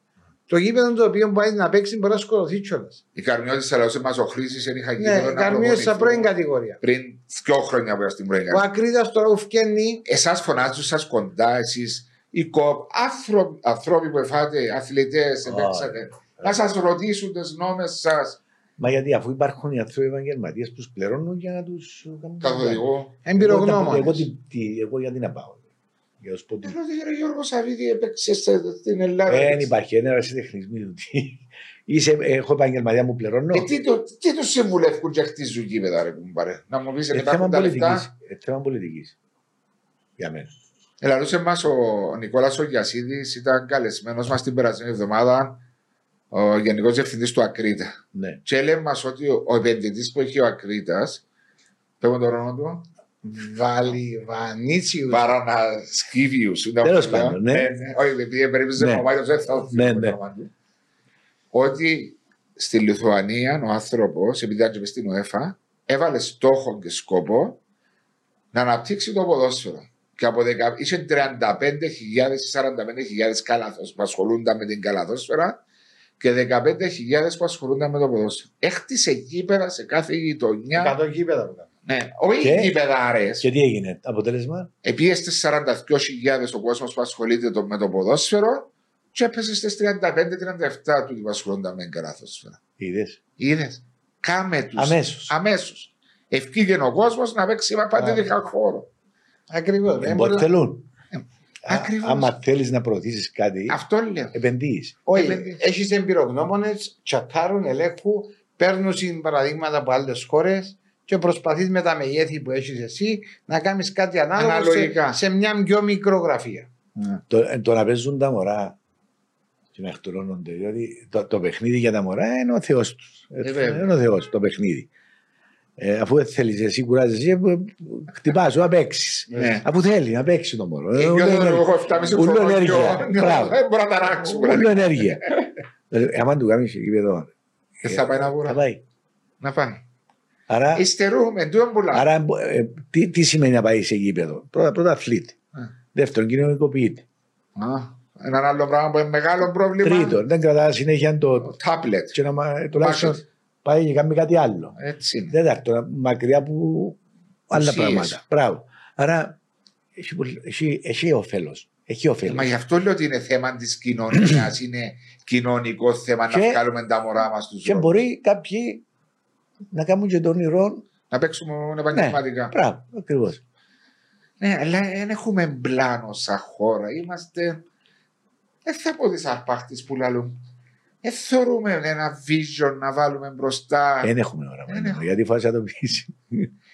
Το γήπεδο το οποίο πάει να παίξει μπορεί να σκοτωθεί κιόλας. η Καρμιώτης αλλά μας ο Χρήσης δεν είχα Ναι, γήπεδο να καρμίε στα προπονηθούν. πρώην κατηγορία. Πριν δυο χρόνια που ήμουν στην πρώην Ο κατηγορία. Ακρίδας τώρα που φκένει. Εσάς φωνάζουν σας κοντά, εσείς οι κοπ, άνθρωποι, ανθρώποι που εφάτε, αθλητές, Α, επέξατε, να σας ρωτήσουν τις νόμες σας, Μα γιατί αφού υπάρχουν οι άνθρωποι επαγγελματίες που τους πληρώνουν για να του κάνουν. καθοδηγώ. Εμπειρογνώμονες. Εγώ, τι- τι- εγώ γιατί να πάω; Για να σου πω τι. Λέω ότι ρε Γιώργος Σαββίδη έπαιξε σε- στην Ελλάδα. Δεν υπάρχει ένας τεχνισμή του. τι. Είσαι, έχω επαγγελματία μου πληρώνω. Ε, τι, το, τι τους συμβουλεύουν και χτίζουν γήπεδα ρε κουμπάρε. Να μου πεις Ε, μετά θέμα έχουν τα πολιτικής. λεφτά. Ε, θέμα πολιτικής. Για μένα. Ελαλούσε μας ο Νικόλας ο Γιασίδης, ήταν καλεσμένος μας την περασμένη εβδομάδα, ο Γενικός Διευθυντής του Ακρίτα. Ναι. Και έλεγε μας ότι ο, ο επενδυτής που έχει ο Ακρίτας, πέμε το όνομα του, Βαλιβανίτσιου. Παρανασκύβιους. είναι Τέλος αυτό, πάντων, ναι. Όχι, επειδή περίπου δεν Ναι. μου δεν θα Ναι, θυμάμαι το ναι. όνομα του. Ότι στη Λιθουανία ο άνθρωπος, επειδή ήταν και στην ΟΕΦΑ, έβαλε στόχο και σκόπο να αναπτύξει το ποδόσφαιρο. Και από δεκα... είχε 35.000 ή 45.000 καλαθός που ασχολούνταν με την καλαθόσφαιρα και 15.000 που ασχολούνταν με το ποδόσφαιρο. Έχτισε γήπεδα σε κάθε γειτονιά. 100 γήπεδα που ήταν. Ναι, όχι Και- γήπεδαρες. Και τι έγινε, αποτέλεσμα; Επίε στι 42.000 ο κόσμος που ασχολείται το- με το ποδόσφαιρο και έπεσε στις 35-37 του που ασχολούνταν με καλαθόσφαιρα. Είδες; Είδες. Κάμε τους. Αμέσως. Αμέσως. Ευκήγε ο κόσμος να παίξει με πάντα Α. δικά χώρο. Ακριβώς. Εμπορ θέλουν. Α- Ακριβώς. Άμα θέλεις να προωθήσεις κάτι, Αυτό λέω. επενδύεις. Όχι, επενδύσεις. έχεις εμπειρογνώμονες, τσατάρουν, ελέγχουν, παίρνουν παραδείγματα από άλλες χώρες και προσπαθείς με τα μεγέθη που έχεις εσύ να κάνεις κάτι ανάλογο Αναλογικά. σε, σε μια πιο μικρογραφία. Το, ε, το να παίζουν τα μωρά και να εκτορώνονται. Δηλαδή το, το παιχνίδι για τα μωρά είναι ο Θεός τους. Ε, βέβαια. είναι ο Θεός το παιχνίδι. Ε, αφού δεν θέλεις, εσύ κουράζεσαι, χτυπάς σου να παίξει. Ναι. Αφού θέλει να παίξει το μωρό. Ε, Ε, νιώθω ούλο ότι ενέργεια. έχω 7,5 Ούλο χρόνο ενέργεια. πιο- Μπράβο. Δεν μπορώ να ταράξω. Ούλο ενέργεια. Ε, Άμα του κάνεις γήπεδο, Ε, Θα πάει να θα βουρά. πάει. Να πάει. Άρα, Ιστερούμε, τούτο πολλά. άρα ε, τι, τι σημαίνει να πάει σε γήπεδο; Πρώτα, πρώτα αθλείται. Ε. Δεύτερον, κοινωνικοποιείται. Α, Ένα άλλο πράγμα που είναι μεγάλο πρόβλημα. Τρίτον, δεν κρατάς συνέχεια το. Τάπλετ. Και να, μα- τουλάχιστον Μάρκετ. πάει και κάνει κάτι άλλο. Έτσι είναι. Τέταρτον, μακριά από άλλα Ουσίες. πράγματα. Μπράβο. Άρα έχει, πολύ- έχει, έχει όφελος. Έχει Ε, όφελος. Μα γι' αυτό λέω ότι είναι θέμα της κοινωνίας, είναι κοινωνικό θέμα Και- να βγάλουμε τα μωρά μας του Και μπορεί κάποιοι να κάνουν και τον όνειρό. Να παίξουμε επαγγελματικά. Μπράβο, ακριβώς. Ναι, αλλά δεν έχουμε πλάνο σαν χώρα. Είμαστε. Δεν θα πω τις αρπάχτες που λαλούν. Δεν θεωρούμε ένα vision να βάλουμε μπροστά. Δεν έχουμε όραμα. Δεν έχουμε. Γιατί φάση θα το πεις.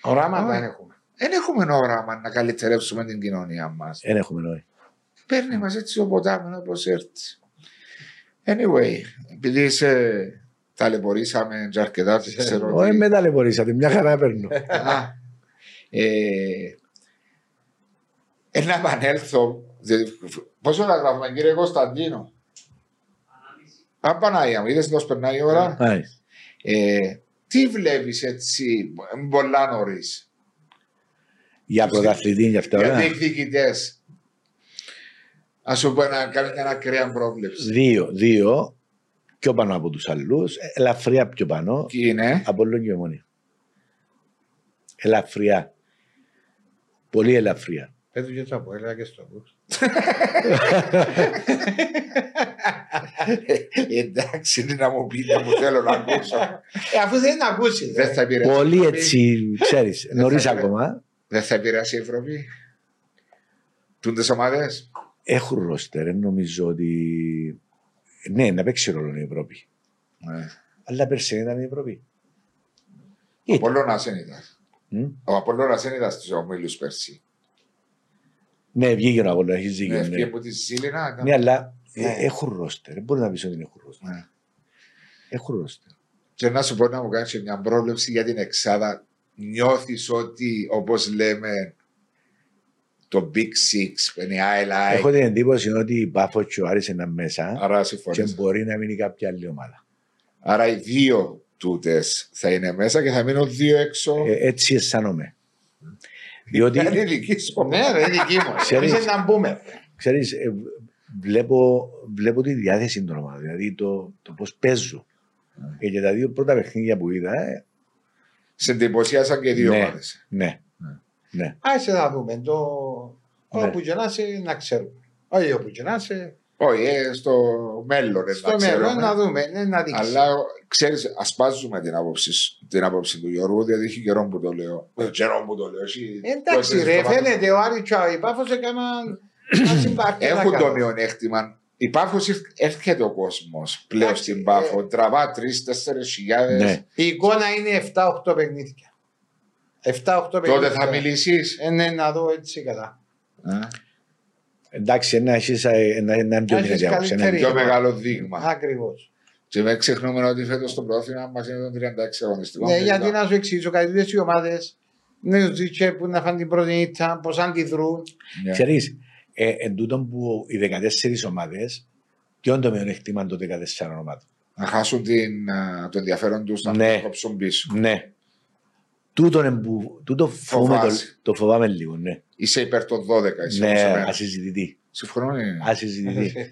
Οράματα Α. δεν έχουμε. Δεν έχουμε όραμα να καλυτερεύσουμε την κοινωνία μας. Δεν έχουμε νόημα. Παίρνει μας έτσι ο ποτάμι όπως έρθει. Anyway, επειδή σε ταλαιπωρήσαμε και αρκετά, ξέρω Όχι, ότι. με ταλαιπωρήσατε. Μια χαρά παίρνω. Α, ε, ε, να επανέλθω. διότι- Πόσο θα γράφουμε, κύριε Κωνσταντίνο; Α, Παναγία μου, είδες πώς περνάει η ώρα; Μάλιστα. Ε, τι βλέπεις έτσι, πολλά νωρίς, Για πρωταθλητή για αυτά. για όλα. διεκδικητές. Ας σου πω να κάνει μια ακραία πρόβλεψη. Δύο, δύο, πιο πάνω από τους άλλου, ελαφριά πιο πάνω, Τι είναι, από όλο και μόνοι. Ελαφριά. Πολύ ελαφριά. Πέτω και τσάπο, έλεγα και στο μπουξ. Ε, εντάξει, είναι να μου πεις να μου θέλω να ακούσω. Ε, αφού δεν ακούσεις. Δεν θα επηρεάσει. η Πολύ Ευρώπη. έτσι, ξέρεις, νωρίς θα- ακόμα. Δεν θα επηρεάσει η Ευρώπη. Τούντες ομάδες. Έχουν ρόστερ, ε, νομίζω ότι. Ναι, να παίξει ρόλο η Ευρώπη. Αλλά πέρσι δεν ήταν η Ευρώπη. Ο Απόλλωνας δεν ήταν. Μμ. Ο Απόλλωνας δεν ήταν στους ομίλους πέρσι. Ναι, βγήκε ο Απόλλωνας, έχεις Ναι, δίκιο. ευκαιρία Ναι, από τη Ζήλινα. ήταν- ναι αλλά ε, Ναι. έχουν ρόστερ. Δεν μπορεί να πεις ότι δεν έχουν ρόστερ. Ναι. Έχουν ρόστερ. Και να σου πω να μου κάνεις και μια πρόβλεψη για την Εξάδα. Νιώθεις ότι, όπως λέμε, το Big Six, που είναι η ILI, Έχω την εντύπωση ότι η Πάφο και ο Άρης είναι μέσα άρα και συμφωνείς. μπορεί να μείνει κάποια άλλη ομάδα. Άρα οι δύο τούτες θα είναι μέσα και θα μείνουν δύο έξω. Ε, έτσι αισθάνομαι. Διότι, Είναι η δική σου. Ναι, ρε, είναι δική μου. Ξέρεις- Εμείς να μπούμε. ξέρεις, ε, βλέπω, βλέπω τη διάθεση των ομάδων, δηλαδή το, το πώς παίζουν. Ε, και τα δύο πρώτα παιχνίδια που είδα, ε, Σε εντυπωσιάσαν και οι δύο Ναι. ομάδες. ναι, ναι. Άσε να δούμε. Το... Ναι. Όπου και να είσαι, να ξέρουμε. Όχι όπου και να είσαι. Όχι, ε, στο μέλλον ε, Στο να μέλλον ξέρουμε. να δούμε. Ναι, να δείξεις. Αλλά ξέρεις, ασπάζουμε την άποψη, σου- την άποψη του Γιώργου, διότι έχει καιρό που το λέω. Ε, Καιρό που το λέω. έχει Εντάξει τόσες ρε, εβδομάδες. φαίνεται ο Άρης και ο Πάφος έκαναν ένα συμπάρκι. Έχουν το μειονέκτημα. Η Πάφο έρχεται ο κόσμος πλέον Εντάξει, στην Πάφο. ε, Τραβά 3-4 χιλιάδες. Ναι. Η εικόνα είναι 7-8 παιχνίδια. 7-8 παιχνίδια. Τότε θα μιλήσεις; Ε, ναι, να δω έτσι κατά. Εντάξει, ένα έχεις ε, ένα, ένα πιο Να έχεις δυνατή άποψη, ένα καλύτερη. Πιο μεγάλο δείγμα. Ακριβώς. Και μην ξεχνούμε ότι φέτος το πρόθυμα μας είναι των 36 αγωνιστικών. Ναι, τελικά. γιατί να σου εξηγήσω κάτι τέτοιες οι ομάδες ναι, ζήτσε που να φάνε την πρώτη ήττα, πώς αντιδρούν. Ναι. Ξέρεις, ε, εν τούτον που οι 14 ομάδες, ποιο είναι το μειονέκτημα των 14 ομάδων; Να χάσουν την, α, το ενδιαφέρον τους να Ναι. το κόψουν πίσω. Ναι. Τούτον εν που, τούτο φοβούμαι το, Φοβάσαι. το φοβάμαι λίγο, ναι. Είσαι υπέρ των 12. Είσαι Ναι, όπως εμένα. ασυζητητή. Συμφωνώ. ναι. Ασυζητητή.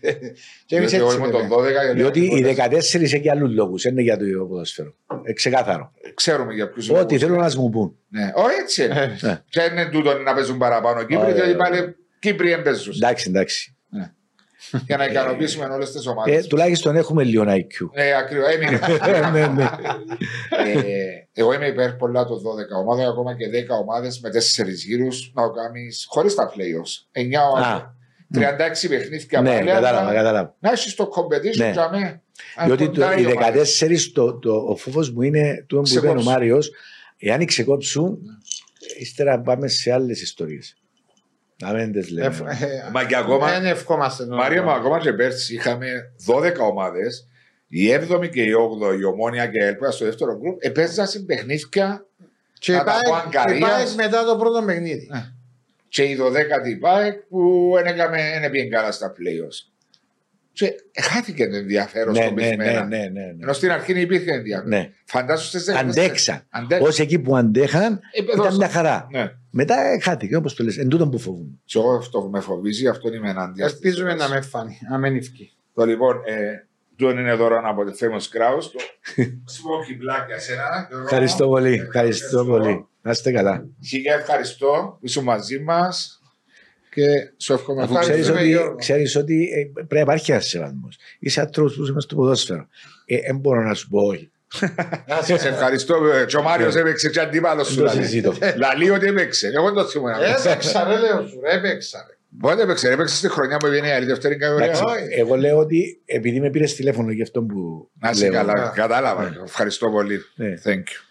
Και εμείς Διότι εγώ έτσι είμαι των λέμε. 12. γιατί Διότι οι εγώ- 14 είναι για άλλους λόγους, δεν είναι για το ποδοσφαίρο. Ε, ξεκάθαρο. Ξέρουμε για ποιους Ό,τι θέλουν να μου πούν. Ναι, όχι έτσι. είναι. Ναι. Και είναι τούτο να παίζουν παραπάνω Κύπροι, Ωραία, διότι ωραία. πάλι Κύπροι εμπέζουν. Εντάξει, εντάξει. Για να ικανοποιήσουμε όλες τις Ε, ομάδε. τουλάχιστον έχουμε λίγο IQ. Ναι, ακριβώς. Έμεινε. ναι, ναι. Ε, εγώ είμαι υπέρ πολλά των 12 ομάδων, ακόμα και 10 ομάδες με 4 γύρους να το κάνεις χωρίς τα playoffs. 9 Α, ομάδες. 36 παιχνίδια Ναι, πάλι, κατάλαβα, αλλά κατάλαβα. Να έχεις το competition Ναι. για μέ. Διότι το, οι 14, το, το, ο φόβος μου είναι, του που είπε ο Ξεκόψουν. Μάριος, εάν ξεκόψουν, ύστερα πάμε σε άλλες ιστορίες. Να μην τις Ε, λέμε. ε, Μα και ακόμα, Δεν ευχόμαστε. να- Μάρια μου, ακόμα και πέρσι είχαμε 12 ομάδες. Η 7η και η 8η, η Ομόνια και η Ελπίδα στο δεύτερο γκρουπ, επέζαν σε παιχνίδια Και Να τα πω πάει- Αγκαρίας. και πάει μετά το πρώτο παιχνίδι. Ναι. και η 12η ΠΑΕΚ που δεν πήγαινε καλά στα playoffs. Και χάθηκε το ενδιαφέρον ναι, στο ναι, ναι, πεσμένα. ναι, ναι, ναι. Ενώ στην αρχή δεν υπήρχε ενδιαφέρον. Ναι. Φαντάσου στις Αντέξαν. Αντέξαν. Όσοι εκεί που αντέχαν, Ε, ήταν δώσα. μια χαρά. Ναι. Μετά ε, χάθηκε, όπως το λες. Εν τούτον που φοβούμαι. Και εγώ αυτό που με φοβίζει, αυτό είμαι ενάντια. Ελπίζουμε να με φάνει, να μην ευκεί. Το λοιπόν, ε, τούτο είναι δώρο από τη Famous Kraus. Το Smoky Black για σένα. Γιώργο. Ευχαριστώ πολύ. Ευχαριστώ πολύ. Να είστε καλά. Χίλια ευχαριστώ που είσαι μαζί μας και σου εύχομαι Αφού αυτό. ξέρεις Ευχαριστούμε, ότι, Γιώργο. ξέρεις ότι ε, πρέπει να υπάρχει ένα σεβασμό. Είσαι άνθρωπο που είσαι στο ποδόσφαιρο. Ε, δεν μπορώ να σου πω όχι. Σε ευχαριστώ. ε, Και ο Μάριος έπαιξε και αντίπαλος σου. Δεν το λαλεί. συζητώ. Λαλεί ότι έπαιξε. Εγώ δεν το θυμούμαι. Έπαιξα, ρε λέω σου, ρε, έπαιξα. ρε. Πότε έπαιξε. Έπαιξε στη χρονιά που έβγαινε η δεύτερη κατηγορία. Εντάξει, όχι. εγώ λέω ότι επειδή με πήρες τηλέφωνο για αυτό που Να είσαι λέω. καλά. Ναι. Κατάλαβα. Ευχαριστώ πολύ. Ναι. Thank you.